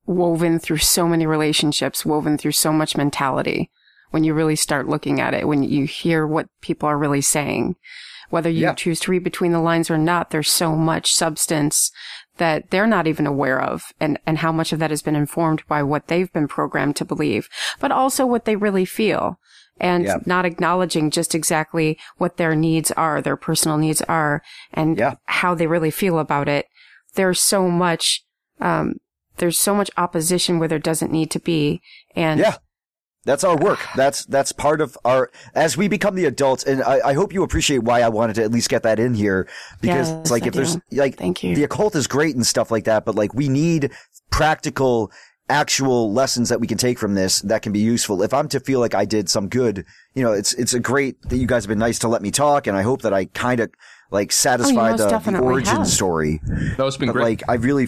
woven through so many relationships, woven through so much mentality. When you really start looking at it, when you hear what people are really saying, whether you Yeah. choose to read between the lines or not, there's so much substance that they're not even aware of and, and how much of that has been informed by what they've been programmed to believe, but also what they really feel and Yeah. not acknowledging just exactly what their needs are, their personal needs are and Yeah. how they really feel about it. There's so much, um, there's so much opposition where there doesn't need to be. And Yeah. That's our work. That's that's part of our as we become the adults, and I, I hope you appreciate why I wanted to at least get that in here because Yes, like I if there's like Thank you. the occult is great and stuff like that, but like we need practical actual lessons that we can take from this that can be useful. If I'm to feel like I did some good, you know, it's it's a great that you guys have been nice to let me talk, and I hope that I kind of like oh, satisfy most the, the origin have. story. No, it's been But great. like, I really,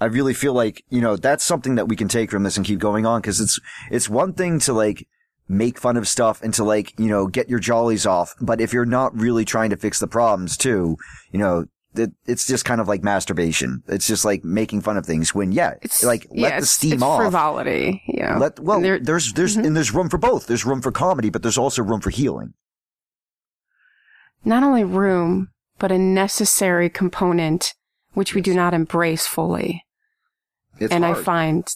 I really feel like you know that's something that we can take from this and keep going on because it's it's one thing to like make fun of stuff and to like you know get your jollies off, but if you're not really trying to fix the problems too, you know. It, it's just kind of like masturbation. It's just like making fun of things when, yeah, It's like yeah, let the it's- steam it's off. frivolity. You know, Let well, there- there's there's Mhm. and there's room for both. There's room for comedy, but there's also room for healing. not only room, but a necessary component which we do not embrace fully. It's and I find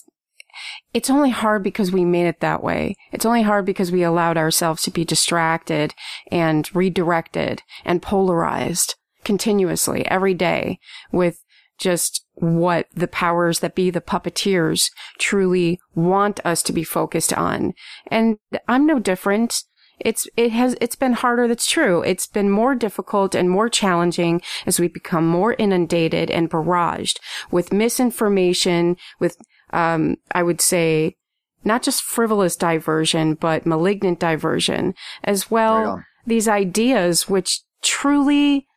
it's only hard because we made it that way. It's only hard because we allowed ourselves to be distracted and redirected and polarized continuously every day with just what the powers that be, the puppeteers truly want us to be focused on. And I'm no different. It's, it has, it's been harder. That's true. It's been more difficult and more challenging as we become more inundated and barraged with misinformation, with, um, I would say, not just frivolous diversion, but malignant diversion as well. these ideas which truly,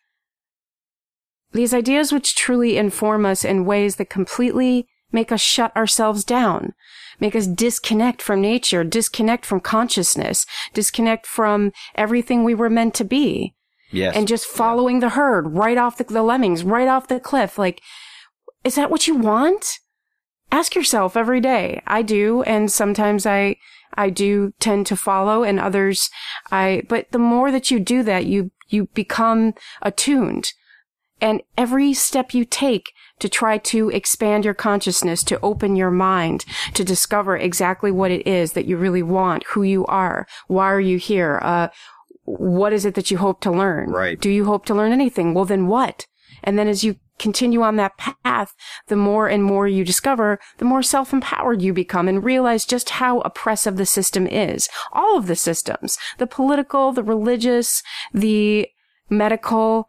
these ideas which truly inform us in ways that completely make us shut ourselves down, make us disconnect from nature, disconnect from consciousness, disconnect from everything we were meant to be Yes. and just following the herd right off the, the lemmings, right off the cliff. Like, is that what you want? Ask yourself every day. I do. And sometimes I, I do tend to follow and others I, but the more that you do that, you, you become attuned. And every step you take to try to expand your consciousness, to open your mind, to discover exactly what it is that you really want, who you are, why are you here, uh, what is it that you hope to learn? Right. Do you hope to learn anything? Well, then what? And then as you continue on that path, the more and more you discover, the more self-empowered you become and realize just how oppressive the system is. All of the systems, the political, the religious, the medical,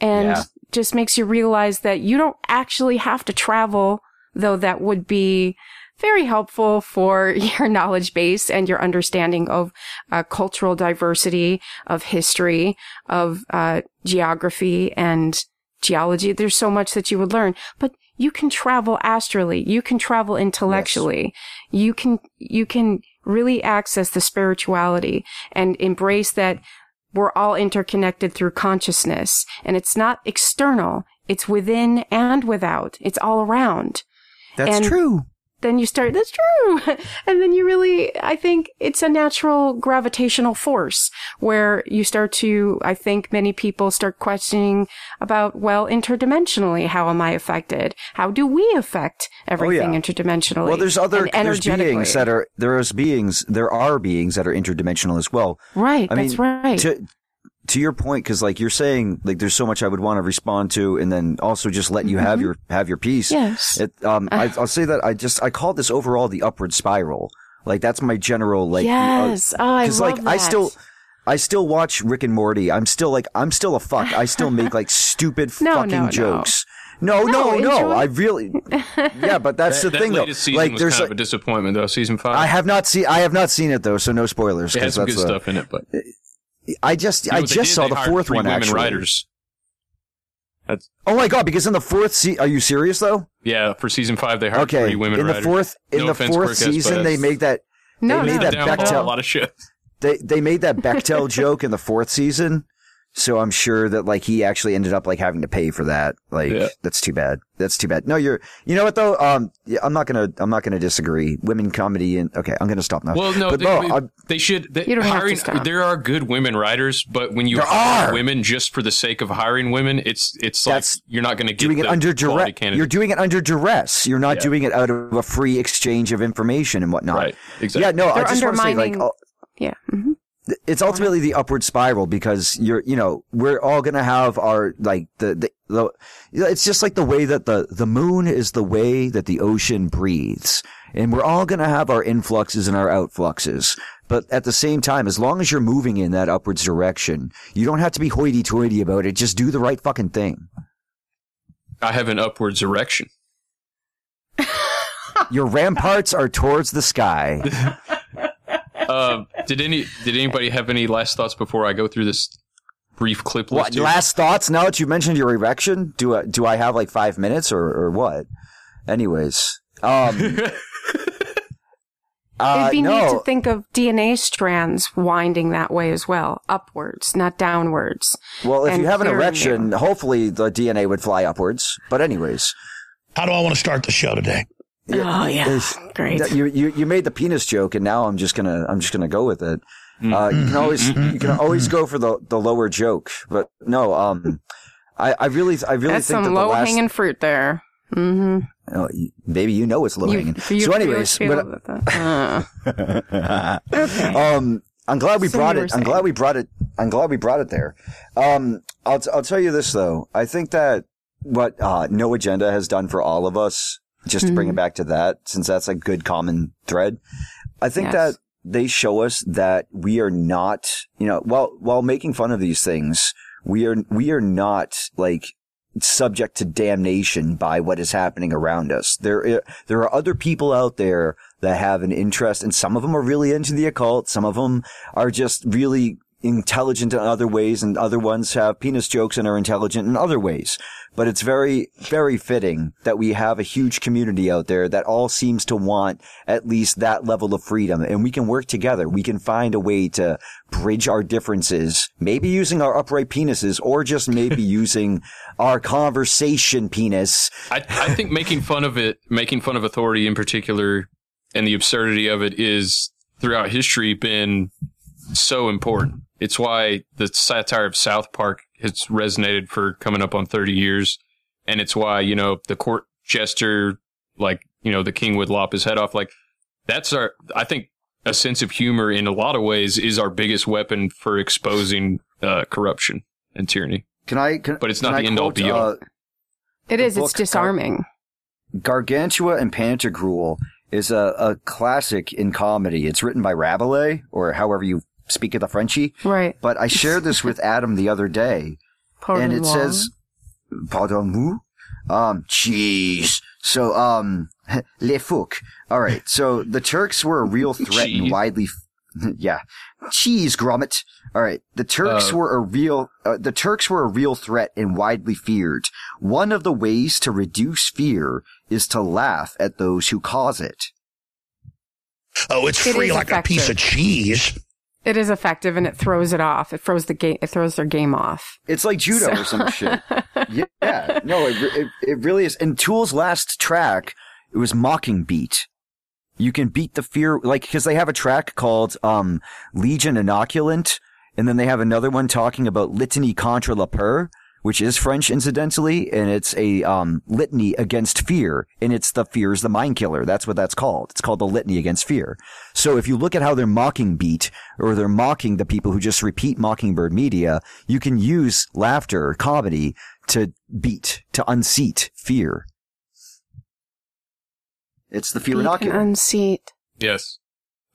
and Yeah. Just makes you realize that you don't actually have to travel, though that would be very helpful for your knowledge base and your understanding of uh, cultural diversity, of history, of uh, geography and geology. There's so much that you would learn, but you can travel astrally. You can travel intellectually. You can, you can really access the spirituality and embrace that we're all interconnected through consciousness and it's not external. It's within and without. It's all around That's and- true. Then you start, that's true. and then you really, I think it's a natural gravitational force where you start to, I think many people start questioning about, well, interdimensionally, how am I affected? How do we affect everything Oh, yeah. interdimensionally? Well, there's other there's beings that are there's beings there are beings that are interdimensional as well. Right, I that's mean, right. To, to your point, because like you're saying, like there's so much I would want to respond to, and then also just let you have your have your piece. Mm-hmm. Yes. It, um, I, I'll say that I just I call this overall the upward spiral. Like that's my general like. Yes. Oh, I like love I still. I still watch Rick and Morty. I'm still like I'm still a fuck. I still make like stupid No, fucking no, no. jokes. No, no, No, no. I really, yeah, but that's that, the thing that though. latest season Like, was there's kind like, of a disappointment, though. Season five. I have not seen, I have not seen it though, so no spoilers. It had 'cause some good that's, uh, stuff in it, but I just, You know I just did? saw the fourth three one women actually. writers. That's Oh my god! Because in the fourth se- are you serious though? yeah. For season five, they hired Okay, three women in the writers. fourth, in No the offense, fourth Quirk, season, they made that. No, they made no. that down a lot of shit. They they made that Bechdel joke in the fourth season. So I'm sure that like he actually ended up like having to pay for that. Like Yeah. that's too bad. That's too bad. No, you're. You know what though? Um, yeah, I'm not gonna. I'm not gonna disagree. Women comedy and okay, I'm gonna stop now. Well, no, but they, no, they- they should. They, You don't have to stop. There are good women writers, but when you There hire are. women just for the sake of hiring women, it's it's like That's you're not going to get doing it under duress. You're doing it under duress. You're not Yeah. doing it out of a free exchange of information and whatnot. Right, exactly. Yeah, no, I They're just want to say like. undermining- oh, yeah. hmm it's ultimately the upward spiral because you're, you know, we're all gonna have our, like, the, the, the, it's just like the way that the, the moon is the way that the ocean breathes. And we're all gonna have our influxes and our outfluxes. But at the same time, as long as you're moving in that upwards direction, you don't have to be hoity toity about it. Just do the right fucking thing. I have an upwards erection. Your ramparts are towards the sky. Uh, did any did anybody have any last thoughts before I go through this brief clip? What here? last thoughts? Now that you mentioned your erection, do I, do I have like five minutes or, or what? Anyways, um, uh, It'd be no, neat to think of DNA strands winding that way as well, upwards, not downwards. well, if and you have an erection, you. hopefully the DNA would fly upwards. But anyways, How do I want to start the show today? Oh yeah, It's- great. you, you you made the penis joke, and now I'm just gonna I'm just gonna go with it. Uh, you can always you can always go for the the lower joke, but no, um, I I really I really That's think that some the low last hanging fruit there. Mm-hmm. oh, maybe you know it's low hanging. So, anyways, feel but uh, okay. um, I'm glad we So brought you were it. I'm glad we brought it. I'm glad we brought it there. Um, I'll t- I'll tell you this though. I think that what uh, No Agenda has done for all of us, just to Mm-hmm. bring it back to that, since that's a good common thread. I think Yes. that they show us that we are not, you know, while while making fun of these things, we are we are not like subject to damnation by what is happening around us. There, there are other people out there that have an interest, and some of them are really into the occult. Some of them are just really intelligent in other ways, and other ones have penis jokes and are intelligent in other ways. But it's very, very fitting that we have a huge community out there that all seems to want at least that level of freedom, and we can work together. We can find a way to bridge our differences, maybe using our upright penises, or just maybe using our conversation penis. I, I think making fun of it, making fun of authority in particular, and the absurdity of it is throughout history been so important. It's why the satire of South Park has resonated for coming up on 30 years. And it's why, you know, the court jester, like, you know, the king would lop his head off. Like, that's our, I think a sense of humor in a lot of ways is our biggest weapon for exposing uh, corruption and tyranny. Can I? Can, But it's can not I the end all quote, be all. uh, It is. It's book, disarming. Gargantua and Pantagruel is a, a classic in comedy. It's written by Rabelais, or however you speak of the Frenchie. Right. But I shared this with Adam the other day, and it Pardon says, "Pardon vous." Um, cheese. So, um, les fouques. All right. So the Turks were a real threat and Cheese. widely, yeah, cheese grommet. All right. The Turks Uh, were a real, uh, the Turks were a real threat and widely feared. One of the ways to reduce fear is to laugh at those who cause it. Oh, it's It free is like a piece of cheese. It is effective and it throws it off. It throws the game. It throws their game off. It's like judo or some shit. Yeah, no, it, it, it really is. And Tool's last track, it was Mocking Beat. You can beat the fear, like, cause they have a track called, um, Legion Inoculant, and then they have another one talking about Litany contre la peur, which is French, incidentally, and it's a, um, litany against fear, and it's the fear is the mind killer. That's what that's called. It's called the litany against fear. So if you look at how they're mocking beat, or they're mocking the people who just repeat Mockingbird media, you can use laughter, comedy, to beat, to unseat fear. It's the fear Beat and inoculant. unseat. Yes.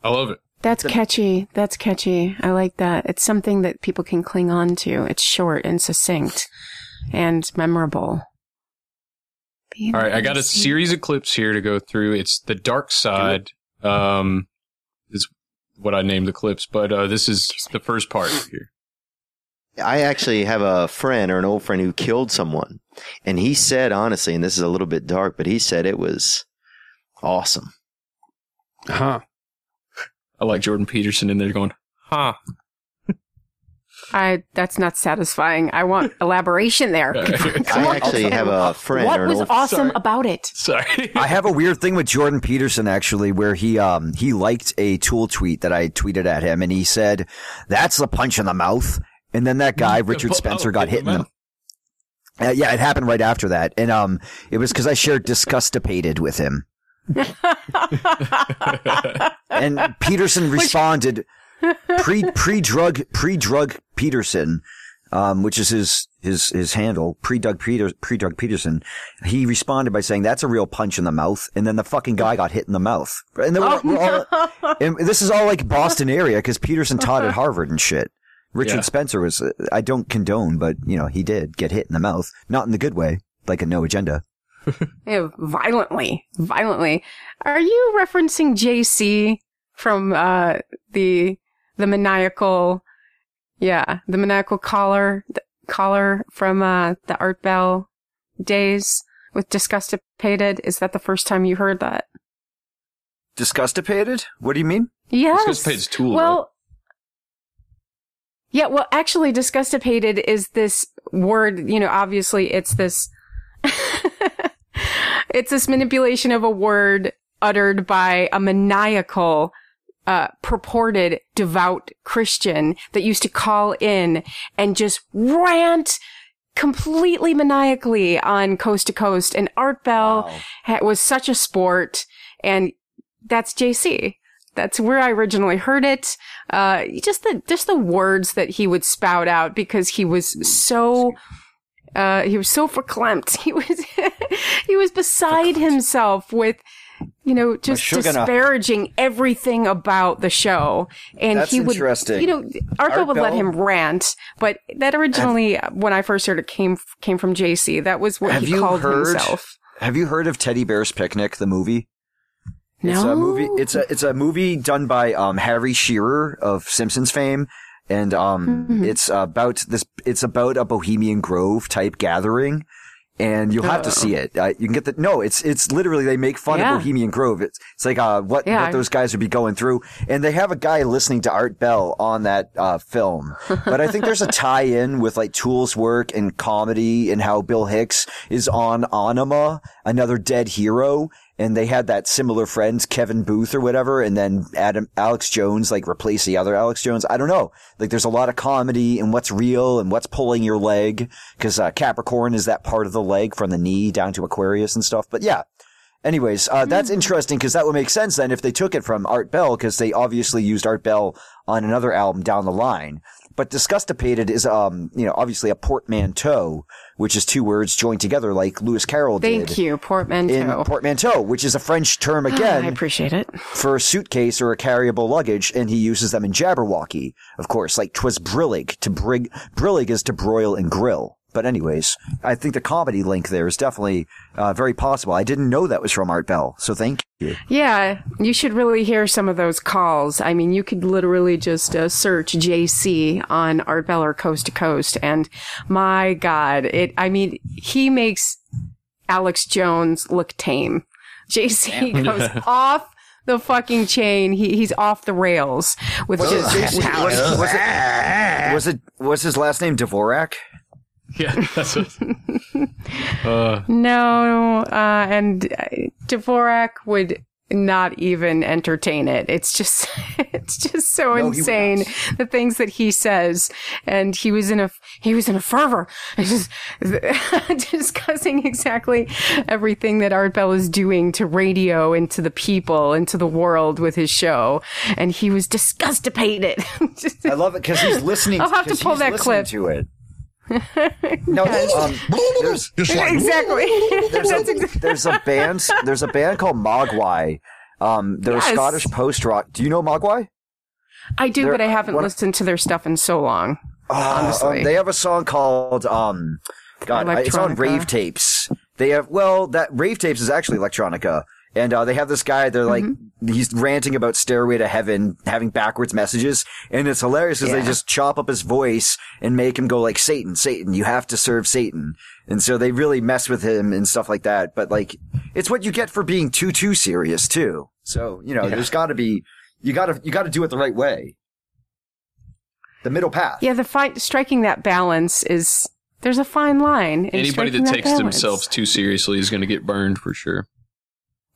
I love it. That's catchy. That's catchy. I like that. It's something that people can cling on to. It's short and succinct and memorable. Beat All right, I got a series of clips here to go through. It's the dark side. Um, is what I named the clips, but uh, this is the first part here. I actually have a friend or an old friend who killed someone, and he said honestly, and this is a little bit dark, but he said it was awesome. Huh. I like Jordan Peterson in there going, huh. I. That's not satisfying. I want elaboration there. I actually have a friend what or an was old awesome Sorry. about it? Sorry. I have a weird thing with Jordan Peterson actually, where he um he liked a tool tweet that I tweeted at him, and he said, "That's the punch in the mouth." And then that guy Richard Oh, Spencer got hit hit in the in the. Uh, yeah, it happened right after that, and um, it was because I shared disgustipated with him, and Peterson responded pre pre drug pre drug Peterson, um, which is his his his handle pre Doug Peter pre Doug Peterson. He responded by saying that's a real punch in the mouth, and then the fucking guy got hit in the mouth. And then we're, we're all, and this is all like Boston area because Peterson taught at Harvard and shit. Richard Yeah. Spencer was I don't condone, but you know he did get hit in the mouth, not in the good way, like a no agenda. Yeah, violently, violently. Are you referencing JC from uh the the maniacal? Yeah, the maniacal caller the caller from uh the Art Bell days with Disgustipated. Is that the first time you heard that? Disgustipated? What do you mean? Yes. Disgustipated's Tool, Well, yeah. Well, actually, disgustipated is this word. You know, obviously, it's this. it's this manipulation of a word uttered by a maniacal, uh, purported devout Christian that used to call in and just rant completely maniacally on coast to coast. And Art Bell ha- was such a sport, and that's JC. That's where I originally heard it. Uh, just the just the words that he would spout out because he was so. Uh, he was so verklempt. He was, he was beside himself with, you know, just disparaging everything about the show. And That's he would, interesting. you know, Bell Art would let him rant, but that originally, when I first heard it, came came from JC. That was what Have he you called heard? himself. Have you heard of Teddy Bear's Picnic, the movie? It's a No. movie. It's a it's a movie done by um, Harry Shearer of Simpsons fame, and um, Mm-hmm. it's about this. It's about a Bohemian Grove type gathering, and you'll have to Uh-oh. see it. Uh, you can get the no. It's it's literally they make fun Yeah. of Bohemian Grove. It's it's like uh what Yeah, what I- those guys would be going through, and they have a guy listening to Art Bell on that uh, film. But I think there's a tie-in with like Tool's work and comedy and how Bill Hicks is on Anima, another dead hero, and they had that similar friends, Kevin Booth or whatever, and then Adam Alex Jones like replace the other Alex Jones. I don't know. Like there's a lot of comedy and what's real and what's pulling your leg because uh, Capricorn is that part of the leg from the knee down to Aquarius and stuff. But yeah. Anyways, uh, that's interesting because that would make sense then if they took it from Art Bell because they obviously used Art Bell on another album down the line. But Disgustipated is, um, you know, obviously a portmanteau, which is two words joined together like Lewis Carroll did. Thank you, portmanteau. In portmanteau, which is a French term again I appreciate it. for a suitcase or a carryable luggage, and he uses them in Jabberwocky, of course, like 'twas brillig. To brig, brillig is to broil and grill. But anyways, I think the comedy link there is definitely uh, very possible. I didn't know that was from Art Bell, so thank you. Yeah, you should really hear some of those calls. I mean, you could literally just uh, search JC on Art Bell or Coast to Coast, and my God, it. I mean, he makes Alex Jones look tame. JC goes off the fucking chain. He he's off the rails with Was, just it, was, was it, was it was his last name Dvorak? Yeah, that's what. Uh, No, uh, and uh, Dvorak would not even entertain it. It's just, it's just so No, insane the things that he says. And he was in a, he was in a fervor, just discussing exactly everything that Art Bell is doing to radio and to the people and to the world with his show. And he was disgustipated. Just- I love it because he's listening. I'll have to 'cause pull that clip. to it. No, um, there's like, exactly. there's a exactly. there's a band there's a band called Mogwai. Um, they're Yes. a Scottish post rock. Do you know Mogwai? I do, They're- but I haven't listened to their stuff in so long. Honestly. Um, they have a song called um, God, it's on Rave Tapes. They have well, that Rave Tapes is actually electronica, and uh, they have this guy. They're like Mm-hmm. he's ranting about Stairway to Heaven having backwards messages, and it's hilarious because they just chop up his voice and make him go like Satan, Satan, you have to serve Satan, and so they really mess with him and stuff like that. But like, it's what you get for being too too serious too. So you know, there's got to be you got to you got to do it the right way. The middle path. Yeah, the fight striking that balance is there's a fine line. in anybody striking that takes balance. themselves too seriously is going to get burned for sure.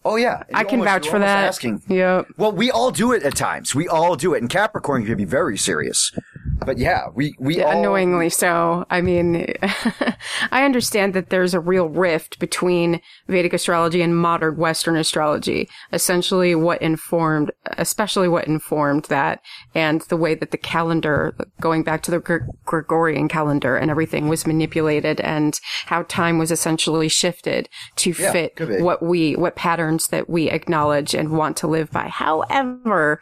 Oh yeah, I can almost- vouch for that. Asking. Yep. Well, we all do it at times. We all do it, and Capricorn can be very serious. But yeah, we we Yeah, all annoyingly so. I mean, I understand that there's a real rift between Vedic astrology and modern Western astrology. Essentially, what informed, especially what informed that, and the way that the calendar, going back to the Gre- Gregorian calendar and everything, was manipulated, and how time was essentially shifted to Yeah, fit what we, what patterns that we acknowledge and want to live by. However,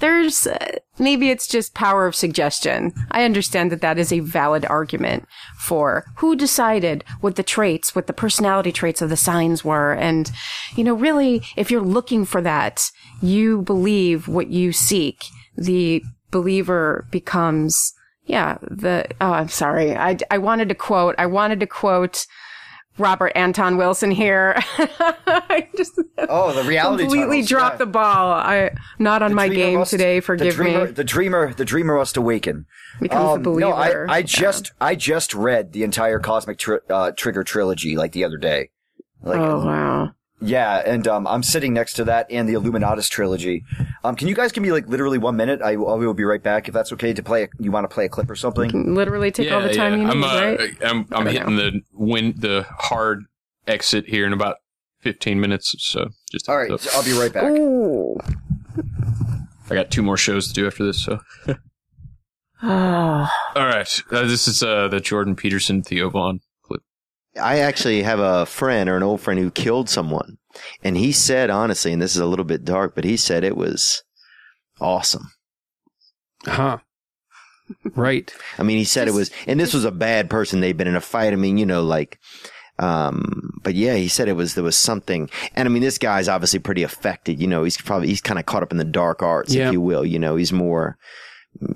there's uh, maybe it's just power of suggestion. I understand that that is a valid argument for who decided what the traits, what the personality traits of the signs were. And, you know, really, if you're looking for that, you believe what you seek. The believer becomes, yeah, the, oh, I'm sorry. I, I wanted to quote, I wanted to quote, Robert Anton Wilson here. I just Oh, the reality completely tunnels, dropped yeah. the ball. I not on The my game must- today. the Forgive dreamer, me. The dreamer, the dreamer must awaken. Becomes the No, believer. I, I just, I just read the entire Cosmic tri- uh, Trigger trilogy like the other day. Like, oh wow. Yeah, and um, I'm sitting next to that and the Illuminatus trilogy. Um, can you guys give me like literally one minute? I, I will be right back if that's okay. To play, a, you want to play a clip or something? Literally take all the time you I'm, need, uh, right? I'm, I'm hitting the win the hard exit here in about 15 minutes. So just All right, so- so I'll be right back. Ooh. I got two more shows to do after this. So Oh. all right, uh, this is uh, the Jordan Peterson Theo Von clip. I actually have a friend or an old friend who killed someone. And he said, honestly, and this is a little bit dark, but he said it was awesome. Huh. Right. I mean, he said it was, and this was a bad person. They'd been in a fight. I mean, you know, like, um, but yeah, he said it was, there was something. And I mean, this guy's obviously pretty affected. You know, he's probably, he's kind of caught up in the dark arts, Yeah. if you will. You know, he's more,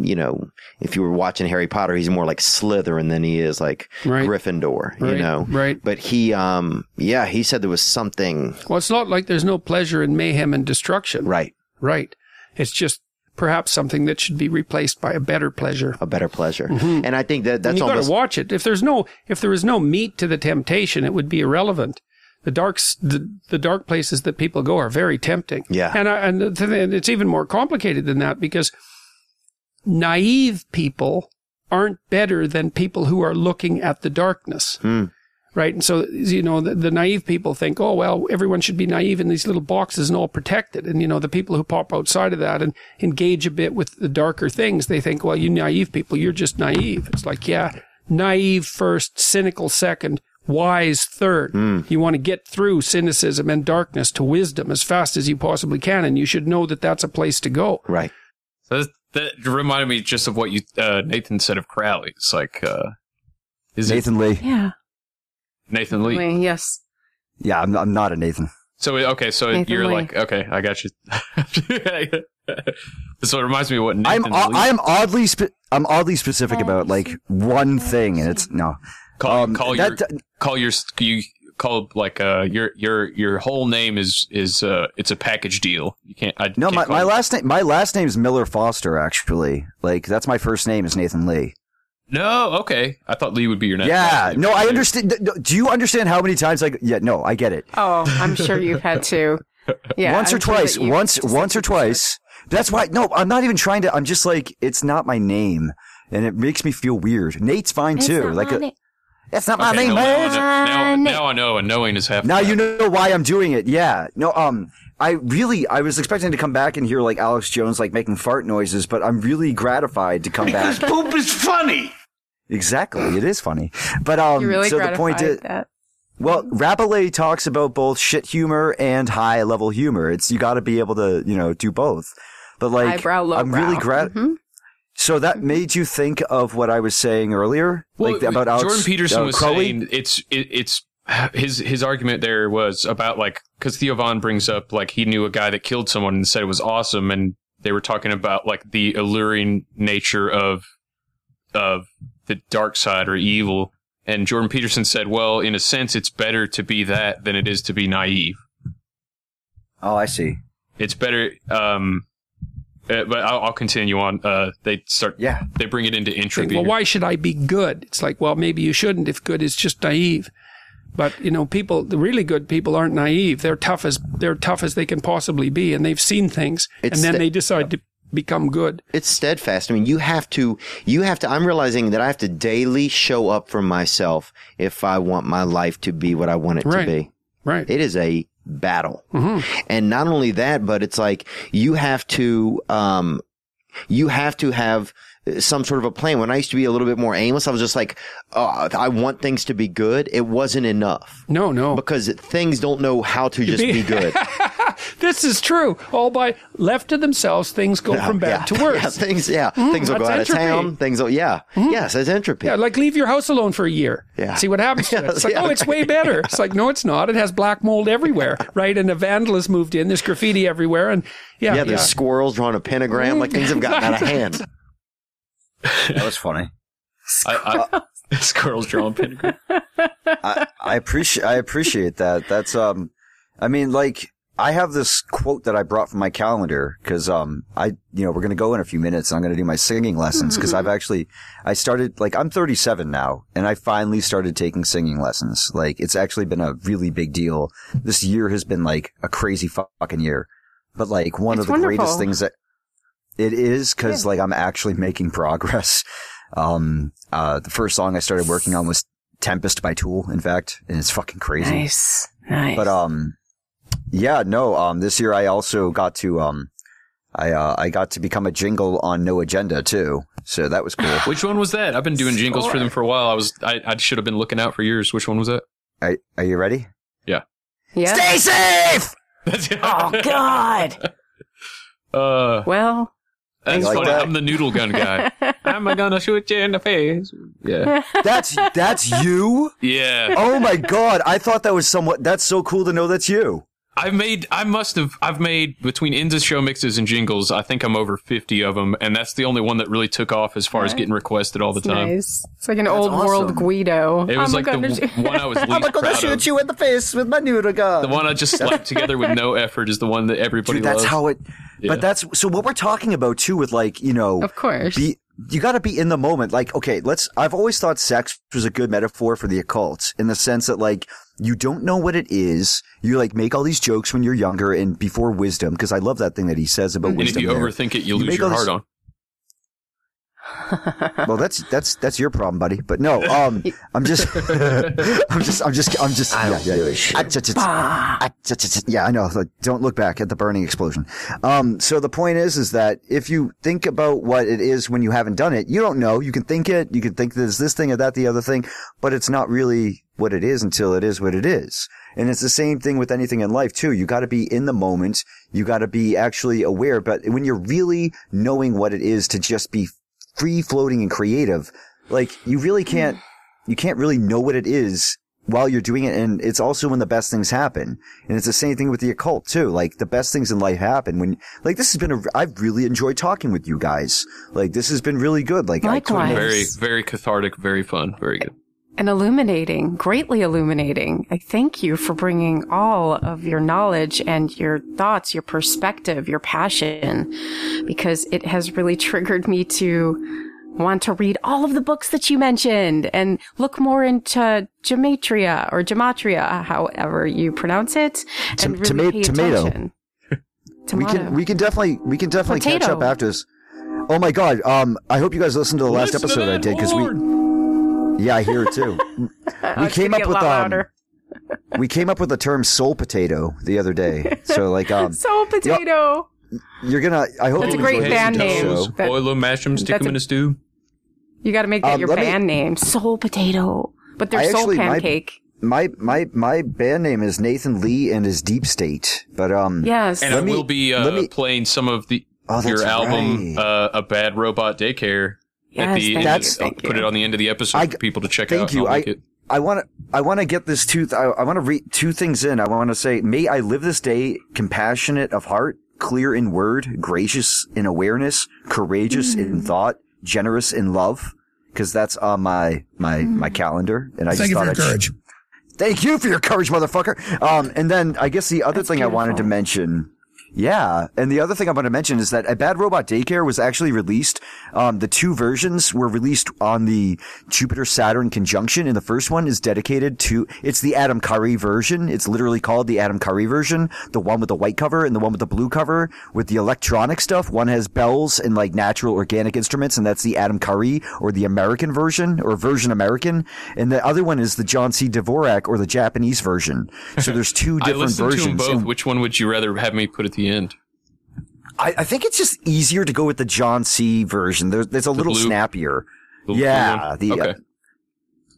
you know, if you were watching Harry Potter, he's more like Slytherin than he is like Right. Gryffindor, you know? right. But he, um, yeah, he said there was something. Well, it's not like there's no pleasure in mayhem and destruction. Right. Right. It's just perhaps something that should be replaced by a better pleasure. A better pleasure. And I think that and that's you got to watch it. If there's no, if there is no meat to the temptation, it would be irrelevant. The darks, the, the dark places that people go are very tempting. Yeah. And I, and thing- it's even more complicated than that because naive people aren't better than people who are looking at the darkness. Hmm. Right. And so, you know, the, the naive people think, oh, well, everyone should be naive in these little boxes and all protected. And, you know, the people who pop outside of that and engage a bit with the darker things, they think, well, you naive people, you're just naive. It's like, yeah, naive first, cynical second, wise third. Hmm. You want to get through cynicism and darkness to wisdom as fast as you possibly can. And you should know that that's a place to go. right. So that, that reminded me just of what you uh, Nathan said of Crowley. It's like uh, is Nathan Lee. Yeah. Nathan Lee? Wait, yes. Yeah, I'm, I'm not a Nathan. So okay, so Nathan you're Lee. like okay, I got you. so it reminds me of what I'm Nathan o- Lee I'm oddly spe- I'm oddly specific about like one thing, and it's no. call, um, call your that- call your you call like uh your your your whole name is is uh it's a package deal. You can't. I No, can't my, my you- last name my last name is Miller Foster. Actually, like that's my first name is Nathan Lee. No, okay. I thought Lee would be your name. Yeah, no, I understand. th- th- Do you understand how many times I? Yeah, no, I get it. Oh, I'm sure you've had to. Yeah. once or I'm sure twice, that once once or twice. That's why. No, I'm not even trying to. I'm just like it's not my name, and it makes me feel weird. Nate's fine It's too. not like my a, name. That's not my name, no, now, I man. know, now, now I know, and knowing is half. Now the you know why I'm doing it. Yeah. No, um, I really, I was expecting to come back and hear like Alex Jones like making fart noises, but I'm really gratified to come back. Because poop is funny. exactly. It is funny. But, um, You're really so the point is, that. well, Rabelais talks about both shit humor and high level humor. It's, you gotta be able to, you know, do both. But like, Highbrow. I'm really grat. Mhm. So that made you think of what I was saying earlier? Well, like about Alex Jordan Peterson uh, was Crowley? saying it's it, it's his his argument there was about like because Theo Von brings up like he knew a guy that killed someone and said it was awesome, and they were talking about like the alluring nature of of the dark side or evil. And Jordan Peterson said, "Well, in a sense, it's better to be that than it is to be naive. Oh, I see. It's better." Um, uh, but I'll, I'll continue on. Uh, they start. Yeah. They bring it into think, entropy. well, why should I be good? It's like, well, maybe you shouldn't if good is just naive. But you know, people, the really good people aren't naive. They're tough as they're tough as they can possibly be, and they've seen things, It's and then the- they decide to become good. it's steadfast. I mean, you have to, you have to, I'm realizing that I have to daily show up for myself if I want my life to be what I want it Right. to be. Right. It is a battle. Mhm. And not only that, but it's like you have to, um, you have to have some sort of a plan. When I used to be a little bit more aimless, I was just like, oh, I want things to be good. It wasn't enough No, no. because things don't know how to just be- be good. This is true. All by left to themselves, things go Yeah, from bad yeah, to worse. Yeah, things, yeah, Mm, things will go out entropy. of town. Things will, yeah, yes, it's entropy. Yeah, like leave your house alone for a year. Yeah. See what happens to it. It's like, Yeah, oh, it's way better. It's like, no, it's not. It has black mold everywhere, right? And a vandal has moved in. There's graffiti everywhere. And yeah, yeah, there's squirrels drawing a pentagram. Like things have gotten out of hand. That was funny. I, I, squirrels drawing pentagram. I, I appreciate I appreciate that. That's um, I mean, like I have this quote that I brought from my calendar because um, I you know we're gonna go in a few minutes. and I'm gonna do my singing lessons because I've actually I started like I'm 37 now and I finally started taking singing lessons. Like it's actually been a really big deal. This year has been like a crazy fucking year, but like one It's of the wonderful. greatest things that it is because like I'm actually making progress. Um, uh, the first song I started working on was Tempest by Tool, in fact, and it's fucking crazy. Nice. Nice. But, um, yeah, no, um, this year I also got to, um, I, uh, I got to become a jingle on No Agenda too. So that was cool. Which one was that? I've been doing jingles for them for a while. I was I, I should have been looking out for yours. Which one was that? Are, are you ready? Yeah. yeah. Stay safe! Oh God. Uh, Well, that's like funny. that? I'm the noodle gun guy. I'm gonna shoot you in the face. Yeah. That's, that's you? Yeah. Oh my god. I thought that was somewhat, that's so cool to know that's you. I've made, I must have, I've made between ends of show mixes and jingles, I think I'm over 50 of them, and that's the only one that really took off as far as getting requested all the time. nice. It's like an old world. Guido. It was I'm like the gonna w- one I was least I'm gonna proud of. you in the face with my noodle gun. The one I just slapped together with no effort is the one that everybody Dude, that's loves. how it. Yeah. But that's so what we're talking about too. With like you know, Of course. be you got to be in the moment. Like okay, let's. I've always thought sex was a good metaphor for the occult in the sense that like you don't know what it is. You like make all these jokes when you're younger and before wisdom because I love that thing that he says about and if wisdom. you there. overthink it, you, lose your heart on. Well, that's that's that's your problem, buddy. But no, um, I'm just, I'm just, I'm just, I'm just. yeah, yeah, yeah. Ah. Ah. Yeah, I know. Like, don't look back at the burning explosion. Um, so the point is, is that if you think about what it is when you haven't done it, you don't know. You can think it. You can think there's this thing or that, the other thing, but it's not really what it is until it is what it is. And it's the same thing with anything in life too. You got to be in the moment. You got to be actually aware. But when you're really knowing what it is to just be free floating and creative, like you really can't, you can't really know what it is while you're doing it. And it's also when the best things happen. And it's the same thing with the occult too. Like the best things in life happen when, like this has been a, I've really enjoyed talking with you guys. Like this has been really good. Like I couldn't- Very, very cathartic, very fun, very good. And illuminating, greatly illuminating. I thank you for bringing all of your knowledge and your thoughts, your perspective, your passion, because it has really triggered me to want to read all of the books that you mentioned and look more into gematria or gematria, however you pronounce it, and really toma- pay tomato. attention. we can, we can definitely, we can definitely catch up after this. Oh my God. Um, I hope you guys listened to the last Listen to episode I did because Lord. we, yeah, I hear it too. we came up with, um, we came up with the term soul potato the other day. So like, um, Soul potato. you're gonna, I hope That's a great band name. show. That- Boil them, mash them, stick them a- in a stew. You got to make that Um, your let me- band name. Soul potato. But they're I soul actually- my- pancake. My, my, my band name is Nathan Lee and his Deep State, but, um, yes. And I me, will be uh, me- playing some of the Oh, your album, right. uh, "A Bad Robot Daycare." At Yes, the end, That's- I'll thank put you. it on the end of the episode I- for people to check thank out. you. I'll I- it. I want to I want to get this two th- I, I want to read two things in. I want to say, may I live this day compassionate of heart, clear in word, gracious in awareness, courageous Mm. in thought, generous in love, because that's on my my Mm. my calendar. And I Thank just you for thought your I'd- courage. Thank you for your courage, motherfucker. Um, and then I guess the other That's thing I wanted to mention. Yeah, and the other thing I want to mention is that A Bad Robot Daycare was actually released. Um, the two versions were released on the Jupiter Saturn conjunction, and the first one is dedicated to. It's the Adam Curry version. It's literally called the Adam Curry version. The one with the white cover and the one with the blue cover with the electronic stuff. One has bells and like natural organic instruments, and that's the Adam Curry or the American version or version American. And the other one is the John C. Dvorak or the Japanese version. So there's two different versions. both. and- Which one would you rather have me put at the end? I, I think it's just easier to go with the John C. version. There's, it's a little blue- snappier. The yeah, one? the uh, okay.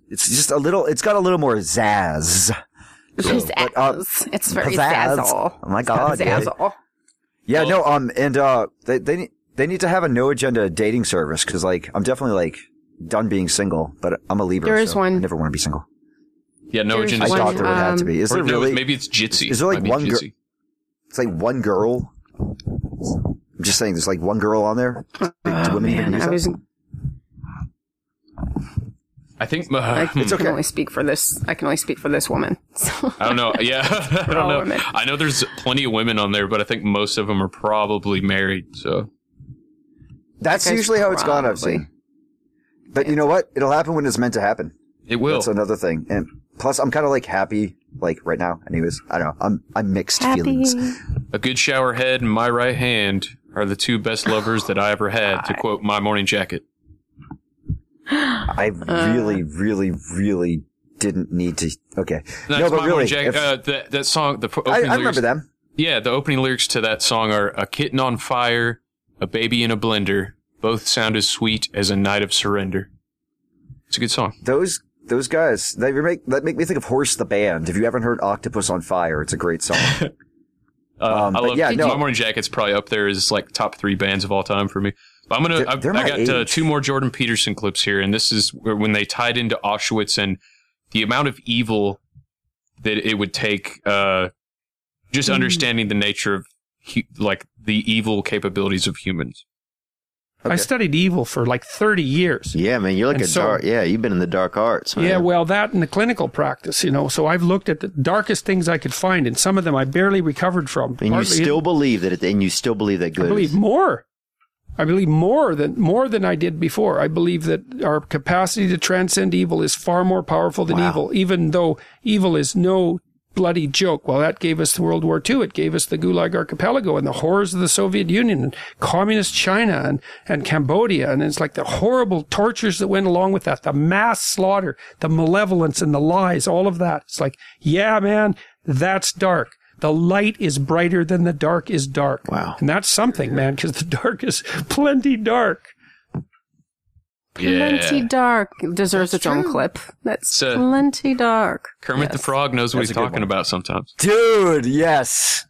it's just a little. It's got a little more zazz. Pizzazz. it's very pizzazz. zazzle. Oh my God, yeah. Zazzle. Yeah, no, um, and uh, they they need they need to have a no agenda dating service because like I'm definitely like done being single, but I'm a Libra. There is so one. I never want to be single. Yeah, no There's agenda. I thought there would have to um, be. Is Or there no, really? maybe it's Jitsi. Is there like one girl? Jitsi. It's like one girl. I'm just saying, there's like one girl on there. Do women even Man, use I that? was. I think uh, I can only speak for this. I can only speak for this woman. So I don't know. Yeah, I don't know. women. I know there's plenty of women on there, but I think most of them are probably married. So That's Guy's usually how it's gone. I've seen. But you know what? It'll happen when it's meant to happen. it will. That's another thing. And plus, I'm kind of like happy, like right now. Anyways, I don't know. I'm I'm mixed feelings. A good shower head and my right hand are the two best lovers that I ever had. To quote my morning jacket. I really, really, really didn't need to. Okay, That's no, but my really, morning jacket. if- uh, that that song. The pro- I, I lyrics, remember them. Yeah, the opening lyrics to that song are "A kitten on fire, a baby in a blender. Both sound as sweet as a night of surrender." It's a good song. Those those guys they make that make me think of Horse the band. If you haven't heard Octopus on Fire, it's a great song. Uh, Um, I love yeah, no. My Morning Jacket's probably up there as like top three bands of all time for me. But I'm gonna. They're- I, they're I got uh, two more Jordan Peterson clips here, and this is when they tied into Auschwitz and the amount of evil that it would take. Uh, just Hmm. understanding the nature of like the evil capabilities of humans. I studied evil for like 30 years. Yeah, man, you're like And a so- dark. Yeah, you've been in the dark arts. Man. Yeah, well, that and the clinical practice, you know. So I've looked at the darkest things I could find, and some of them I barely recovered from. and you still believe that, it, and you still believe that good. I believe more. I believe more than more than I did before. I believe that our capacity to transcend evil is far more powerful than evil, even though evil is no bloody joke. Well, that gave us World War II. It gave us the Gulag Archipelago and the horrors of the Soviet Union and communist China and, and Cambodia. And it's like the horrible tortures that went along with that, the mass slaughter, the malevolence and the lies, all of that. It's like, yeah, man, that's dark. The light is brighter than the dark is dark. Wow. And that's something, man, because the dark is plenty dark. Plenty dark deserves its own clip. That's So- plenty dark. Kermit the Frog knows what That's he's talking one. about sometimes. Dude, yes.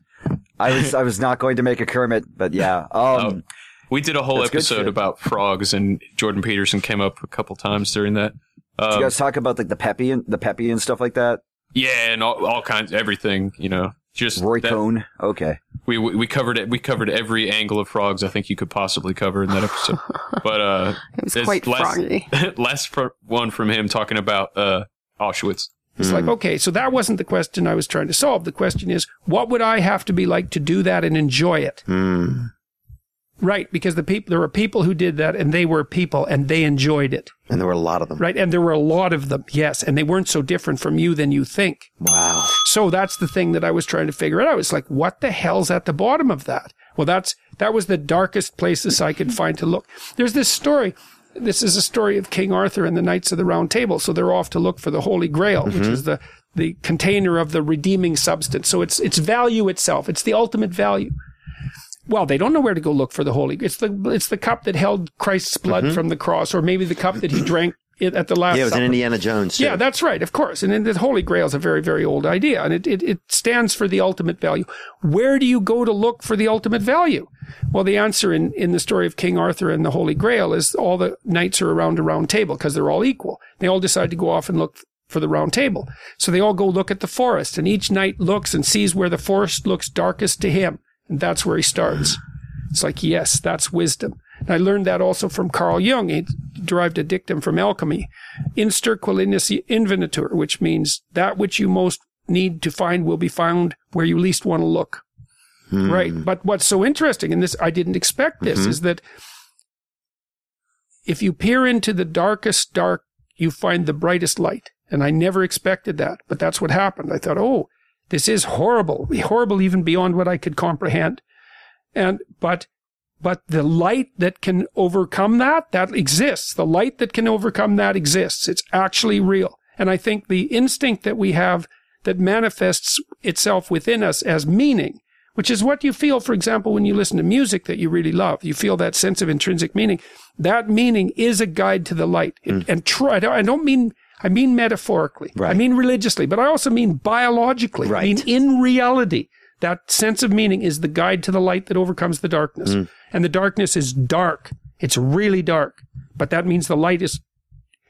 I was I was not going to make a Kermit, but yeah. Um, We did a whole That's episode about frogs, and Jordan Peterson came up a couple times during that. did Um, you guys talk about like the Pepe and the Pepe and stuff like that? yeah, and all, all kinds, everything. You know, just Roy that- Cohn. Okay. We, we we covered it. We covered every angle of frogs I think you could possibly cover in that episode. But uh, It was quite last, froggy. last fr- one from him talking about uh Auschwitz. It's like, okay, so that wasn't the question I was trying to solve. The question is, what would I have to be like to do that and enjoy it? Right, because the people there were people who did that and they were people and they enjoyed it. and there were a lot of them. Right, and there were a lot of them. Yes, and they weren't so different from you than you think. Wow. So that's the thing that I was trying to figure out. It's like, what the hell's at the bottom of that? Well, that's that was the darkest places I could find to look. There's this story. This is a story of King Arthur and the Knights of the Round Table. So they're off to look for the Holy Grail, which mm-hmm. is the the container of the redeeming substance. So it's it's value itself. It's the ultimate value. Well, they don't know where to go look for the holy. It's the it's the cup that held Christ's blood mm-hmm. from the cross, or maybe the cup that he drank at the last. Yeah, it was in Indiana Jones. Too. Yeah, that's right, of course. And then the Holy Grail is a very, very old idea, and it, it, it stands for the ultimate value. Where do you go to look for the ultimate value? Well, the answer in, in the story of King Arthur and the Holy Grail is all the knights are around a round table because they're all equal. They all decide to go off and look for the round table. So they all go look at the forest, and each knight looks and sees where the forest looks darkest to him, and that's where he starts. It's like, yes, that's wisdom. And I learned that also from Carl Jung. He derived a dictum from alchemy. In sterquiliniis invenitur, which means that which you most need to find will be found where you least want to look. Hmm. Right. But what's so interesting, and this, I didn't expect this, mm-hmm. is that if you peer into the darkest dark, you find the brightest light. And I never expected that, but that's what happened. I thought, oh, this is horrible, horrible even beyond what I could comprehend. And, but, but the light that can overcome that, that exists. The light that can overcome that exists. It's actually real. And I think the instinct that we have that manifests itself within us as meaning, which is what you feel, for example, when you listen to music that you really love. You feel that sense of intrinsic meaning. That meaning is a guide to the light. It- mm. And try, I don't mean, I mean metaphorically. Right. I mean religiously, but I also mean biologically. Right. I mean in reality. That sense of meaning is the guide to the light that overcomes the darkness. Mm. And the darkness is dark. It's really dark. But that means the light is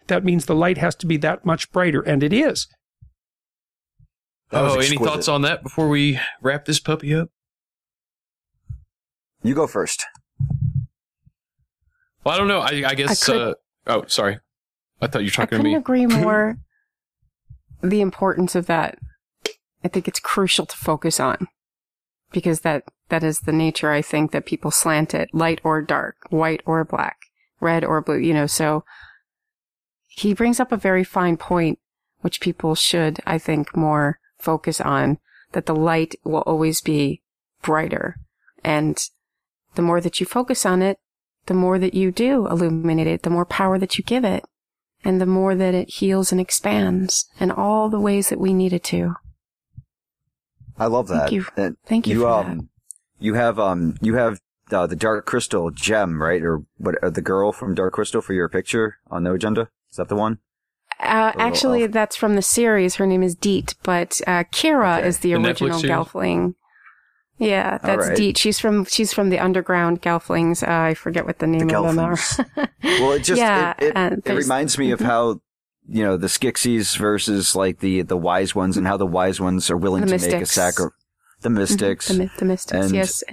that means the light has to be that much brighter, and it is. Oh, any thoughts on that before we wrap this puppy up? You go first. Well, I don't know. I, I guess. could- uh, oh, sorry. I thought you were talking to couldn't me. agree more. the importance of that, I think it's crucial to focus on because that that is the nature. I think that people slant it, light or dark, white or black, red or blue. You know, so he brings up a very fine point, which people should, I think, more focus on. That the light will always be brighter, and the more that you focus on it, the more that you do illuminate it, the more power that you give it and the more that it heals and expands in all the ways that we need it to. I love that. Thank you. And Thank you for um, you have um, you have uh, the Dark Crystal gem, right? Or what? Uh, the girl from Dark Crystal for your picture on No Agenda. Is that the one? Uh, little actually, that's from the series. Her name is Deet, but uh, Kira is the The Netflix original series? Gelfling. Yeah, that's right. Deet. She's from she's from the underground Gelflings. Uh, I forget what the name The of them are. Well, it just yeah, it, it, uh, it reminds me of how you know the Skeksis versus like the the wise ones, and how the wise ones are willing The to make a sacrifice. The mystics. the, my- the mystics. And- yes,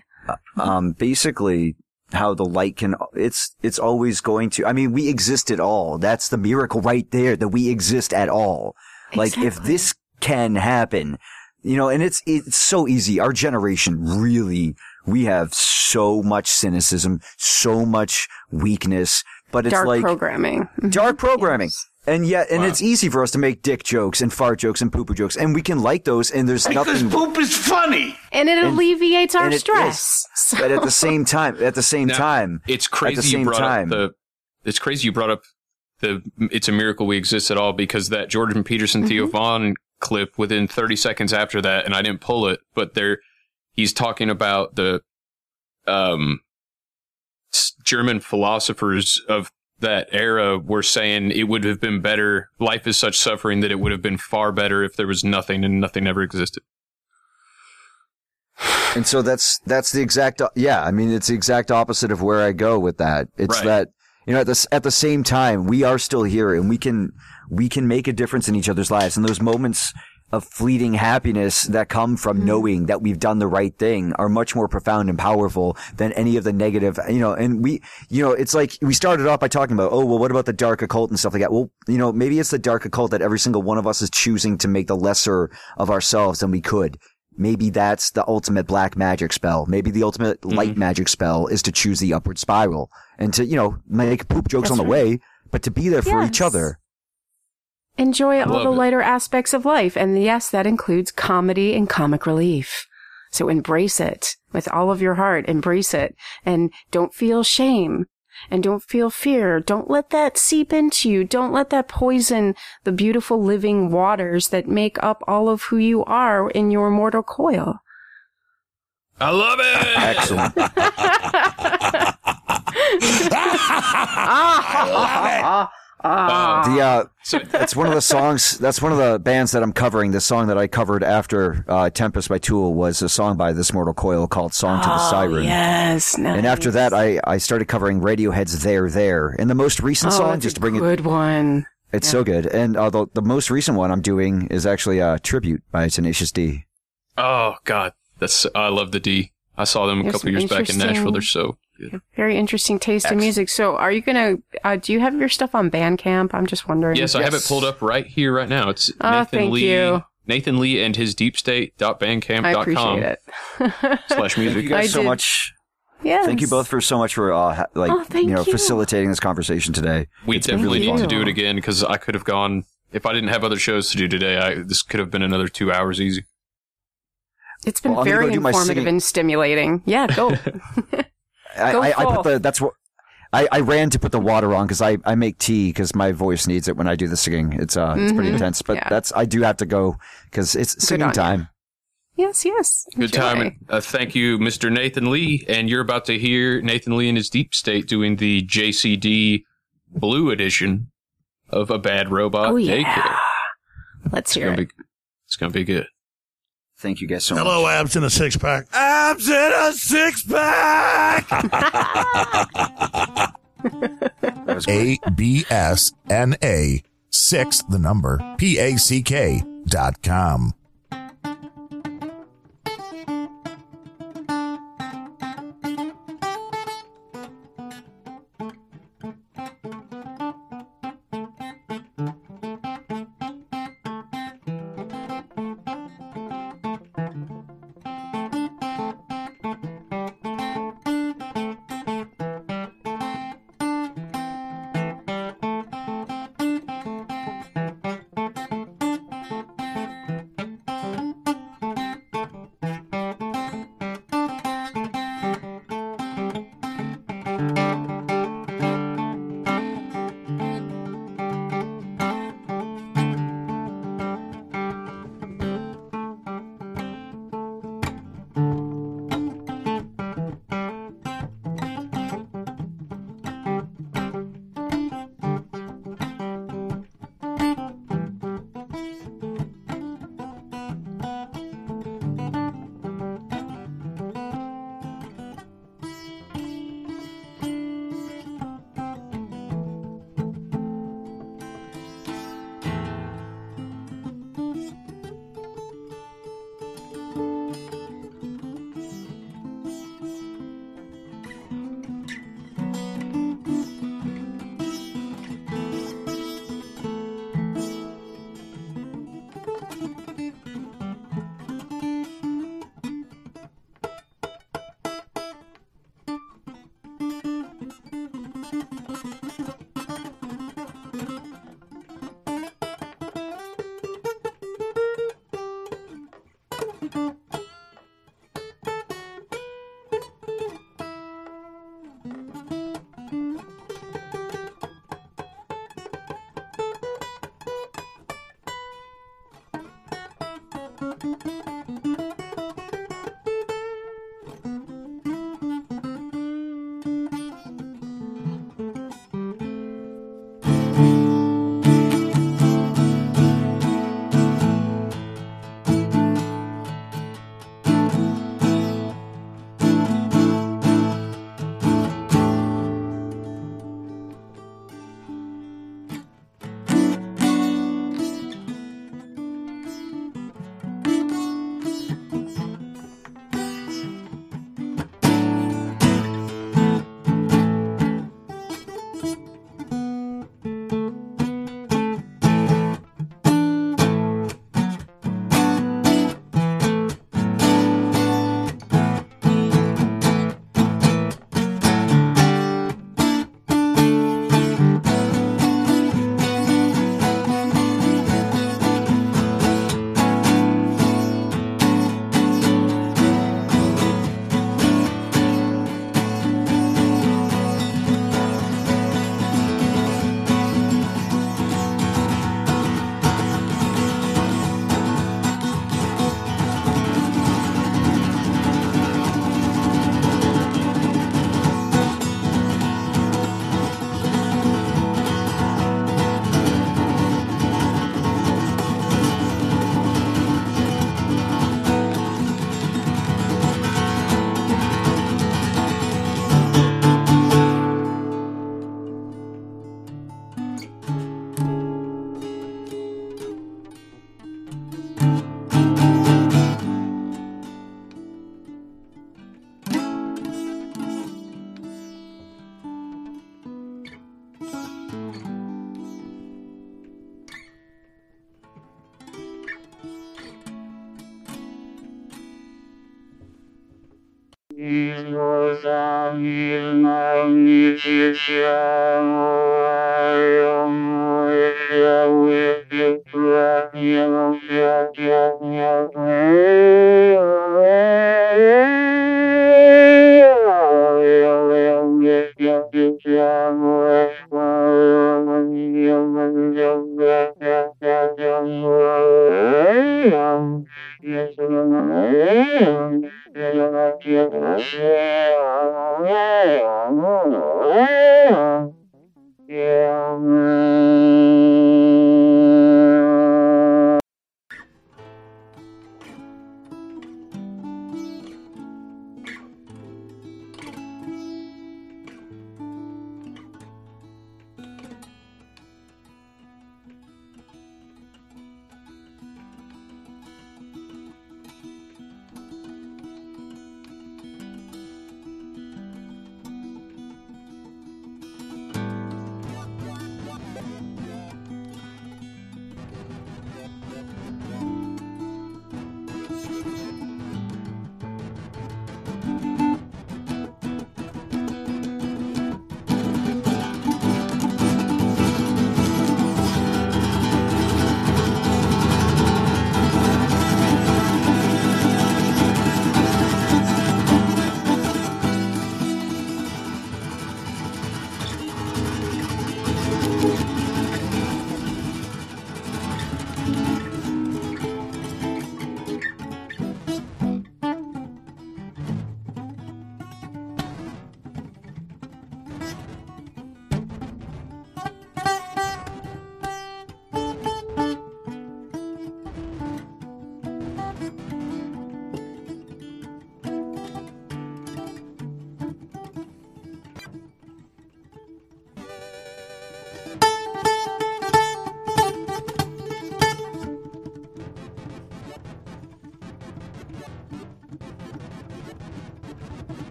um, basically how the light can, it's, it's always going to, I mean, we exist at all. That's the miracle right there that we exist at all. Like if this can happen, you know, and it's, it's so easy. Our generation really, we have so much cynicism, so much weakness, but it's dark like programming. Mhm. dark programming. And yet, and Wow. it's easy for us to make dick jokes and fart jokes and poo poo jokes, and we can like those, and there's Because nothing. poop is funny. and it alleviates our and stress. So- But at the same time, at the same Now, time, It's crazy. at the crazy you same brought time, up the. It's crazy you brought up the. It's a miracle we exist at all because that Jordan Peterson Theo Mm-hmm. Von clip within 30 seconds after that, and I didn't pull it, but there, he's talking about the, um, German philosophers of that era were saying it would have been better. Life is such suffering that it would have been far better if there was nothing and nothing ever existed. And so that's that's the exact yeah. I mean, it's the exact opposite of where I go with that. It's Right. that you know at the at the same time we are still here and we can we can make a difference in each other's lives. And those moments of fleeting happiness that come from mm-hmm. knowing that we've done the right thing are much more profound and powerful than any of the negative. You know, and we you know it's like we started off by talking about oh well what about the dark occult and stuff like that. Well, you know maybe it's the dark occult that every single one of us is choosing to make the lesser of ourselves than we could maybe that's the ultimate black magic spell. Maybe the ultimate mm-hmm. light magic spell is to choose the upward spiral and to, you know, make poop jokes That's on the right. way, but to be there for each other. Enjoy all Love the it. lighter aspects of life. And yes, that includes comedy and comic relief. So embrace it with all of your heart. Embrace it and don't feel shame and don't feel fear. Don't let that seep into you. Don't let that poison the beautiful living waters that make up all of who you are in your mortal coil. I love it. Excellent. Wow. the, uh, it's one of the songs, that's one of the bands that I'm covering. The song that I covered after, uh, Tempest by Tool was a song by This Mortal Coil called Song to the Oh, Siren. yes. nice. And after that, I, I started covering Radiohead's There There. And the most recent oh, song, that's just a to bring it, good one. it's so good. And, uh, the, the most recent one I'm doing is actually a tribute by Tenacious D. Oh God, that's I love the D. I saw them a There's couple years back in Nashville. They're so good. Very interesting taste in music. So, are you gonna? Uh, do you have your stuff on Bandcamp? I'm just wondering. Yes, I have it pulled up right here, right now. It's Oh, Nathan thank Lee. you. Nathan Lee and his deep state I bandcamp.com appreciate it. slash Thank you guys I so did. much. Yes. Thank you both for so much for uh, ha- like Oh, you know you. facilitating this conversation today. We It's been definitely really need to do it again because I could have gone if I didn't have other shows to do today. I this could have been another two hours easy. It's been Well, very go informative and stimulating. Yeah, go. I, I, I put the that's what I, I ran to put the water on because I, I make tea because my voice needs it when I do the singing. It's uh it's pretty Mhm. intense, but Yeah. that's I do have to go because it's singing on you. time. yes, yes. Good Enjoy. time. and, Uh, thank you, Mr. Nathan Lee. And you're about to hear Nathan Lee in his deep state doing the JCD Blue Edition of a bad robot Oh, yeah. daycare. Let's It's hear gonna it. be it's gonna be good. Thank you guys so much. Hello, abs in a six pack. Abs in a six pack. A B S N A six the number P A C K dot com.